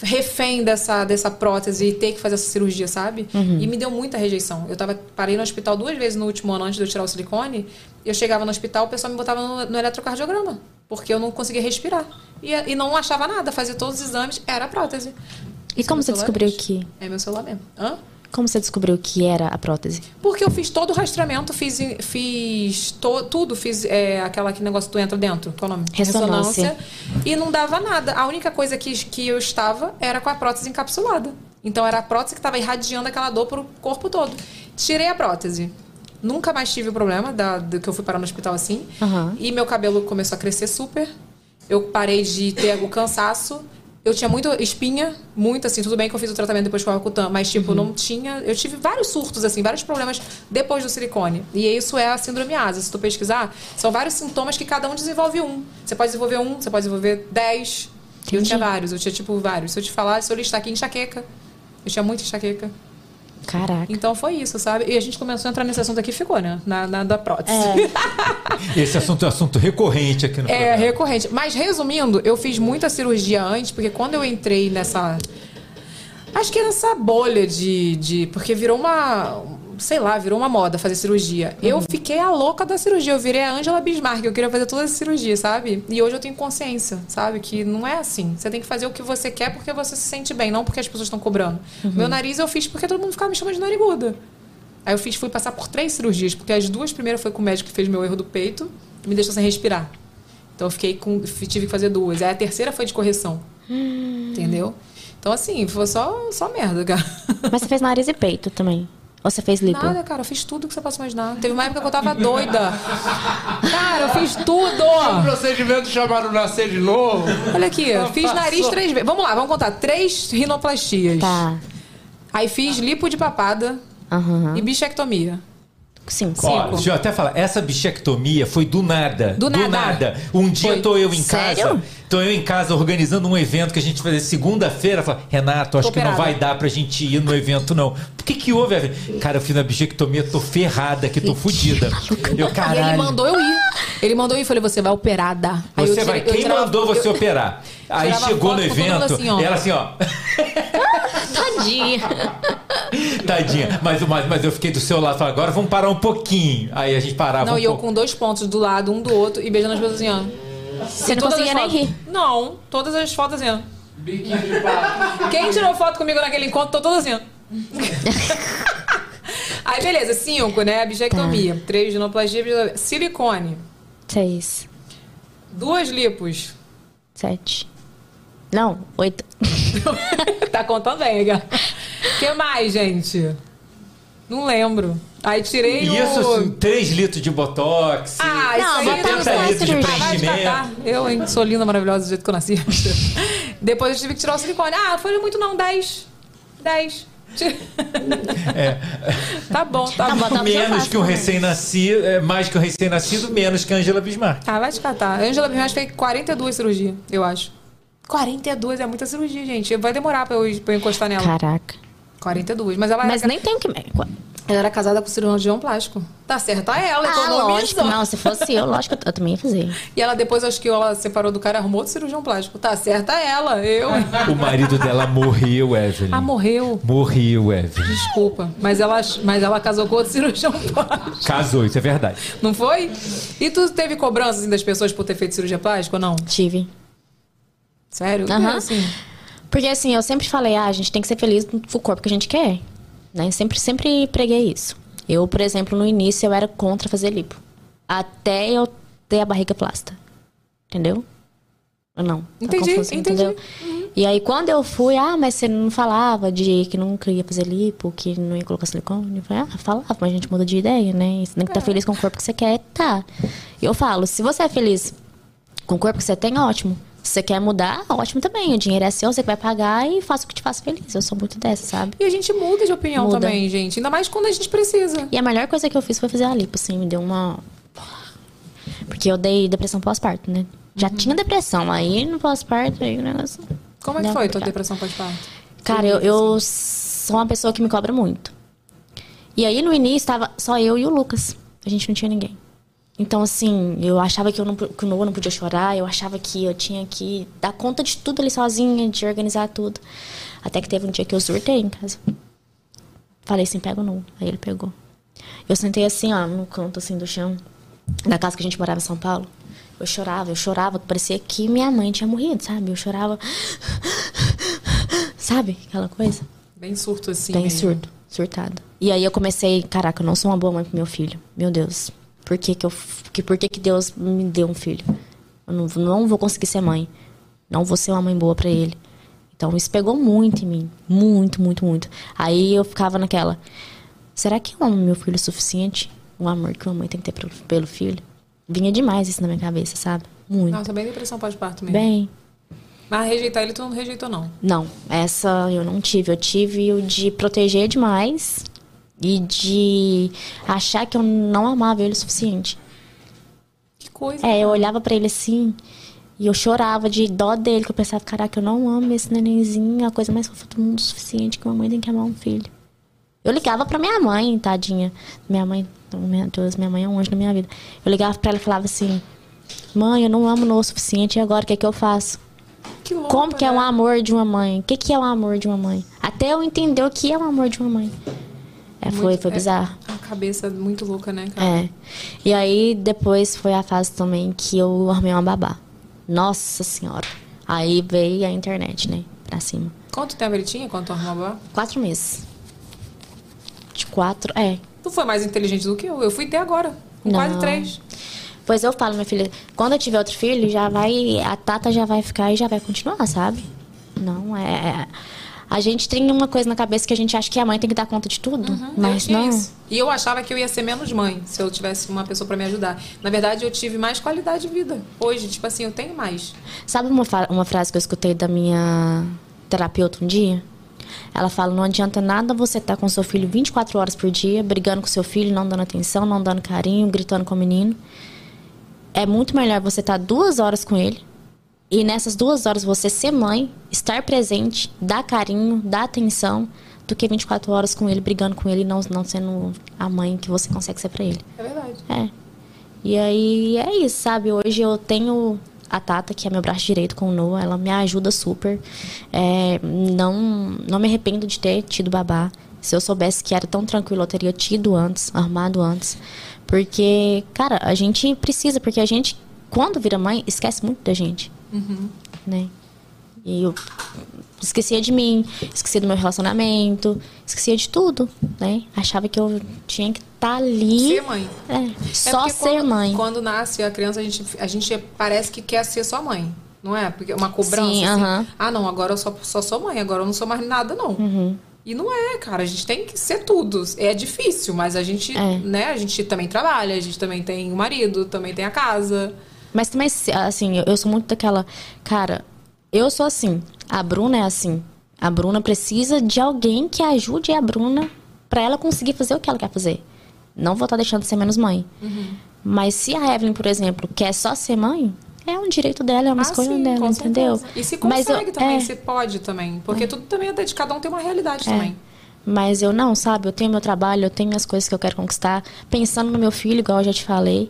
refém dessa, dessa prótese e ter que fazer essa cirurgia, sabe? Uhum. E me deu muita rejeição. Eu tava, parei no hospital duas vezes no último ano antes de eu tirar o silicone. Eu chegava no hospital, o pessoal me botava no, no eletrocardiograma. Porque eu não conseguia respirar. E, e não achava nada, fazia todos os exames, era prótese. E como você descobriu que. É meu celular mesmo. Hã? Como você descobriu que era a prótese? Porque eu fiz todo o rastreamento, fiz, fiz to- tudo, fiz é, aquela que negócio que tu entra dentro, qual é o nome? Ressonância. E não dava nada. A única coisa que, que eu estava era com a prótese encapsulada. Então era a prótese que estava irradiando aquela dor pro corpo todo. Tirei a prótese. Nunca mais tive o problema da, do que eu fui parar no hospital assim. Aham. E meu cabelo começou a crescer super. Eu parei de ter o cansaço. Eu tinha muita espinha, muito assim. Tudo bem que eu fiz o tratamento depois com o Alcutan, mas tipo, não tinha. Eu tive vários surtos, assim, vários problemas depois do silicone. E isso é a síndrome asa. Se tu pesquisar, são vários sintomas que cada um desenvolve um. Você pode desenvolver um, você pode desenvolver dez. Eu tinha vários, eu tinha tipo vários. Se eu te falar, se eu listar aqui, enxaqueca. Eu tinha muita enxaqueca. Caraca. Então foi isso, sabe? E a gente começou a entrar nesse assunto aqui e ficou, né? Na, na da prótese. Esse assunto é um assunto recorrente aqui no É programa. recorrente. Mas resumindo, eu fiz muita cirurgia antes, porque quando eu entrei nessa. Acho que nessa bolha de. de porque virou uma. Sei lá, virou uma moda fazer cirurgia. Eu fiquei a louca da cirurgia. Eu virei a Angela Bismarck. Eu queria fazer toda essa cirurgia, sabe? E hoje eu tenho consciência, sabe? Que não é assim. Você tem que fazer o que você quer porque você se sente bem, não porque as pessoas estão cobrando. Uhum. Meu nariz eu fiz porque todo mundo ficava me chamando de nariguda. Aí eu fiz, fui passar por três cirurgias, porque as duas primeiras foi com o médico que fez meu erro do peito e me deixou sem respirar. Então eu fiquei com. Tive que fazer duas. Aí a terceira foi de correção. Entendeu? Então, assim, foi só, só merda, cara. Mas você fez nariz e peito também. Ou você fez lipo? Nada, cara, eu fiz tudo que você possa imaginar. Teve uma época que eu tava doida. Cara, eu fiz tudo! O procedimento chamaram nascer de novo. Olha aqui, Ela fiz passou. nariz três vezes. Vamos lá, vamos contar. Três rinoplastias. Tá. Aí fiz lipo de papada Aham. e bichectomia. Cinco. Ó, deixa eu até falar, essa bichectomia foi do nada. Do nada. Um dia Foi. tô eu em Sério? casa. Tô eu em casa organizando um evento que a gente vai fazer segunda-feira. Fala, Renato, acho Tô que não operada. vai dar pra gente ir no evento, não. Por que que houve? Cara, eu fiz a bichectomia, tô ferrada aqui, tô fodida. Eu, E caralho. ele mandou eu ir. Ele mandou eu ir. Falei, você vai operada. Aí eu Você vai. tirei- eu Quem tirava- mandou você eu- operar? Aí chegou foto no evento, assim, ó. e ela assim, ó. Tadinha. Tadinha. Mas, mas, mas eu fiquei do seu lado, falei, agora vamos parar um pouquinho. Aí a gente parava Não, um e eu pouco. com dois pontos do lado, um do outro, e beijando as pessoas assim, ó. Você não todas conseguia nem rir. Não, todas as fotos assim, ó. Biquíni de pato. Quem tirou foto comigo naquele encontro, tô toda assim, ó. Aí, beleza, cinco, né? Bichectomia. Três ginoplastia, silicone. Seis. Duas lipos. Sete. Não, oito. tá contando bem. O que mais, gente? Não lembro. Aí tirei Isso, o... assim, 3 litros de botox. Ah, isso Não, aí botox não, não é litros de. Ah, preenchimento. Eu, hein? Sou linda, maravilhosa do jeito que eu nasci. Depois eu tive que tirar o silicone. Ah, foi muito não, 10. 10. Tá bom, tá, Tá bom. tá menos que um recém-nascido, é, mais que um recém-nascido, menos que a Angela Bismarck. Ah, vai te catar. A Angela Bismarck fez 42 cirurgias, eu acho. 42 é muita cirurgia, gente. Vai demorar pra eu, pra eu encostar nela. Caraca. 42. Mas ela Mas era, nem tem o que. ela era casada com o cirurgião plástico. Tá certo, a ela, Ah, economizou. lógico. Não, se fosse eu, lógico, eu também ia fazer. E ela depois, acho que ela separou do cara, arrumou outro cirurgião plástico. Tá certa ela, eu. O marido dela morreu, Evelyn. ah, morreu. Morreu, Evelyn. Desculpa. Mas ela, mas ela casou com outro cirurgião plástico. Casou, isso é verdade. Não foi? E tu teve cobranças assim, das pessoas por ter feito cirurgia plástica ou não? Tive. Sério? Aham. Assim. Porque assim, eu sempre falei, ah, a gente tem que ser feliz com o corpo que a gente quer. Né? Sempre, sempre preguei isso. Eu, por exemplo, no início eu era contra fazer lipo. Até eu ter a barriga plástica. Entendeu? Ou não? Tá Entendi, confuso, entendi. entendeu? E aí quando eu fui, ah, mas você não falava de que nunca ia fazer lipo, que não ia colocar silicone? Eu falei, ah, falava, mas a gente muda de ideia, né? Você tem que estar feliz com o corpo que você quer, tá. E eu falo, se você é feliz com o corpo que você tem, ótimo. Se você quer mudar, ótimo também. O dinheiro é seu, você que vai pagar e faça o que te faz feliz. Eu sou muito dessa, sabe? E a gente muda de opinião Muda. também, gente. Ainda mais quando a gente precisa. E a melhor coisa que eu fiz foi fazer a lipo, assim, me deu uma. Porque eu dei depressão pós-parto, né? Já Uhum. tinha depressão, aí no pós-parto, aí o negócio. Como é que foi uma tua depressão pós-parto? Cara, eu, eu sou uma pessoa que me cobra muito. E aí no início tava só eu e o Lucas. A gente não tinha ninguém. Então, assim, eu achava que, eu não, que o Noah não podia chorar, eu achava que eu tinha que dar conta de tudo ali sozinha, de organizar tudo. Até que teve um dia que eu surtei em casa. Falei assim, pega o Noah. Aí ele pegou. Eu sentei assim, ó, no canto assim do chão, da casa que a gente morava em São Paulo. Eu chorava, eu chorava, parecia que minha mãe tinha morrido, sabe? Eu chorava. Sabe? Aquela coisa. Bem surto assim. Bem mesmo. surdo, surtado. E aí eu comecei, caraca, eu não sou uma boa mãe pro meu filho. Meu Deus. Por que que eu que por que que Deus me deu um filho? Eu não, não vou conseguir ser mãe. Não vou ser uma mãe boa pra ele. Então isso pegou muito em mim, muito, muito, muito. Aí eu ficava naquela, será que eu amo meu filho o suficiente? O amor que uma mãe tem que ter pelo, pelo filho? Vinha demais isso na minha cabeça, sabe? Muito. Nossa, bem depressão pós-parto mesmo. Bem, Mas rejeitar ele, tu não rejeitou, não. Não, essa eu não tive. Eu tive o de proteger demais e de achar que eu não amava ele o suficiente. Que coisa. É, eu olhava pra ele assim e eu chorava de dó dele, que eu pensava, caraca, eu não amo esse nenenzinho, a coisa mais fofa do mundo o suficiente que uma mãe tem que amar um filho. Eu ligava pra minha mãe, tadinha. Minha mãe, meu Deus, minha mãe é um anjo na minha vida. Eu ligava pra ela e falava assim: Mãe, eu não amo o suficiente, e agora o que é que eu faço? Que louco, Como que é né? o amor de uma mãe? O que, que é o amor de uma mãe? Até eu entender o que é o amor de uma mãe. É, foi, Muito- foi bizarro. É, a cabeça muito louca, né, cara? É. E aí depois foi a fase também que eu arrumei uma babá. Nossa senhora. Aí veio a internet, né? Pra cima. Quanto tempo ele tinha quando tu arrumou a babá? Quatro meses. De quatro, é. Tu foi mais inteligente do que eu. Eu fui até agora. Com Não. quase três. Pois eu falo, minha filha, quando eu tiver outro filho, já vai. A Tata já vai ficar e já vai continuar, sabe? Não é. A gente tem uma coisa na cabeça que a gente acha que a mãe tem que dar conta de tudo. mas Eu tinha não. isso. E eu achava que eu ia ser menos mãe se eu tivesse uma pessoa pra me ajudar. Na verdade, eu tive mais qualidade de vida. Hoje, tipo assim, eu tenho mais. Sabe uma, uma frase que eu escutei da minha terapeuta um dia? Ela fala: não adianta nada você estar com seu filho 24 horas por dia, brigando com seu filho, não dando atenção, não dando carinho, gritando com o menino. É muito melhor você estar duas horas com ele e nessas duas horas você ser mãe, estar presente, dar carinho, dar atenção, do que 24 horas com ele, brigando com ele e não, não sendo a mãe que você consegue ser pra ele. É verdade. É. E aí é isso, sabe? Hoje eu tenho a Tata, que é meu braço direito com o Noah, ela me ajuda super. É, não, não me arrependo de ter tido babá. Se eu soubesse que era tão tranquilo, eu teria tido antes, armado antes. Porque, cara, a gente precisa, porque a gente, quando vira mãe, esquece muito da gente, Uhum. né? E eu esquecia de mim, esquecia do meu relacionamento, esquecia de tudo, né? Achava que eu tinha que estar ali. Ser mãe. É, É só porque ser quando, mãe. Quando nasce a criança, a gente, a gente parece que quer ser só mãe. Não é? Porque é uma cobrança. Sim, assim. aham. Ah, não, agora eu só, só sou mãe, agora eu não sou mais nada, não. Uhum. E não é, cara. A gente tem que ser tudo. É difícil, mas a gente, É. né? A gente também trabalha, a gente também tem o marido, também tem a casa. Mas também, assim, eu- sou muito daquela. Cara, eu sou assim. A Bruna é assim. A Bruna precisa de alguém que ajude a Bruna pra ela conseguir fazer o que ela quer fazer. Não vou estar deixando de ser menos mãe. Uhum. Mas se a Evelyn, por exemplo, quer só ser mãe, é um direito dela, é uma Ah, escolha sim, dela, entendeu? E se Mas consegue eu- também, é. se pode também. Porque tudo também é de cada um tem uma realidade É. também. Mas eu não, sabe? Eu tenho meu trabalho, eu tenho as coisas que eu quero conquistar, pensando no meu filho, igual eu já te falei.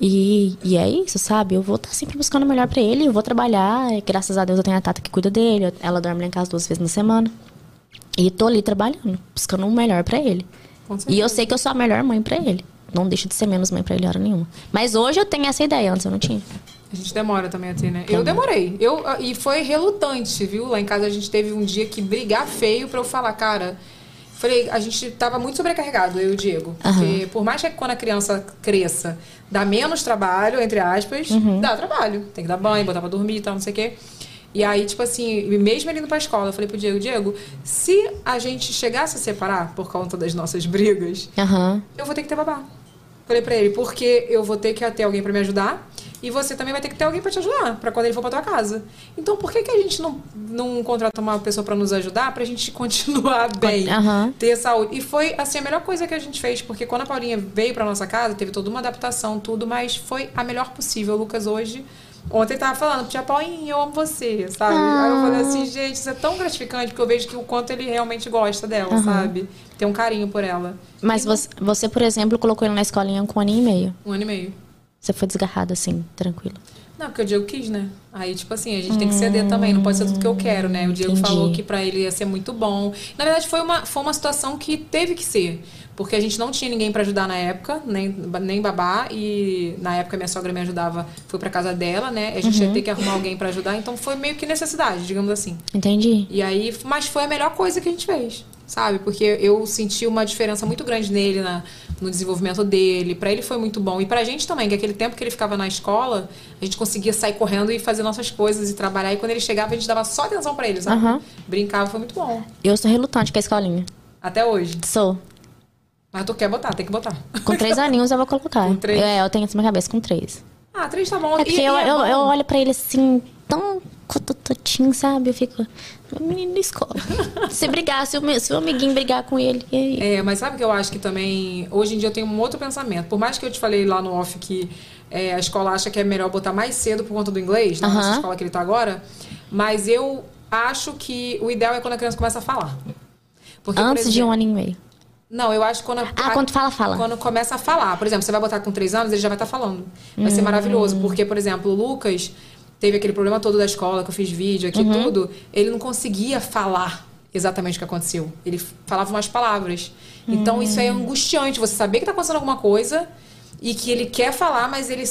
E, e é isso, sabe? Eu vou estar sempre buscando o melhor pra ele, eu vou trabalhar. e Graças a Deus eu tenho a Tata que cuida dele, ela dorme lá em casa duas vezes na semana. E tô ali trabalhando, buscando o melhor pra ele. E eu sei que eu sou a melhor mãe pra ele. Não deixo de ser menos mãe pra ele hora nenhuma. Mas hoje eu tenho essa ideia, antes eu não tinha. A gente demora também a ter, né? Eu demorei. Eu, e foi relutante, viu? Lá em casa a gente teve um dia que brigar feio pra eu falar, cara. Falei, a gente tava muito sobrecarregado, eu e o Diego. Porque por mais que quando a criança cresça, dá menos trabalho, entre aspas, Uhum. dá trabalho. Tem que dar banho, botar pra dormir e tal, não sei o quê. E aí, tipo assim, mesmo ele indo pra escola, eu falei pro Diego, Diego, se a gente chegasse a separar por conta das nossas brigas, Aham. eu vou ter que ter babá. Falei pra ele, porque eu vou ter que ter alguém pra me ajudar e você também vai ter que ter alguém pra te ajudar, pra quando ele for pra tua casa. Então, por que, que a gente não, não contrata uma pessoa pra nos ajudar pra gente continuar bem, Aham. ter saúde? E foi, assim, a melhor coisa que a gente fez, porque quando a Paulinha veio pra nossa casa, teve toda uma adaptação, tudo, mas foi a melhor possível. O Lucas hoje... Ontem ele tava falando, tia Paulinha, eu amo você, sabe? Aí eu falei assim, gente, isso é tão gratificante, porque eu vejo que o quanto ele realmente gosta dela, Aham. sabe? Tem um carinho por ela. Mas você, você, por exemplo, colocou ele na escolinha com um ano e meio. Um ano e meio. Você foi desgarrada assim, tranquilo. Não, porque o Diego quis, né? Aí, tipo assim, a gente tem que ceder também, não pode ser tudo que eu quero, né? O Diego entendi. falou que pra ele ia ser muito bom. Na verdade, foi uma, foi uma situação que teve que ser. Porque a gente não tinha ninguém pra ajudar na época, nem, nem babá, e na época minha sogra me ajudava, fui pra casa dela, né? A gente ia Uhum. ter que arrumar alguém pra ajudar, então foi meio que necessidade, digamos assim. Entendi. E aí, mas foi a melhor coisa que a gente fez, sabe? Porque eu senti uma diferença muito grande nele, na, no desenvolvimento dele. Pra ele foi muito bom. E pra gente também, que aquele tempo que ele ficava na escola, a gente conseguia sair correndo e fazer nossas coisas e trabalhar. E quando ele chegava, a gente dava só atenção pra ele, sabe? Aham. Brincava, foi muito bom. Eu sou relutante com a escolinha. Até hoje. Sou. Mas tu quer botar, tem que botar. Com três aninhos eu vou colocar. Com três? É, eu tenho isso na minha cabeça com três. Ah, três tá bom. É porque E- eu, e é eu, eu olho pra ele assim, tão cotototinho, sabe? Eu fico, menino da escola. Se brigar, se o, meu- se o amiguinho brigar com ele, e aí? É, mas sabe que eu acho que também. Hoje em dia eu tenho um outro pensamento. Por mais que eu te falei lá no off que é, a escola acha que é melhor botar mais cedo por conta do inglês, na nossa escola que ele tá agora, mas eu acho que o ideal é quando a criança começa a falar. Porque, por Antes de exemplo- um ano e meio. Não, eu acho que quando. a- Ah, quando fala, fala. Quando começa a falar. Por exemplo, você vai botar com três anos, ele já vai estar falando. Vai ser Hum. maravilhoso. Porque, por exemplo, o Lucas teve aquele problema todo da escola, que eu fiz vídeo aqui Uhum. tudo. Ele não conseguia falar exatamente o que aconteceu. Ele falava umas palavras. Então, isso aí é angustiante. Você saber que tá acontecendo alguma coisa e que ele quer falar, mas ele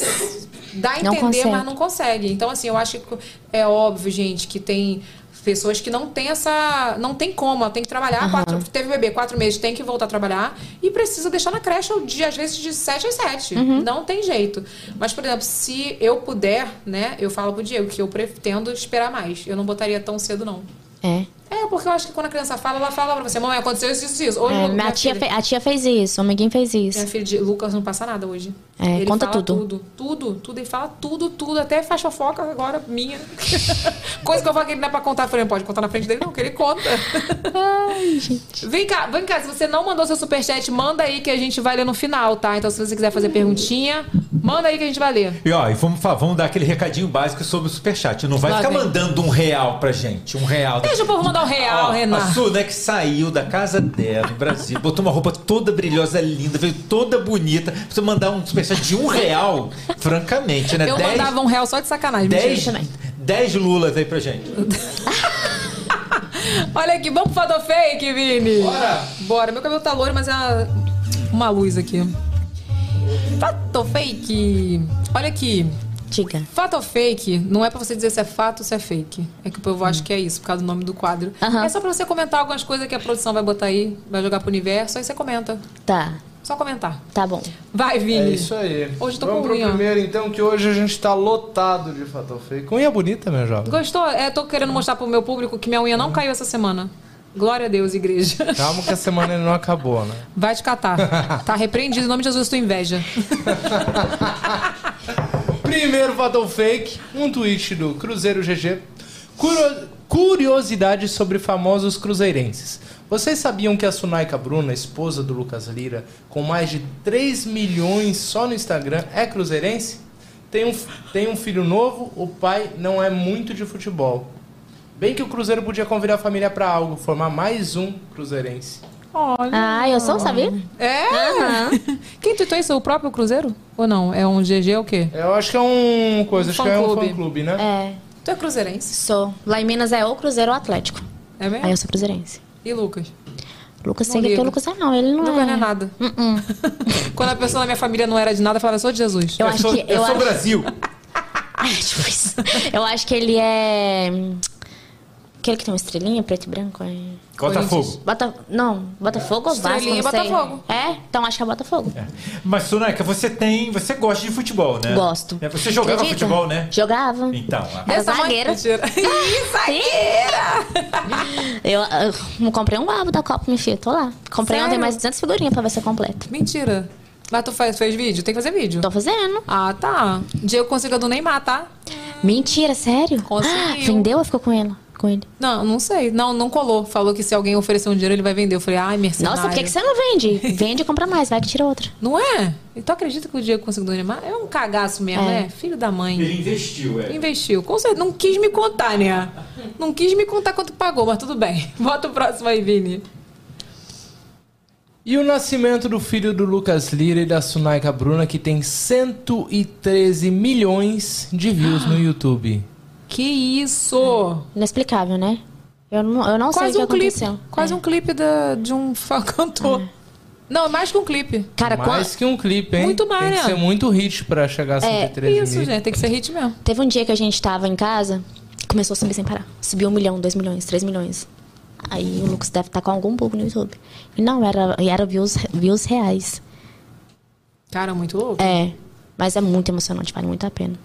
dá a entender, mas não consegue. Então, assim, eu acho que é óbvio, gente, que tem pessoas que não tem essa. Não tem como, ela tem que trabalhar. Aham. Quatro, teve bebê quatro meses, tem que voltar a trabalhar e precisa deixar na creche, de, às vezes, de 7 às 7. Uhum. Não tem jeito. Mas, por exemplo, se eu puder, né, eu falo pro Diego que eu pretendo esperar mais. Eu não botaria tão cedo, não. É. É, porque eu acho que quando a criança fala, ela fala pra você, mamãe, aconteceu isso, isso, isso. Hoje, É, minha tia filha- fe- a tia fez isso, o amiguinho fez isso. minha filha de Lucas não passa nada hoje. É, ele conta fala tudo. tudo. Tudo, tudo. Ele fala tudo, tudo. Até faz fofoca agora, minha. Coisa que eu falo que ele não é pra contar. Eu falei, não pode contar na frente dele, não, que ele conta. Ai, gente. Vem cá, vem cá. Se você não mandou seu superchat, manda aí que a gente vai ler no final, tá? Então, se você quiser fazer perguntinha, manda aí que a gente vai ler. E ó, e vamos, vamos dar aquele recadinho básico sobre o superchat. Não vai ficar mandando um real pra gente. Um real. Deixa o povo mandar um real, Ó, Renan. A né, que saiu da casa dela em Brasília, botou uma roupa toda brilhosa, linda, veio toda bonita. Você mandar um superchat de um real, francamente, né? Eu Dez- mandava um real só de sacanagem. dez. 10 lulas aí pra gente. Olha aqui, vamos pro Fato Fake, Vini. Bora. Bora. Meu cabelo tá loiro, mas é uma, uma luz aqui. Fato Fake. Olha aqui. Diga. Fato ou fake não é pra você dizer se é fato ou se é fake. É que o povo acha que é isso, por causa do nome do quadro. Aham. É só pra você comentar algumas coisas que a produção vai botar aí, vai jogar pro universo, aí você comenta. Tá, Só comentar. tá bom. Vai, Vini. É isso aí. Hoje eu tô Vamos com pro unha. primeiro, então, que hoje a gente tá lotado de fato fake. Unha bonita, meu jovem. Gostou? É, tô querendo mostrar pro meu público que minha unha não caiu essa semana. Glória a Deus, igreja. Calma que a semana ainda não acabou, né? Vai te catar. Tá repreendido em nome de Jesus, tua inveja. Primeiro fato ou fake, um tweet do Cruzeiro GG. Curo- Curiosidades sobre famosos cruzeirenses. Vocês sabiam que a Sunaika Bruna, esposa do Lucas Lira, com mais de 3 milhões só no Instagram, é cruzeirense? Tem um, tem um filho novo, o pai não é muito de futebol. Bem que o Cruzeiro podia convidar a família pra algo, formar mais um cruzeirense. Olha. Ah, eu sou, sabia? É? Quem tweetou isso? O próprio Cruzeiro? Ou não? É um GG ou o quê? Eu acho que é um coisa, Um acho que é um fã-clube. né? É, Tu é cruzeirense? sou. Lá em Minas é ou Cruzeiro ou Atlético. É mesmo? Aí eu sou cruzeirense. E Lucas? Lucas Não sei que o Lucas é não, ele não, é. não é nada. Uh-uh. Quando a pessoa na minha família não era de nada, eu falava, eu sou de Jesus. Eu acho sou, que- eu eu sou acho- Brasil. Ai. Eu acho que ele é. Aquele que tem uma estrelinha preto e branco. É... Botafogo. Bota... Não, Botafogo ou Vasco? Estrelinha Não sei. Botafogo. É? Então acho que é Botafogo. Mas, Sunaika, você tem. Você gosta de futebol, né? Gosto. É, Você jogava Acredita? futebol, né? Jogava. Então, ah, Era Essa mãe- zagueira. Zagueira! Eu, eu comprei um álbum da Copa, minha filha. Tô lá. Comprei Sério? ontem mais 200 figurinhas pra ver se é completo. Mentira. Mas tu faz, fez vídeo? Tem que fazer vídeo. Tô fazendo. Ah, tá. Diego conseguiu do Neymar, tá? Mentira, sério? Conseguiu. Ah, vendeu ou ficou com ele? Com ele? Não, não sei. Não, não colou. Falou que se alguém oferecer um dinheiro, ele vai vender. Eu falei, ai, mercenário. Nossa, por que, que você não vende? Vende e compra mais, vai que tira outra. Não é? E tu acredita que o Diego conseguiu do Neymar? É um cagaço mesmo, É. né? Filho da mãe. ele investiu, é. Investiu. Com certeza. Não quis me contar, né? Não quis me contar quanto pagou, mas tudo bem. Bota o próximo aí, Vini. E o nascimento do filho do Lucas Lira e da Sunaika Bruna, que tem 113 milhões de views no YouTube. Que isso! Inexplicável, né? Eu não, eu não sei o que um clipe. aconteceu. Quase um clipe da- de um cantor. Não, mais que um clipe. Cara, mais que um clipe, hein? Muito mais, Tem que né? ser muito hit pra chegar a 113 Isso, mil. gente, tem que ser hit mesmo. Teve um dia que a gente tava em casa, começou a subir sem parar. Subiu um milhão, dois milhões, três milhões. Aí o Lucas deve estar com algum bug no YouTube. E não, era, e era views, views reais. Cara, muito louco. É, mas é muito emocionante, vale muito a pena.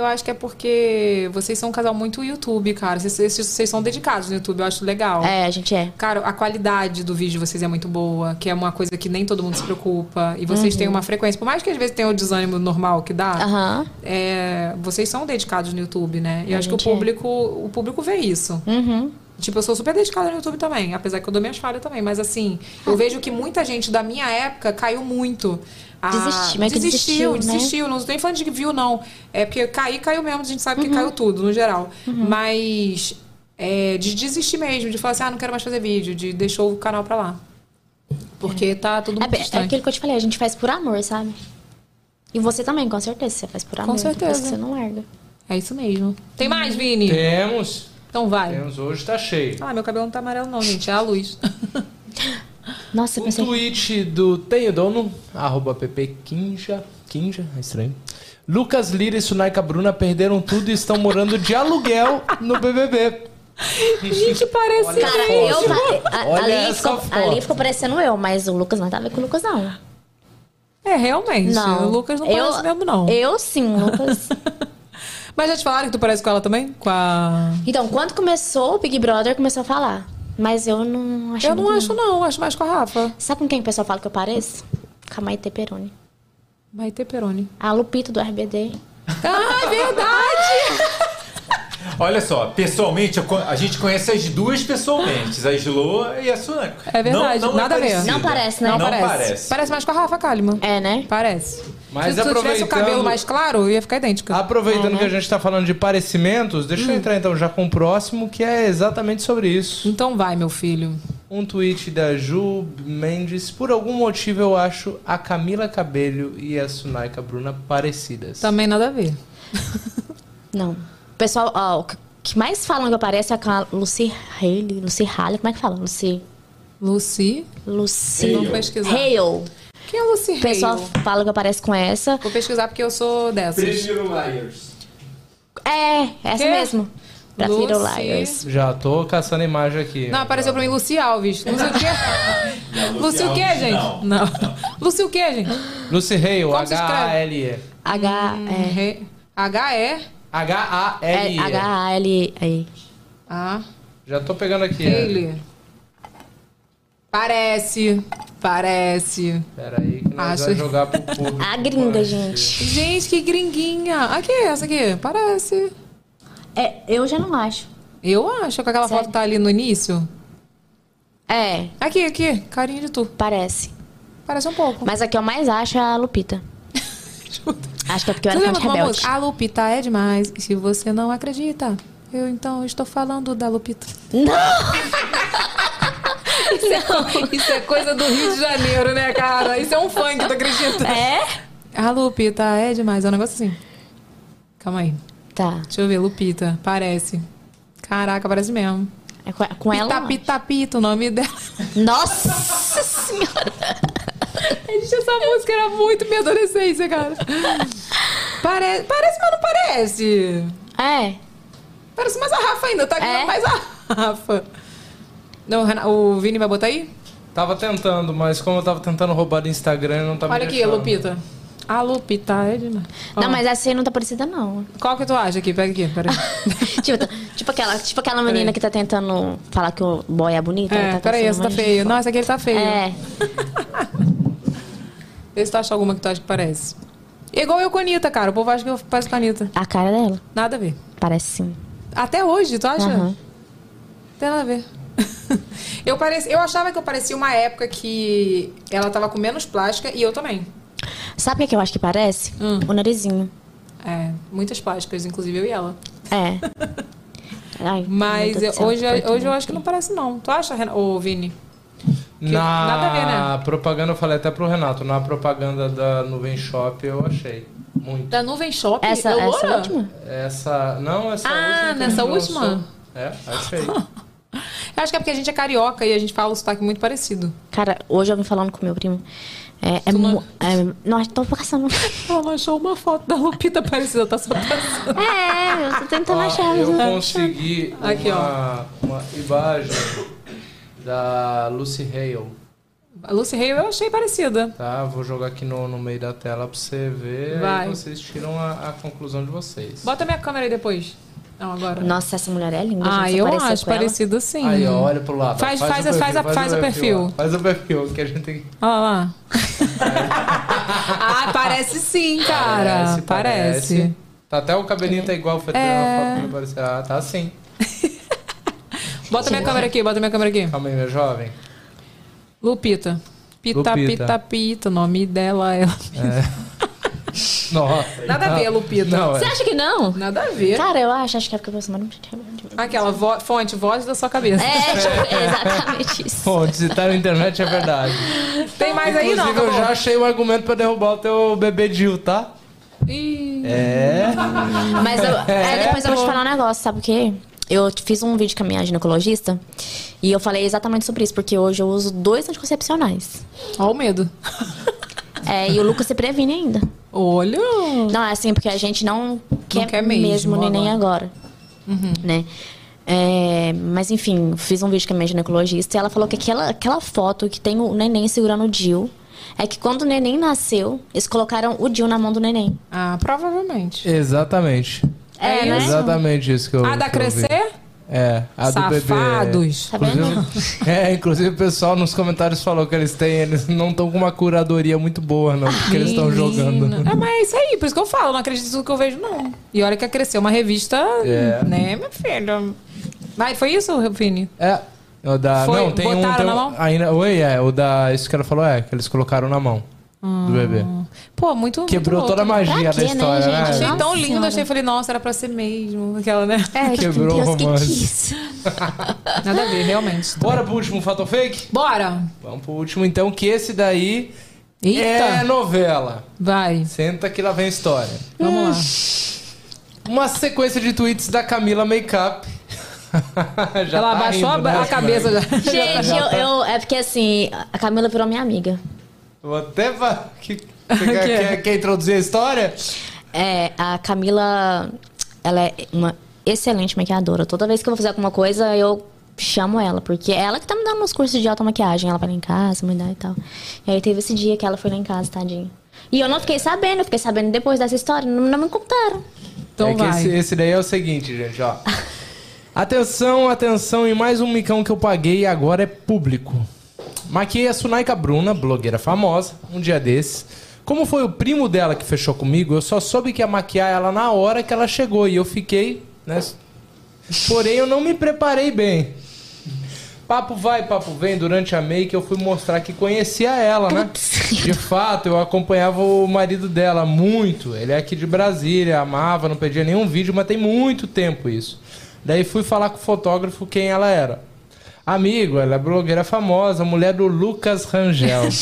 Eu acho que é porque vocês são um casal muito YouTube, cara. Vocês, vocês- são dedicados no YouTube, eu acho legal. É, a gente é. Cara, a qualidade do vídeo de vocês é muito boa, que é uma coisa que nem todo mundo se preocupa. E vocês Uhum. têm uma frequência, por mais que às vezes tenha o desânimo normal que dá, Aham. é, vocês são dedicados no YouTube, né? E eu acho que o é. público, o público vê isso. Uhum. Tipo, eu sou super dedicada no YouTube também, apesar que eu dou minhas falhas também. Mas assim, eu vejo que muita gente da minha época caiu muito. Ah, Desistiu, mas que desistiu, desistiu, né? desistiu. Não estou nem falando de que viu, não. É porque cair, caiu mesmo. A gente sabe Uhum. que caiu tudo, no geral. Mas é, de desistir mesmo, de falar assim, ah, não quero mais fazer vídeo, de deixou o canal pra lá. Porque tá tudo É, muito é distante. aquilo que eu te falei, a gente faz por amor, sabe? E você também, com certeza, você faz por amor. depois certeza. Você não larga. É isso mesmo. Tem mais, Vini? Temos. Então vai. Temos. Hoje tá cheio. Ah, meu cabelo não tá amarelo não, gente. É a luz. Nossa, O pensei... tweet do Tenho Dono, arroba ppquinja, Quinja, é estranho. Lucas Lira e Sunaika Bruna perderam tudo e estão morando de aluguel no BBB. Gente, parece Cara, foto. eu a- Olha ali, ficou, ali ficou parecendo eu, mas o Lucas não tava com o Lucas, não. É, realmente. Não. O Lucas não Eu- parece mesmo, não. Eu sim, o Lucas. Mas já te falaram que tu parece com ela também? Com a. então, quando começou o Big Brother, começou a falar. Mas eu não acho Eu não acho, não. Acho mais com a Rafa. Sabe com quem o pessoal fala que eu pareço? Com a Maite Peroni. Maite Peroni. A Lupita do RBD. Ah, é verdade! Olha só, pessoalmente, a gente conhece as duas pessoalmente, a Slo e a Sunaco. É verdade, Não, não nada a é ver. parecida. Não parece, né? Não, Não parece. parece. Parece mais com a Rafa Kalimann. É, né? Parece. Mas Se tu tivesse o aproveitando- cabelo mais claro, ia ficar idêntica. Aproveitando que a gente tá falando de parecimentos, deixa eu entrar então já com o próximo, que é exatamente sobre isso. Então vai, meu filho. Um tweet da Ju Mendes. Por algum motivo eu acho a Camila Cabello e a Sunaika Bruna parecidas. Também nada a ver. Não. O pessoal, ó, o que- que mais falam que eu pareço é com a Lucy Haley. Lucy Haley, como é que fala? Lucy. Lucy. Lucy. Vamos pesquisar. Hale. Quem é Lucy O pessoal Hale? fala que eu pareço com essa. Vou pesquisar porque eu sou dessas. Liars. É, essa Quê? mesmo. Pra Little Lucy- Liars. Já tô caçando a imagem aqui. Não, apareceu pra mim Lucy Alves. Lucy o quê? Lucy o quê, gente? não. Não. Lucy o quê, gente? Lucy Hale? H-A-L-E. H, Re- H-E. H-A-L-E. é, H-A-L-E. A. Já tô pegando aqui. né? Haley. Parece. Parece. Pera aí que nós Acho- vamos jogar pro público. A gringa, gente. Gente, que gringuinha. Aqui, essa aqui. Parece. É, eu já não acho. Eu acho que aquela Sério? foto tá ali no início. É, Aqui, aqui. Carinha de tu. parece. Parece um pouco. Mas a que eu mais acho é a Lupita. Acho que é porque eu era fã de Rebelde. A Lupita é demais. Se você não acredita, eu então estou falando da Lupita. Isso é, isso é coisa do Rio de Janeiro, né, cara? Isso é um funk, tu acredita? É? A Lupita é demais. É um negócio assim. Calma aí. Tá. Deixa eu ver. Lupita. Parece. Caraca, parece mesmo. É com, com ela. Pita, não. pita, pita, o nome dela. Nossa senhora! Gente, essa música era muito minha adolescência, cara. Parece, parece, mas não parece. É. Parece mais a Rafa ainda, tá aqui É? mais a Rafa. Não, o Vini vai botar aí? Tava tentando, mas como eu tava tentando roubar do Instagram, não tá me Olha aqui, deixando. Lupita. A Lupita é demais. Não, mas essa aí não tá parecida, não. Qual que tu acha aqui? Pega aqui, peraí. tipo, tipo, aquela, tipo aquela menina Peraí. que tá tentando falar que o boy é bonito. É, tá peraí, essa tá feio. Não, essa aqui ele tá feio. É. Vê se tu acha alguma que tu acha que parece. Igual eu com a Anitta, cara. O povo acha que eu pareço com a Anitta. A cara dela. Nada a ver. Parece sim. Até hoje, tu acha? Aham. Tem nada a ver. eu, pareci, eu achava que eu parecia uma época que ela tava com menos plástica e eu também. Sabe o que eu acho que parece? Hum. O narizinho. É, muitas plásticas, inclusive eu e ela. É. Ai, Mas eu- hoje, hoje eu acho que não parece, não. Tu acha? Ô, Vini? Que Na nada a ver, né? propaganda, eu falei até pro Renato, na propaganda da Nuvem Shop eu achei. Muito. Da Nuvem Shop? Essa, eu essa última? Essa. Não, essa Ah, última. que nessa última? lançou. É, achei. Eu acho que é porque a gente é carioca e a gente fala o sotaque muito parecido. Cara, hoje eu vim falando com meu primo. É, é, mu- é, nós tô passando. Ela achou uma foto da Lupita parecida, tá só passando. É, eu tô tentando Ó, achar. eu consegui Aqui, uma, uma imagem da Lucy Hale. A Lucy Hale eu achei parecida. Tá, vou jogar aqui no, no meio da tela pra você ver. Vai. Aí vocês tiram a, a conclusão de vocês. Bota minha câmera aí depois. Não, agora. Nossa, essa mulher é linda. Ah, eu acho parecido sim. Aí, ó, olha pro lado. Faz, faz, o faz, a- faz o perfil. Faz o perfil, que a gente tem que. Olha lá. ah, parece sim, cara. Parece. Tá até o cabelinho tá igual, foi É. é... foto que me pareceu. Ah, tá assim. Bota minha câmera aqui, bota minha câmera aqui. Calma aí, meu jovem. Lupita. Pita, Lupita. pita, pita. O nome dela é. Nossa. Nada a ver, Lupita. Não, Você é. acha que não? Nada a ver. Cara, eu acho, acho que é porque você manda. Aquela vo- fonte, voz da sua cabeça. É, tipo, é exatamente isso. Pô, se tá na internet é verdade. Tem mais aí não, Inclusive, eu acabou? já achei um argumento pra derrubar o teu bebê Gil, tá? Ih. É. Mas eu, é, depois eu vou te falar um negócio, sabe o quê? Eu fiz um vídeo com a minha ginecologista e eu falei exatamente sobre isso, porque hoje eu uso dois anticoncepcionais. Olha o medo. É, e o Lucas se previne ainda. Olha. Não, é assim, porque a gente não quer, quer mesmo mesmo neném agora. Uhum. Né? É, mas enfim, fiz um vídeo com a minha ginecologista e ela falou que aquela, aquela foto que tem o neném segurando o Dil é que quando o neném nasceu, eles colocaram o Dil na mão do neném. Ah, provavelmente. Exatamente. É, né? Exatamente isso que eu. A da crescer? É, a do bebê. Safados. Tá é, inclusive o pessoal nos comentários falou que eles têm, eles não estão com uma curadoria muito boa, não, porque eles estão jogando. É, mas é isso aí, por isso que eu falo, não acredito tudo que eu vejo, não. E olha que cresceu uma revista, É. né, minha filha? Vai, foi isso, Vini? É. O da, Foi? não, tem um, Botaram tem na um- mão? Ainda, oi, é, o da. Isso que ela falou é, que eles colocaram na mão do bebê. Pô, muito Quebrou muito toda a louco. magia Pra da quê, né, história, né? gente? Achei Nossa tão lindo, Senhora. achei, falei, nossa, era pra ser mesmo, aquela, né? É, tipo, Quebrou o Deus que romance. quis. Nada a ver, realmente. Bora pro último fato fake? Bora! Vamos pro último então, que esse daí Eita! é novela. Vai, Senta que lá vem a história. vamos lá. Uma sequência de tweets da Camila Makeup. Já Ela tá abaixou a- rindo, né, a, cabeça já. Gente, eu, eu- é porque assim, a Camila virou minha amiga. Vou até. Que, você quer, quer- quer introduzir a história? É, a Camila, ela é uma excelente maquiadora. Toda vez que eu vou fazer alguma coisa, eu chamo ela, porque é ela que tá me dando uns cursos de automaquiagem. Ela vai lá em casa, me dá e tal. E aí teve esse dia que ela foi lá em casa, tadinha. E eu não fiquei sabendo, eu fiquei sabendo depois dessa história, não, não me contaram. Então é que vai. esse, esse daí é o seguinte, gente, ó. Atenção, atenção, em mais um micão que eu paguei e agora é público. Maquiei a Sunaika Bruna, blogueira famosa, um dia desses. Como foi o primo dela que fechou comigo, eu só soube que ia maquiar ela na hora que ela chegou e eu fiquei, né? Porém, eu não me preparei bem. Papo vai, papo vem, durante a make eu fui mostrar que conhecia ela, né? De fato, eu acompanhava o marido dela muito. Ele é aqui de Brasília, amava, não perdia nenhum vídeo, mas tem muito tempo isso. Daí fui falar com o fotógrafo quem ela era. Amigo, ela é blogueira famosa, mulher do Lucas Rangel.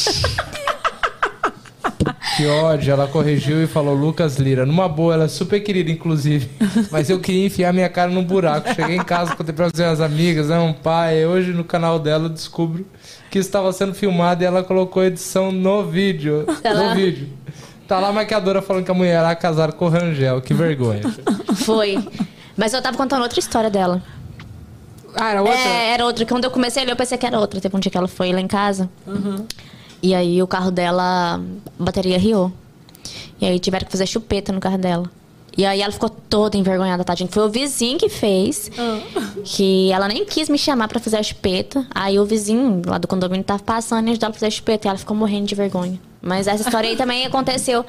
Que ódio, ela corrigiu e falou Lucas Lira. Numa boa, ela é super querida, inclusive. Mas eu queria enfiar minha cara num buraco. Cheguei em casa, contei pra fazer umas amigas, né, um pai. Hoje no canal dela eu descubro que estava sendo filmado e ela colocou edição no vídeo. Tá no lá. vídeo. Tá lá a maquiadora falando que a mulher era casada com o Rangel. Que vergonha. Foi. Mas eu tava contando outra história dela. Ah, era outra? É, era outra. Quando eu comecei a ler, eu pensei que era outra. Teve um dia que ela foi lá em casa. E aí o carro dela, a bateria riou. E aí tiveram que fazer chupeta no carro dela. E aí ela ficou toda envergonhada, tadinha. Foi o vizinho que fez. Que ela nem quis me chamar pra fazer a chupeta. Aí o vizinho lá do condomínio tava passando e ajudou ela a fazer a chupeta. E ela ficou morrendo de vergonha. Mas essa história aí também aconteceu.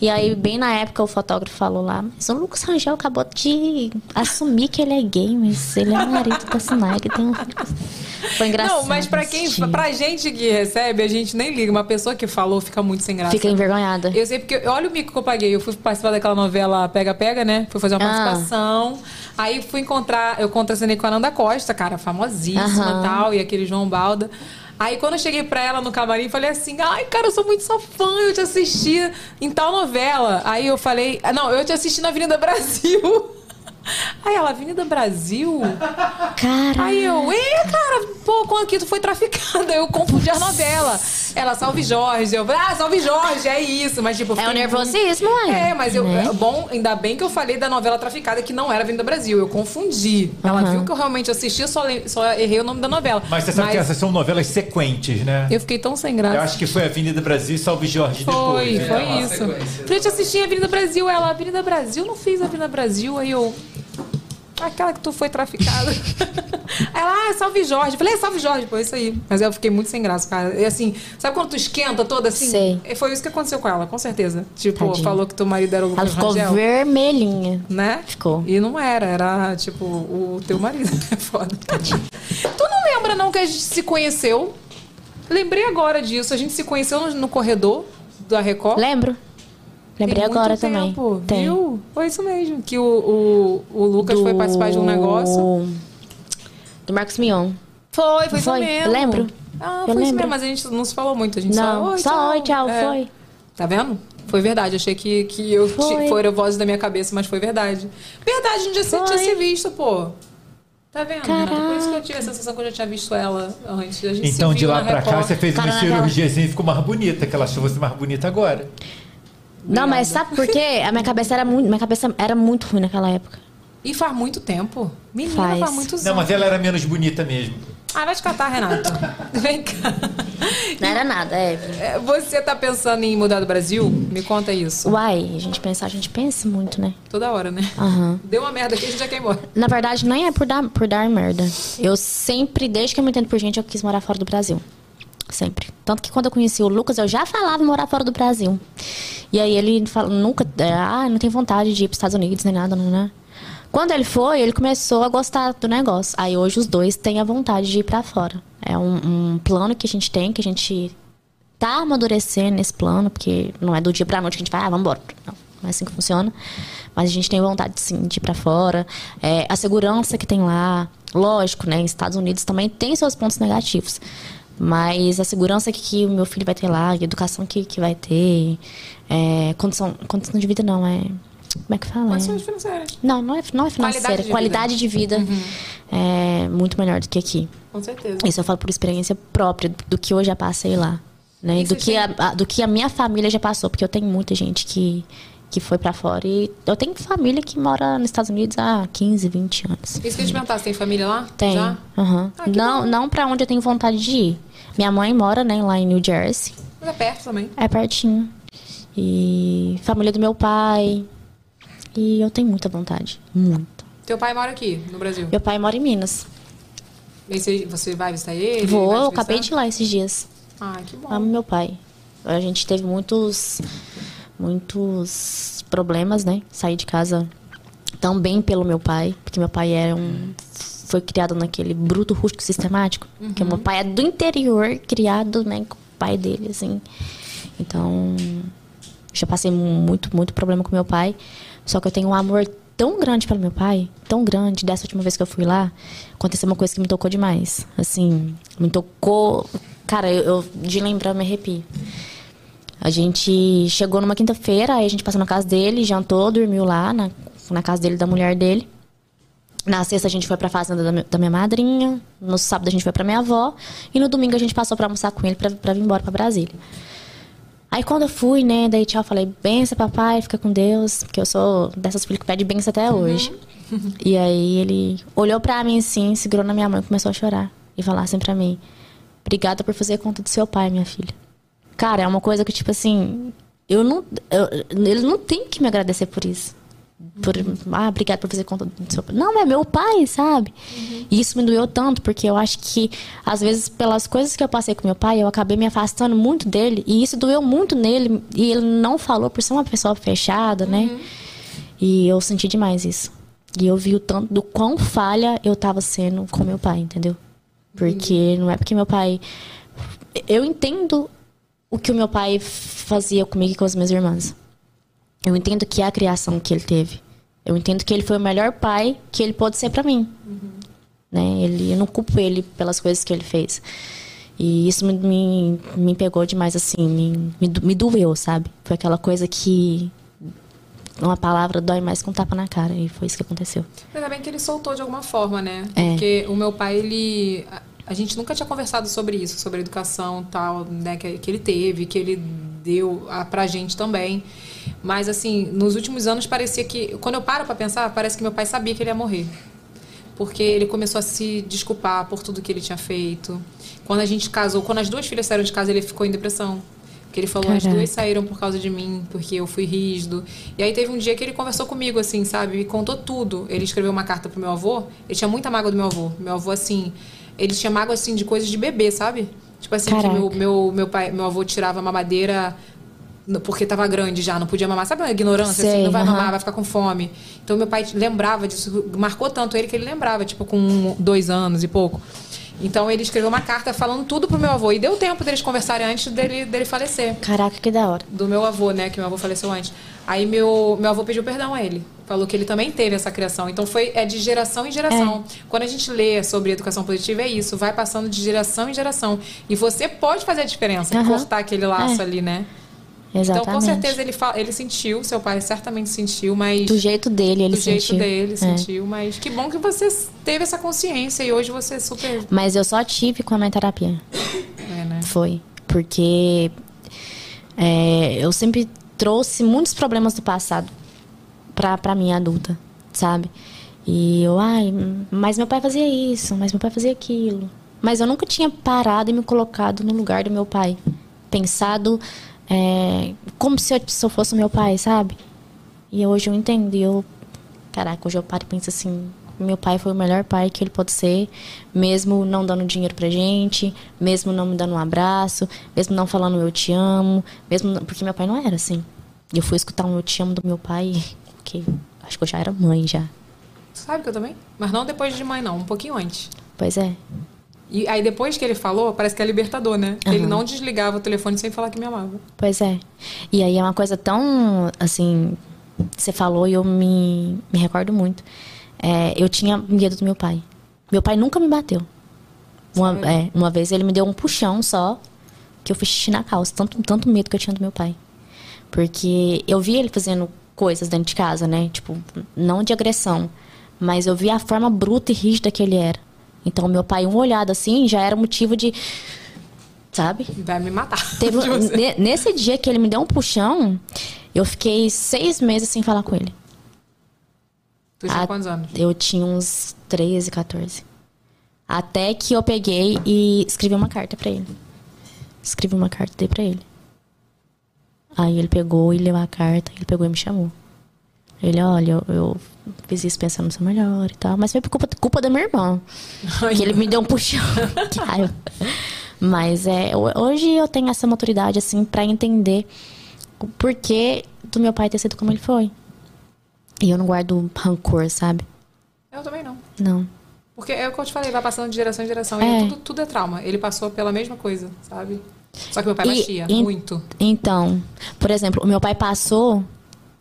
E aí, bem na época, o fotógrafo falou lá, mas o Lucas Rangel acabou de assumir que ele é gay, mas ele é o marido da Sinai, que tem um filho. Foi engraçado. Não, mas pra quem, assistir. pra gente que recebe, a gente nem liga. Uma pessoa que falou fica muito sem graça. Fica envergonhada. Eu sei porque, olha o mico que eu paguei. Eu fui participar daquela novela Pega Pega, né? Fui fazer uma Ah. participação. Aí fui encontrar, eu contracenei com a Ananda Costa, cara, famosíssima e tal, e aquele João Balda. Aí quando eu cheguei pra ela no camarim, falei assim: ai, cara, eu sou muito sua fã, eu te assisti em tal novela. Aí eu falei: ah, não, eu te assisti na Avenida Brasil. Aí ela, Avenida Brasil? Cara. Aí eu, ê, cara, pô, quando que tu foi traficada? Eu confundi a novela. Ela, Salve Jorge. Eu falei, ah, Salve Jorge, é isso. Mas, tipo, É o nervosismo, muito- ué. É, mas eu, Né? bom, ainda bem que eu falei da novela traficada que não era Avenida Brasil. Eu confundi. Ela Aham. viu que eu realmente assisti, eu só, só errei o nome da novela. Mas você sabe que essas são novelas sequentes, né? Eu fiquei tão sem graça. Eu acho que foi Avenida Brasil e Salve Jorge Foi, depois. foi né? isso. Falei, eu te assisti em Avenida Brasil. Ela, Avenida Brasil, não fiz Avenida Brasil. Aí eu. Aquela que tu foi traficada. Ela, ah, salve Jorge. Falei, é, salve Jorge, pô, isso aí. Mas eu fiquei muito sem graça, cara. E assim, sabe quando tu esquenta toda assim? Sei. Foi isso que aconteceu com ela, com certeza. Tipo, Tadinha. falou que teu marido era o Ela ficou Rangel. vermelhinha. Né? Ficou. E não era, era tipo o teu marido. É foda. tu não lembra, não, que a gente se conheceu? Lembrei agora disso. A gente se conheceu no, no corredor da Record. Lembro. Lembrei Tem muito agora também. tempo, Tem. Viu? Foi isso mesmo. Que o, o, o Lucas foi participar de um negócio. Do Marcos Mion. Foi, foi, Foi, isso mesmo. lembro. Ah, Eu foi isso lembro. mesmo, mas a gente não se falou muito. A gente Não, só, oi, só tchau. oi, tchau, É. foi. Tá vendo? Foi verdade. Achei que, que eu Foi. ti- foram vozes da minha cabeça, mas foi verdade. Verdade, a gente já tinha se visto, pô. Tá vendo? Renata? Por isso que eu Caraca. tive a sensação que eu já tinha visto ela antes. A gente Então, se de lá pra cá, Record. você fez uma Cara, naquela- cirurgiazinha e ficou mais bonita, que ela achou você mais bonita agora. Não, mas sabe por quê? A minha cabeça era muito, minha cabeça era muito ruim naquela época. E faz muito tempo. Menina, faz, Faz. muitos Não, anos. mas ela era menos bonita mesmo. Ah, vai te catar, Renato. Vem cá. Não era nada, é. É, Você tá pensando em mudar do Brasil? Me conta isso. Uai, a gente pensa, a gente pensa muito, né? Toda hora, né? Aham. Deu uma merda aqui, a gente já quer ir embora. Na verdade, nem é por dar, por dar merda. Eu sempre, desde que eu me entendo por gente, eu quis morar fora do Brasil. Sempre. Tanto que quando eu conheci o Lucas, eu já falava em morar fora do Brasil. E aí ele fala, nunca, é, ah, não tem vontade de ir para Estados Unidos nem nada, né? Quando ele foi, ele começou a gostar do negócio. Aí hoje os dois têm a vontade de ir para fora. É um, um plano que a gente tem, que a gente tá amadurecendo nesse plano, porque não é do dia pra noite que a gente vai, ah, vamos embora. Não, não é assim que funciona. Mas a gente tem vontade, sim, de ir pra fora. É, a segurança que tem lá, lógico, né? Estados Unidos também tem seus pontos negativos. Mas a segurança que, que o meu filho vai ter lá, a educação que, que vai ter, é, condição, condição de vida não, é... Como é que fala? Condições É- financeiras. não, não é, não é financeira. Qualidade de vida. Uhum. Qualidade de vida é muito melhor do que aqui. Com certeza. Isso eu falo por experiência própria, do que eu já passei lá. Né? Do que, a, a- do que a minha família já passou, porque eu tenho muita gente que, que foi pra fora. E eu tenho família que mora nos Estados Unidos há 15, 20 anos. Isso que eu te perguntar, você tem família lá? Tem. Já? aham. Ah, não, não pra onde eu tenho vontade de ir. Minha mãe mora né, lá em New Jersey. Mas é perto também. É pertinho. E família do meu pai. E eu tenho muita vontade. Muito. Teu pai mora aqui, no Brasil. Meu pai mora em Minas. E você, você vai visitar ele? Vou, eu acabei de ir lá esses dias. Ah, que bom. Amo meu pai. A gente teve muitos, muitos problemas, né? Saí de casa também pelo meu pai, porque meu pai era um foi criado naquele bruto rústico sistemático, que meu pai é do interior, criado, né, com o pai dele, assim. Então, já passei muito, muito problema com meu pai. Só que eu tenho um amor tão grande pelo meu pai, tão grande. Dessa última vez que eu fui lá, aconteceu uma coisa que me tocou demais. Assim, me tocou. Cara, eu, eu de lembrar eu me arrepio. A gente chegou numa quinta-feira, aí a gente passou na casa dele, jantou, dormiu lá, na, na casa dele, da mulher dele. Na sexta a gente foi pra fazenda da, mi- da minha madrinha. No sábado a gente foi pra minha avó. E no domingo a gente passou pra almoçar com ele pra, pra vir embora pra Brasília. Aí quando eu fui, né, daí tchau, falei, benção, papai, fica com Deus, porque eu sou dessas filhas que pede benção até hoje. E aí ele olhou pra mim assim, segurou na minha mão e começou a chorar. E falar assim pra mim, obrigada por fazer conta do seu pai, minha filha. Cara, é uma coisa que, tipo assim, eu não. eu- ele não tem que me agradecer por isso. Por, ah, obrigada por fazer conta do seu pai. Não, é meu pai, sabe? E isso me doeu tanto, porque eu acho que, às vezes, pelas coisas que eu passei com meu pai, eu acabei me afastando muito dele. E isso doeu muito nele. E ele não falou por ser uma pessoa fechada, né? E eu senti demais isso. E eu vi o tanto do quão falha eu tava sendo com meu pai, entendeu? Porque não é porque meu pai. Eu entendo o que o meu pai fazia comigo e com as minhas irmãs. Eu entendo que é a criação que ele teve. Eu entendo que ele foi o melhor pai que ele pôde ser pra mim. Né? Ele, eu não culpo ele pelas coisas que ele fez. E isso me, me, me pegou demais, assim, me, me, me doeu, sabe? Foi aquela coisa que uma palavra dói mais que um tapa na cara. E foi isso que aconteceu. Ainda bem que ele soltou de alguma forma, né? É. Porque o meu pai, ele. a- A gente nunca tinha conversado sobre isso, sobre a educação tal, né? Que, que ele teve, que ele deu a, pra gente também. Mas, assim, nos últimos anos parecia que. Quando eu paro pra pensar, parece que meu pai sabia que ele ia morrer. Porque ele começou a se desculpar por tudo que ele tinha feito. Quando a gente casou, quando as duas filhas saíram de casa, ele ficou em depressão. Porque ele falou, as duas saíram por causa de mim, porque eu fui rígido. E aí teve um dia que ele conversou comigo, assim, sabe? Me contou tudo. Ele escreveu uma carta pro meu avô. Ele tinha muita mágoa do meu avô. Meu avô, assim, ele tinha mágoa, assim, de coisas de bebê, sabe? Tipo assim, que Caraca. meu, meu, meu, pai, meu avô tirava mamadeira porque tava grande já, não podia mamar. Sabe uma ignorância? assim, Sei, não vai aham. mamar, vai ficar com fome. Então meu pai lembrava disso, marcou tanto ele que ele lembrava, tipo, com dois anos e pouco. Então ele escreveu uma carta falando tudo pro meu avô. E deu tempo deles conversarem antes dele, dele falecer. Caraca, que da hora. Do meu avô, né? Que meu avô faleceu antes. Aí meu, meu avô pediu perdão a ele. Falou que ele também teve essa criação. Então foi é de geração em geração. Quando a gente lê sobre educação positiva, é isso. Vai passando de geração em geração. E você pode fazer a diferença. Aham. Cortar aquele laço É. ali, né? Exatamente. Então, com certeza, ele, ele sentiu, seu pai certamente sentiu, mas. Do jeito dele, ele do jeito sentiu. dele, É. sentiu. Mas que bom que você teve essa consciência e hoje você é super. Mas eu só tive com a minha terapia. É, né? Foi. Porque é, eu sempre trouxe muitos problemas do passado pra, pra minha adulta, sabe? E eu, ai, mas meu pai fazia isso, mas meu pai fazia aquilo. Mas eu nunca tinha parado e me colocado no lugar do meu pai. Pensado é, como se eu, se eu fosse meu pai, sabe? E hoje eu entendo. E eu, caraca, hoje eu paro e penso assim: meu pai foi o melhor pai que ele pode ser, mesmo não dando dinheiro pra gente, mesmo não me dando um abraço, mesmo não falando eu te amo, mesmo não- porque meu pai não era assim. Eu fui escutar um eu te amo do meu pai, que acho que eu já era mãe já. Sabe que eu também? Mas não depois de mãe, não. Um pouquinho antes. Pois é. E aí depois que ele falou, parece que é libertador, né? Ele Aham. não desligava o telefone sem falar que me amava. Pois é. E aí é uma coisa tão, assim, você falou e eu me, me recordo muito. É, eu tinha medo do meu pai. Meu pai nunca me bateu. Uma, é, uma vez ele me deu um puxão só, que eu fiz xixi na calça. Tanto, tanto medo que eu tinha do meu pai. Porque eu via ele fazendo coisas dentro de casa, né? Tipo, não de agressão. Mas eu via a forma bruta e rígida que ele era. Então, meu pai, um olhado assim, já era motivo de. Sabe? Vai me matar. Teve, nesse dia que ele me deu um puxão, eu fiquei seis meses sem falar com ele. Tu tinha quantos anos? Eu tinha uns 13, 14. Até que eu peguei e escrevi uma carta pra ele. Escrevi uma carta e dei pra ele. Aí ele pegou e leu a carta, ele pegou e me chamou. Ele, olha, eu, eu fiz isso pensando no seu melhor e tal, mas foi por culpa, culpa da minha irmã. que ele me deu um puxão. que raiva. Mas é, ho- hoje eu tenho essa maturidade, assim, pra entender o porquê do meu pai ter sido como ele foi. E eu não guardo rancor, sabe? Eu também não. Não. Porque é o que eu te falei, vai passando de geração em geração. É. E tudo, tudo é trauma. Ele passou pela mesma coisa, sabe? Só que meu pai E- batia muito. Então, por exemplo, o meu pai passou,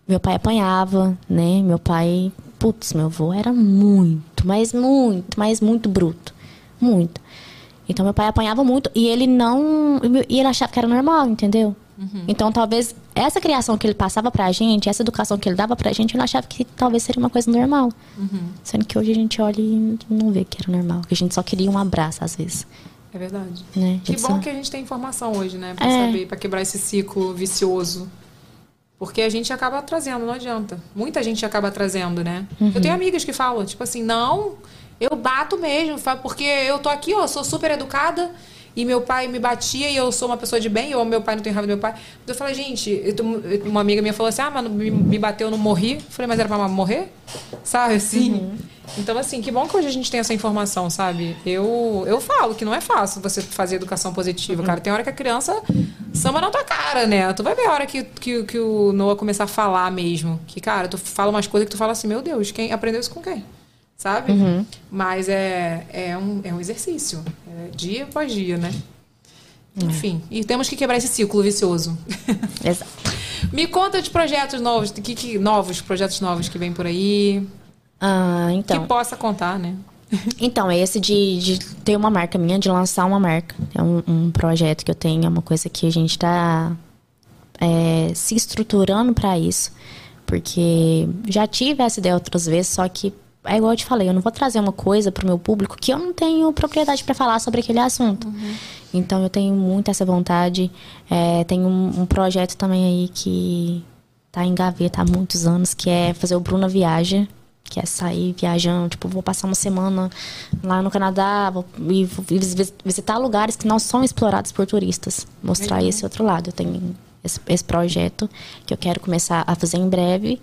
meu pai apanhava, né? Meu pai, putz, meu avô era muito, mas muito, mas muito bruto. Muito. Então, meu pai apanhava muito e ele não. E ele achava que era normal, entendeu? Então, talvez essa criação que ele passava pra gente, essa educação que ele dava pra gente, ele achava que talvez seria uma coisa normal. Sendo que hoje a gente olha e não vê que era normal. Que a gente só queria um abraço, às vezes. É verdade. Né? Que bom só- que a gente tem informação hoje, né? Pra É. saber, pra quebrar esse ciclo vicioso. Porque a gente acaba trazendo, não adianta. Muita gente acaba trazendo, né? Uhum. Eu tenho amigas que falam, tipo assim, não, eu bato mesmo, porque eu tô aqui, ó, sou super educada e meu pai me batia e eu sou uma pessoa de bem, amo meu pai, não tenho raiva do meu pai. Eu falei, gente, eu tô- uma amiga minha falou assim, ah, mas me, me bateu, eu não morri. Eu falei, mas era pra morrer? Sabe, assim? Então, assim, que bom que hoje a gente tem essa informação, sabe? Eu, eu falo que não é fácil você fazer educação positiva, cara. Tem hora que a criança samba na tua cara, né? Tu vai ver a hora que, que, que o Noah começar a falar mesmo. Que, cara, tu fala umas coisas que tu fala assim, meu Deus, quem aprendeu isso com quem? Sabe? Uhum. Mas é, é, um, é um exercício. É dia após dia, né? Enfim, e temos que quebrar esse ciclo vicioso. Exato. Me conta de projetos novos, que, que novos, projetos novos que vem por aí. Ah, então. Que possa contar, né? Então, é esse de, de ter uma marca minha, de lançar uma marca. É um, um projeto que eu tenho, é uma coisa que a gente está se estruturando para isso. Porque já tive essa ideia outras vezes, só que é igual eu te falei, eu não vou trazer uma coisa pro meu público que eu não tenho propriedade para falar sobre aquele assunto. Então eu tenho muito essa vontade. É, tem um, um projeto também aí que tá em gaveta há muitos anos, que é fazer o Bruna Viaja. Que é sair viajando, tipo, vou passar uma semana lá no Canadá vou, e vou vis- vis- visitar lugares que não são explorados por turistas. Mostrar Legal. esse outro lado. Eu tenho esse, esse projeto que eu quero começar a fazer em breve.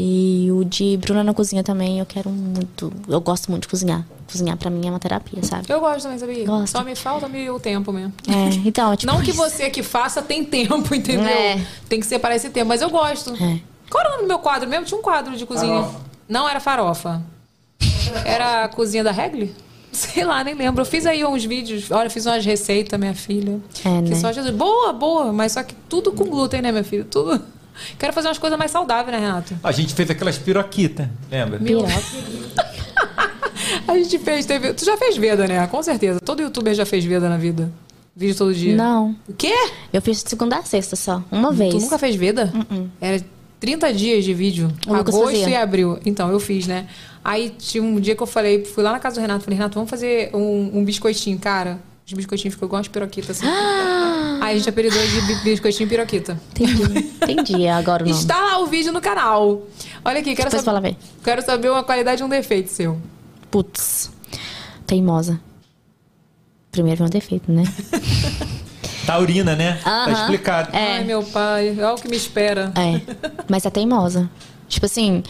E o de Bruna na cozinha também, eu quero muito. Eu gosto muito de cozinhar. Cozinhar pra mim é uma terapia, sabe? Eu gosto também, sabia? Gosto. Só me falta meio o tempo mesmo. É, então, tipo. Não que você que faça tem tempo, entendeu? É. Tem que separar esse tempo, mas eu gosto. É. Qual era o nome do meu quadro mesmo? Tinha um quadro de cozinha. Não era farofa. Era a cozinha da Regli? Sei lá, nem lembro. Eu fiz aí uns vídeos. Olha, eu fiz umas receitas, minha filha. É, Que né? só Jesus. Boa, boa, mas só que tudo com glúten, né, minha filha? Tudo. Quero fazer umas coisas mais saudáveis, né, Renato? A gente fez aquelas piroquitas, lembra? A gente fez, teve. Tu já fez Veda, né? Com certeza. Todo youtuber já fez Veda na vida. Vídeo todo dia. Não. O quê? Eu fiz de segunda a sexta só. Uma vez. Tu nunca fez Veda? Era 30 dias de vídeo. O Lucas agosto fazia. e abril. Então, eu fiz, né? Aí tinha um dia que eu falei, fui lá na casa do Renato, falei, Renato, vamos fazer um, um biscoitinho, cara. Os biscoitinhos ficou igual umas piroquitas, assim. Aí a gente apelidou de bi- biscoitinho piroquita. Entendi. Entendi agora o nome. Está lá o vídeo no canal. Olha aqui, quero Depois saber. Quero saber uma qualidade e um defeito seu. Putz. Teimosa. Primeiro é um defeito, né? Taurina, né? Tá Aham. explicado. Ai, meu pai, olha o que me espera. É. Mas é teimosa. Tipo assim,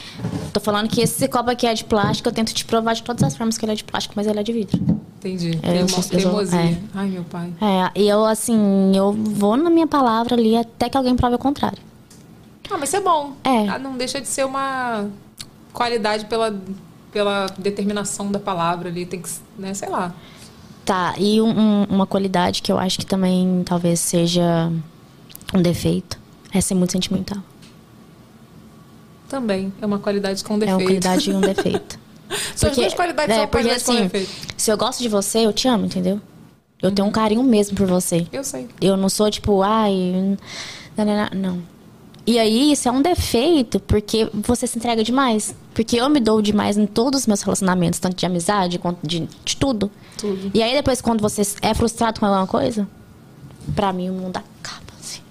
tô falando que esse copo aqui é de plástico, eu tento te provar de todas as formas que ele é de plástico, mas ele é de vidro. Entendi. É, teimosia. é. Ai, meu pai. É, e eu, assim, eu vou na minha palavra ali até que alguém prove o contrário. Ah, mas isso é bom. É. Ah, Não deixa de ser uma qualidade pela, pela determinação da palavra ali. Tem que, né, sei lá. Tá, e um- um- uma qualidade que eu acho que também talvez seja um defeito é ser muito sentimental. Também é uma qualidade com É defeito. uma qualidade e um defeito. São as duas qualidades, é, são porque assim, se eu gosto de você, eu te amo, entendeu? Eu tenho um carinho mesmo por você. Eu sei. Eu não sou tipo, ai. Não. E aí, isso é um defeito, porque você se entrega demais. Porque eu me dou demais em todos os meus relacionamentos, tanto de amizade quanto de, de tudo. Tudo. E aí, depois, quando você é frustrado com alguma coisa, pra mim o mundo acaba, assim.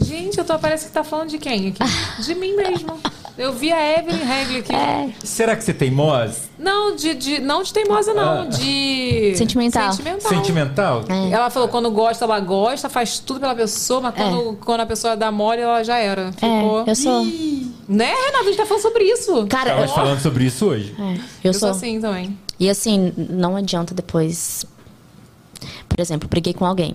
Gente, eu tô, parece que tá falando de quem aqui? De mim mesmo. Eu vi a Evelyn Regli aqui. É. Será que você é teimosa? Não, de, de, não de teimosa, não. Ah. De. Sentimental. Sentimental. Sentimental? Ela falou quando gosta, ela gosta, faz tudo pela pessoa, mas quando, quando a pessoa dá mole, ela já era. Ficou. É, eu sou. Né, Renata? A gente tá falando sobre isso. Cara, Estavas eu, falando sobre isso hoje. é, eu, Eu sou sou. assim também. E assim, não adianta depois. Por exemplo, briguei com alguém.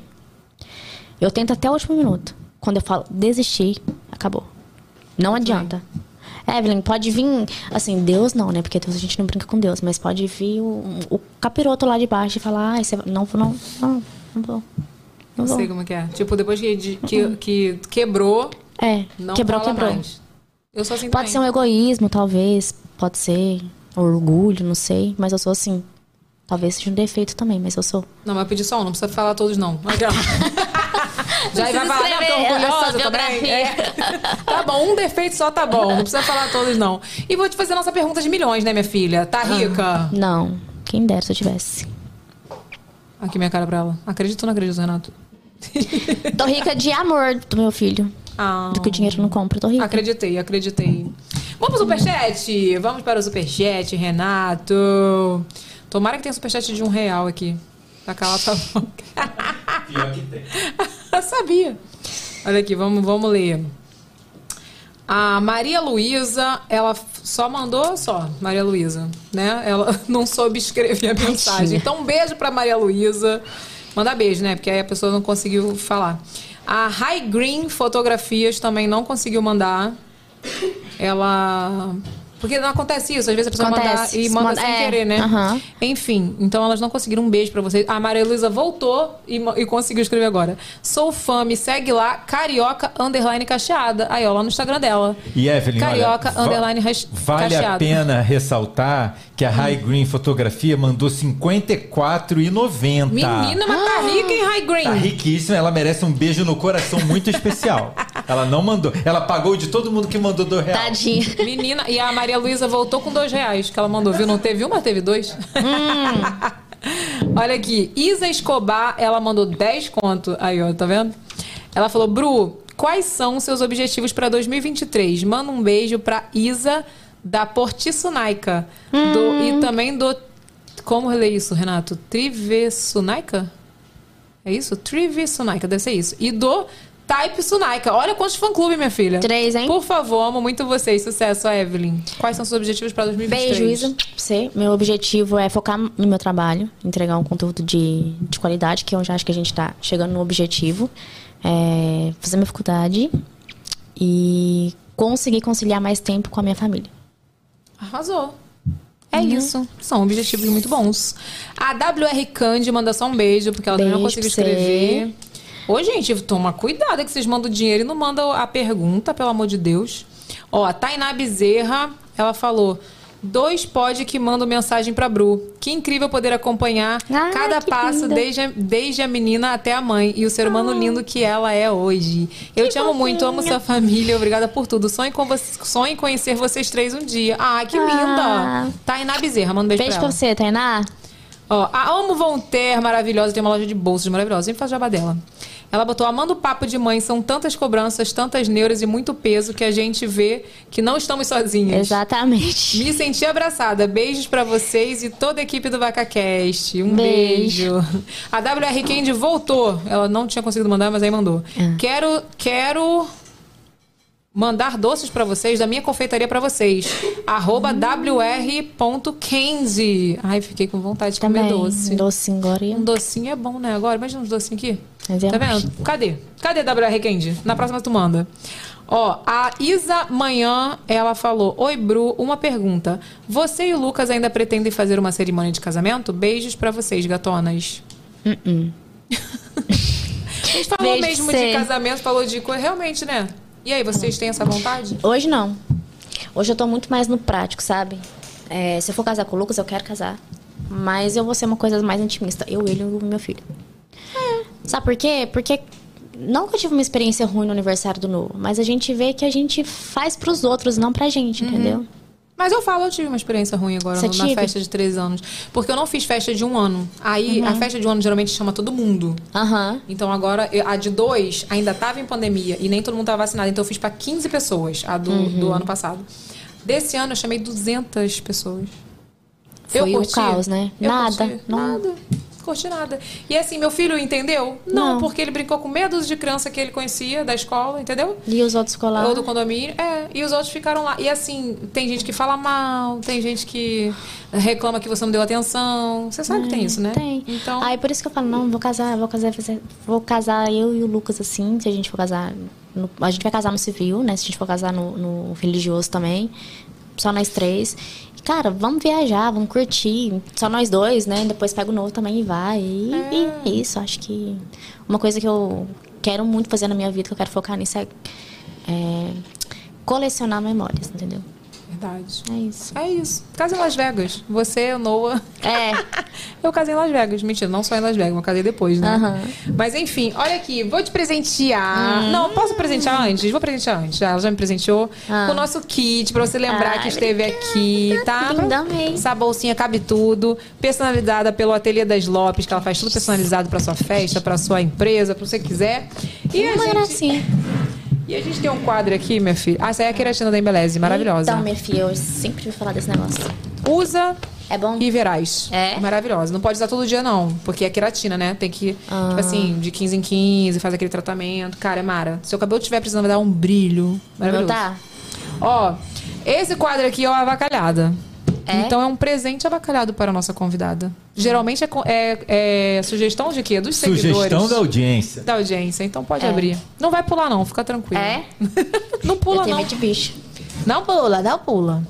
Eu tento até o último minuto. Quando eu falo desistir, acabou. Não adianta. Evelyn, pode vir. Assim, Deus não, né? Porque Deus a gente não brinca com Deus, mas pode vir o, o capiroto lá de baixo e falar: ai, você vai- não, não, não, não vou. Não sei como é que é. Tipo, depois que, de- que, que quebrou, É, não quebrou, quebrou. mais. Eu sou assim Pode ser um também. egoísmo, talvez. Pode ser orgulho, não sei. Mas eu sou assim. Talvez seja um defeito também, mas eu sou. Não, mas eu pedi só um, não precisa falar todos, não. Aquela. Já vai falar, não, a orgulhosa também. É. Tá bom, um defeito só tá bom. Não precisa falar todos, não. E vou te fazer a nossa pergunta de milhões, né, minha filha? Tá rica? Não. Quem dera se eu tivesse. Aqui minha cara pra ela. Acredito ou não acredito, Renato? Tô rica de amor do meu filho. Ah. Do que o dinheiro não compra, tô rica. Acreditei, acreditei. Vamos pro superchat? Vamos para o superchat, Renato. Tomara que tenha superchat de um real aqui. Pra calar tua boca. Pior que tem. Eu sabia. Olha aqui, vamos, vamos ler. A Maria Luísa, ela só mandou só, Maria Luísa, né? Ela não soube escrever a mensagem. Então, um beijo pra Maria Luísa. Manda beijo, né? Porque aí a pessoa não conseguiu falar. A High Green Fotografias também não conseguiu mandar. Ela Porque não acontece isso, às vezes a pessoa manda Acontece. e manda Manda- sem é, querer, né? Enfim, então elas não conseguiram um beijo pra vocês. A Maria Luísa voltou e, e conseguiu escrever agora. Sou fã, me segue lá, carioca underline cacheada. Aí, ó, lá no Instagram dela. E Evelyn, Carioca olha, underline Vale a cacheada. pena ressaltar que a High Green Fotografia mandou R$ 54,90. Menina, mas tá rica em High Green. Tá riquíssima, ela merece um beijo no coração muito especial. ela não mandou, ela pagou de todo mundo que mandou do real. Tadinha. Menina, e a Maria Luísa voltou com dois reais que ela mandou, viu? Não teve um, mas teve dois. Olha aqui, Isa Escobar, ela mandou 10 conto. Aí, ó, tá vendo? Ela falou, Bru, quais são os seus objetivos pra 2023? Manda um beijo pra Isa da Portissunaica. Do, e também do... Como ler isso, Renato? Trivessunaica? É isso? Trivessunaica, deve ser isso. E do Type Sunaica. Olha quantos fã-clube, minha filha. Três, hein? Por favor, amo muito vocês. Sucesso, Evelyn. Quais são os seus objetivos para 2023? Beijo, Isa. Você. Meu objetivo é focar no meu trabalho, entregar um conteúdo de, de qualidade, que eu já acho que a gente tá chegando no objetivo. É fazer minha faculdade e conseguir conciliar mais tempo com a minha família. Arrasou. É isso. São objetivos muito bons. A WR Candy manda só um beijo, porque ela também não Beijo conseguiu pra você. Ô, gente, toma cuidado que vocês mandam dinheiro e não mandam a pergunta, pelo amor de Deus. Ó, a Tainá Bezerra, ela falou... Dois pod que mandam mensagem pra Bru. Que incrível poder acompanhar Ai, cada que passo, linda. desde a, desde a menina até a mãe. E o ser humano lindo que ela é hoje. Eu te amo muito, amo sua família. Obrigada por tudo. Sonho, com você, sonho em conhecer vocês três um dia. Ai, que linda. Ah. Tainá Bezerra, manda um beijo, Beijo pra pra ela. você, Tainá. Ó, a Amo Von Ter, maravilhosa, tem uma loja de bolsas maravilhosa. Sempre faz jabá dela. Ela botou, amando o papo de mãe, são tantas cobranças, tantas neuras e muito peso que a gente vê que não estamos sozinhas. Exatamente. Me senti abraçada. Beijos pra vocês e toda a equipe do VacaCast. Um beijo. Beijo. A WR Candy voltou. Ela não tinha conseguido mandar, mas aí mandou. Ah. Quero, quero mandar doces pra vocês, da minha confeitaria pra vocês. Arroba wr.candy. Ai, fiquei com vontade de Também. comer doce. Um docinho agora. Um docinho é bom, né? Agora, imagina uns docinhos aqui. Mas é Tá vendo? Cadê? Cadê WR Candy? Na próxima tu manda. Ó, a Isa Manhã, ela falou: Oi, Bru, uma pergunta. Você e o Lucas ainda pretendem fazer uma cerimônia de casamento? Beijos pra vocês, gatonas. Uh-uh. A gente falou Beijo mesmo de você. casamento, falou de coisa. Realmente, né? E aí, vocês têm essa vontade? Hoje não. Hoje eu tô muito mais no prático, sabe? É, se eu for casar com o Lucas, eu quero casar. Mas eu vou ser uma coisa mais intimista. Eu, ele e o meu filho. Sabe por quê? Porque não que eu tive uma experiência ruim no aniversário do Novo, mas a gente vê que a gente faz pros outros, não pra gente, entendeu? Mas eu falo, eu tive uma experiência ruim agora Você na tive? festa de três anos. Porque eu não fiz festa de um ano. Aí, a festa de um ano geralmente chama todo mundo. Aham. Então agora, eu- a de dois ainda tava em pandemia e nem todo mundo tava vacinado. Então eu fiz pra 15 pessoas, a do, Uhum. do ano passado. Desse ano eu chamei 200 pessoas. Foi o caos, né? Eu Nada, curti. não- Nada. Curti nada. E assim, meu filho entendeu? Não, Não. porque ele brincou com medos de criança que ele conhecia da escola, entendeu? E os outros lá. Ou do condomínio. É, e os outros ficaram lá. E assim, tem gente que fala mal, tem gente que reclama que você não deu atenção. Você sabe que tem isso, né? Tem. Então, Aí por isso que eu falo, não, vou casar, vou casar, vou casar eu e o Lucas assim, se a gente for casar. no- a gente vai casar no civil, né? Se a gente for casar no, no religioso também. Só nós três. Cara, vamos viajar, vamos curtir. Só nós dois, né? Depois pega o novo também e vai. E e é isso. Acho que uma coisa que eu quero muito fazer na minha vida, que eu quero focar nisso, é, é colecionar memórias, entendeu? Verdade. É isso. É isso. Casa em Las Vegas. Você, Noah. É. Eu casei em Las Vegas. Mentira, não só em Las Vegas, eu casei depois, né? Mas enfim, olha aqui, vou te presentear. Hum. Não, posso presentear antes? Vou presentear antes. Ela já me presenteou Ah. com o nosso kit, pra você lembrar Ai, que esteve aqui, tá? Linda, amei. Essa bolsinha cabe tudo, personalizada pelo Ateliê das Lopes, que ela faz tudo personalizado pra sua festa, pra sua empresa, pra você quiser. E a Uma gente, gracinha. E a gente tem um quadro aqui, minha filha. Ah, essa é a queratina da Embeleze, maravilhosa. Então, minha filha, eu sempre ouvi falar desse negócio. Usa É bom? e verás. É? Maravilhosa. Não pode usar todo dia, não. Porque é queratina, né? Tem que, Ah. tipo assim, de 15 em 15, faz aquele tratamento. Cara, é mara. Se o cabelo tiver precisando, vai dar um brilho. Maravilhoso. Não tá? Ó, esse quadro aqui é o avacalhada. É? Então é um presente avacalhado para a nossa convidada. Geralmente é, é- é sugestão de quê? Dos seguidores. Sugestão da audiência. Da audiência. Então pode É. abrir. Não vai pular, não. Fica tranquilo. É? Não pula, eu tenho não. de bicho. Não pula, não pula.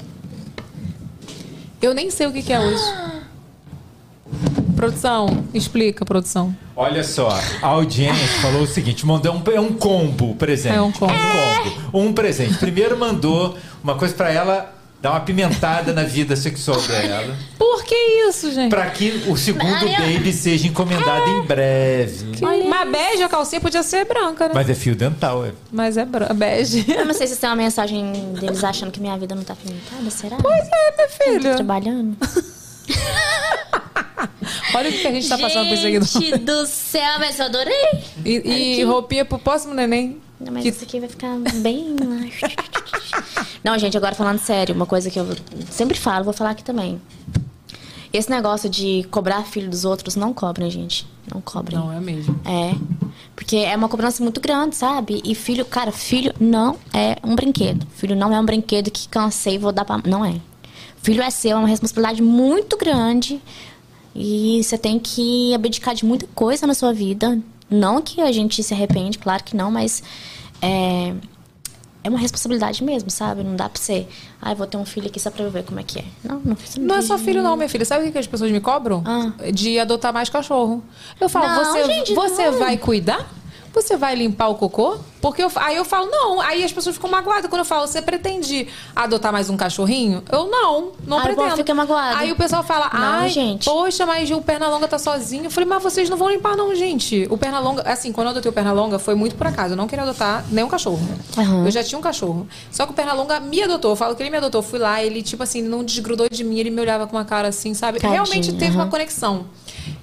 Eu nem sei o que, que é hoje. Produção, explica, produção. Olha só, a audiência falou o seguinte: mandou um, é um combo presente. É um combo. combo. Um presente. Primeiro mandou uma coisa pra ela dar uma pimentada na vida sexual dela. Por que isso, gente? Pra que o segundo baby seja encomendado em breve. Mas bege a calcinha podia ser branca, né? Mas é fio dental, é. Mas é bege. Eu não sei se tem uma mensagem deles achando que minha vida não tá pimentada, será? Pois é, minha Eu filha. tô trabalhando. Olha o que a gente tá passando por seguidor. Gente do céu, mas eu adorei. E, e roupinha pro próximo neném. Não, mas Que- isso aqui vai ficar bem... não, gente, agora falando sério, uma coisa que eu sempre falo, vou falar aqui também. Esse negócio de cobrar filho dos outros, não cobrem, gente. Não cobrem. Não, é mesmo. É. Porque é uma cobrança muito grande, sabe? E filho, cara, filho não é um brinquedo. Filho não é um brinquedo que cansei e vou dar pra. Não é. Filho é seu, é uma responsabilidade muito grande. E você tem que abdicar de muita coisa na sua vida. Não que a gente se arrepende, claro que não, mas é, é uma responsabilidade mesmo, sabe? Não dá pra você. Ah, eu vou ter um filho aqui só pra eu ver como é que é. Não, não, você Não é só filho, não, minha filha. Sabe o que as pessoas me cobram? De adotar mais cachorro. Eu falo, Ah. Não, você, gente, você não. vai cuidar? Você vai limpar o cocô? Porque eu, aí eu falo, não. Aí as pessoas ficam magoadas. Quando eu falo, você pretende adotar mais um cachorrinho? Eu não, não Aí pretendo. fica magoado. Aí o pessoal fala, Não, ai, gente. poxa, mas o Pernalonga tá sozinho. Eu falei, mas vocês não vão limpar não, gente. O Pernalonga, assim, quando eu adotei o Pernalonga, foi muito por acaso. Eu não queria adotar nenhum cachorro. Aham. Eu já tinha um cachorro. Só que o Pernalonga me adotou. Eu falo que ele me adotou. Eu fui lá, ele, tipo assim, não desgrudou de mim. Ele me olhava com uma cara assim, sabe? Tadinho, Realmente teve uma aham. conexão.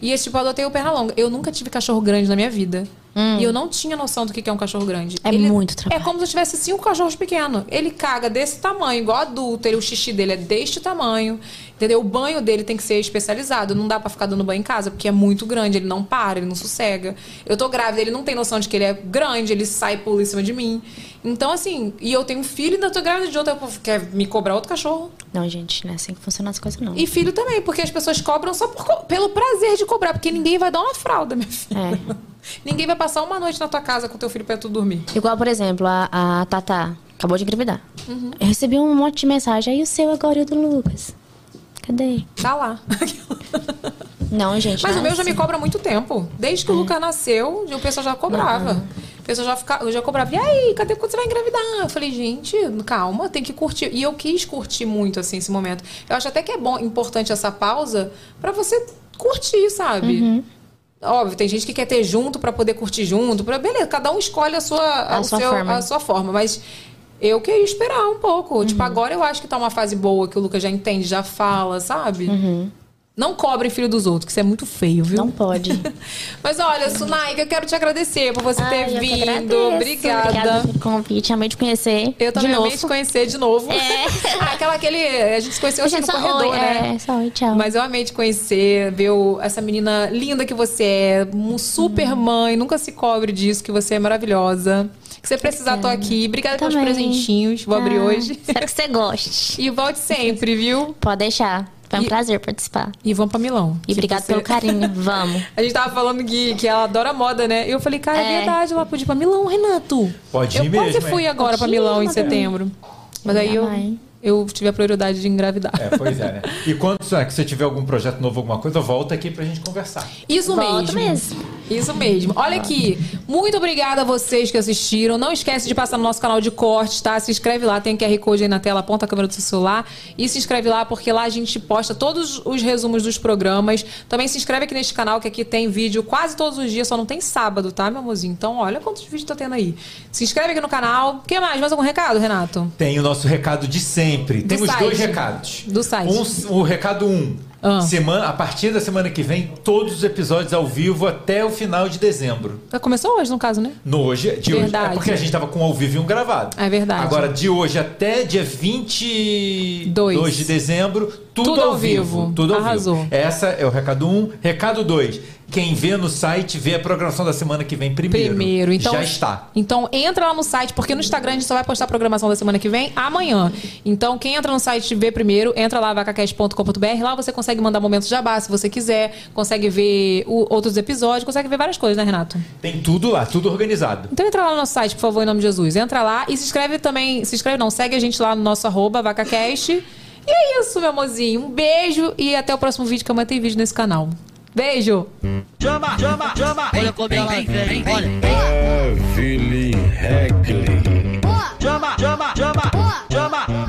E esse tipo, eu adotei o Pernalonga. Eu nunca tive cachorro grande na minha vida. Hum. E eu não tinha noção do que é um cachorro grande. É muito trabalho. É como se eu tivesse cinco cachorros pequenos. Ele caga desse tamanho, igual adulto. Ele, o xixi dele é deste tamanho. Entendeu? O banho dele tem que ser especializado. Não dá pra ficar dando banho em casa, porque é muito grande. Ele não para, ele não sossega. Eu tô grávida, ele não tem noção de que ele é grande, ele sai e pula em cima de mim. Então, assim, e eu tenho um filho e ainda tô grávida de outro. Quer me cobrar outro cachorro? Não, gente, não é assim que funcionam as coisas, não. E filho também, porque as pessoas cobram só por pelo prazer de cobrar, porque ninguém vai dar uma fralda, minha filha. É. Ninguém vai passar uma noite na tua casa com teu filho pra tu dormir. Igual, por exemplo, a, a Tatá acabou de engravidar. Uhum. Eu recebi um monte de mensagem. Aí o seu agora e o do Lucas? Cadê? Tá lá. Não, gente. Mas não o é meu já me assim. cobra há muito tempo. Desde que o Lucas nasceu, o pessoal já cobrava. O pessoal já, fica, eu já cobrava. E aí, cadê quando você vai engravidar? Eu falei, gente, calma, tem que curtir. E eu quis curtir muito, assim, esse momento. Eu acho até que é bom, importante essa pausa pra você curtir, sabe? Uhum. Óbvio, tem gente que quer ter junto pra poder curtir junto. Pra, beleza, cada um escolhe a sua, A o sua seu- forma. a sua forma. Mas eu queria esperar um pouco. Tipo, agora eu acho que tá uma fase boa, que o Lucas já entende, já fala, sabe? Não cobrem filho dos outros, que isso é muito feio, viu? Não pode. Mas olha, Sunaika, eu quero te agradecer por você ter Ai, eu que vindo. Obrigada. Obrigada pelo convite. Amei te conhecer. Eu também de amei novo. te conhecer de novo. É. Ah, Aquela aquele. A gente se conheceu hoje no corredor, oi, né? É, só oi, tchau. Mas eu amei te conhecer, ver essa menina linda que você é, um super Hum. mãe, nunca se cobre disso, que você é maravilhosa. Que você precisar, tô aqui. Obrigada pelos presentinhos, vou abrir Ah, hoje. Espero que você goste. E volte sempre, viu? Pode deixar. Foi um E- prazer participar. E vamos pra Milão. E obrigado você- pelo carinho. Vamos. A gente tava falando que, que ela adora moda, né? E eu falei, cara, é, É. verdade, ela podia ir pra Milão, Renato. Pode eu ir quase mesmo, fui hein? agora pra Podia, Milão em mas setembro. Mas aí eu, mãe. Eu tive a prioridade de engravidar. É, pois é, né? E quando é, que você tiver algum projeto novo, alguma coisa, volta aqui pra gente conversar. Isso Volto mesmo. mesmo. Isso mesmo. Olha aqui. Muito obrigada a vocês que assistiram. Não esquece de passar no nosso canal de cortes, tá? Se inscreve lá, tem QR Code aí na tela, aponta a câmera do seu celular. E se inscreve lá, porque lá a gente posta todos os resumos dos programas. Também se inscreve aqui neste canal, que aqui tem vídeo quase todos os dias, só não tem sábado, tá, meu amorzinho? Então, olha quantos vídeos tá tendo aí. Se inscreve aqui no canal. O que mais? Mais algum recado, Renato? Tem o nosso recado de sempre. Do Temos site. dois recados. Do site. Um, o recado 1. Um. Ah. Semana, a partir da semana que vem, todos os episódios ao vivo até o final de dezembro. Já Começou hoje, no caso, né? No hoje, de hoje. Verdade. É porque a gente tava com um ao vivo e um gravado. É verdade. Agora, de hoje até dia 22 Dois. de dezembro, tudo, Tudo ao, ao vivo. vivo. Tudo ao Arrasou. vivo. Essa é o recado 1. Um. Recado 2. Quem vê no site vê a programação da semana que vem primeiro. Primeiro, então. Já está. Então entra lá no site, porque no Instagram a gente só vai postar a programação da semana que vem amanhã. Então, quem entra no site vê primeiro, entra lá vacacast.com.br. Lá você consegue mandar momentos de jabá se você quiser, consegue ver o- outros episódios, consegue ver várias coisas, né, Renato? Tem tudo lá, tudo organizado. Então entra lá no nosso site, por favor, em nome de Jesus. Entra lá e se inscreve também. Se inscreve não, segue a gente lá no nosso arroba VacaCast. E é isso, meu amorzinho. Um beijo e até o próximo vídeo, que amanhã tem vídeo nesse canal. Beijo. Chama, chama, chama. Olha como ela vem, olha. Evelyn Heckley. Chama, chama, chama. Chama.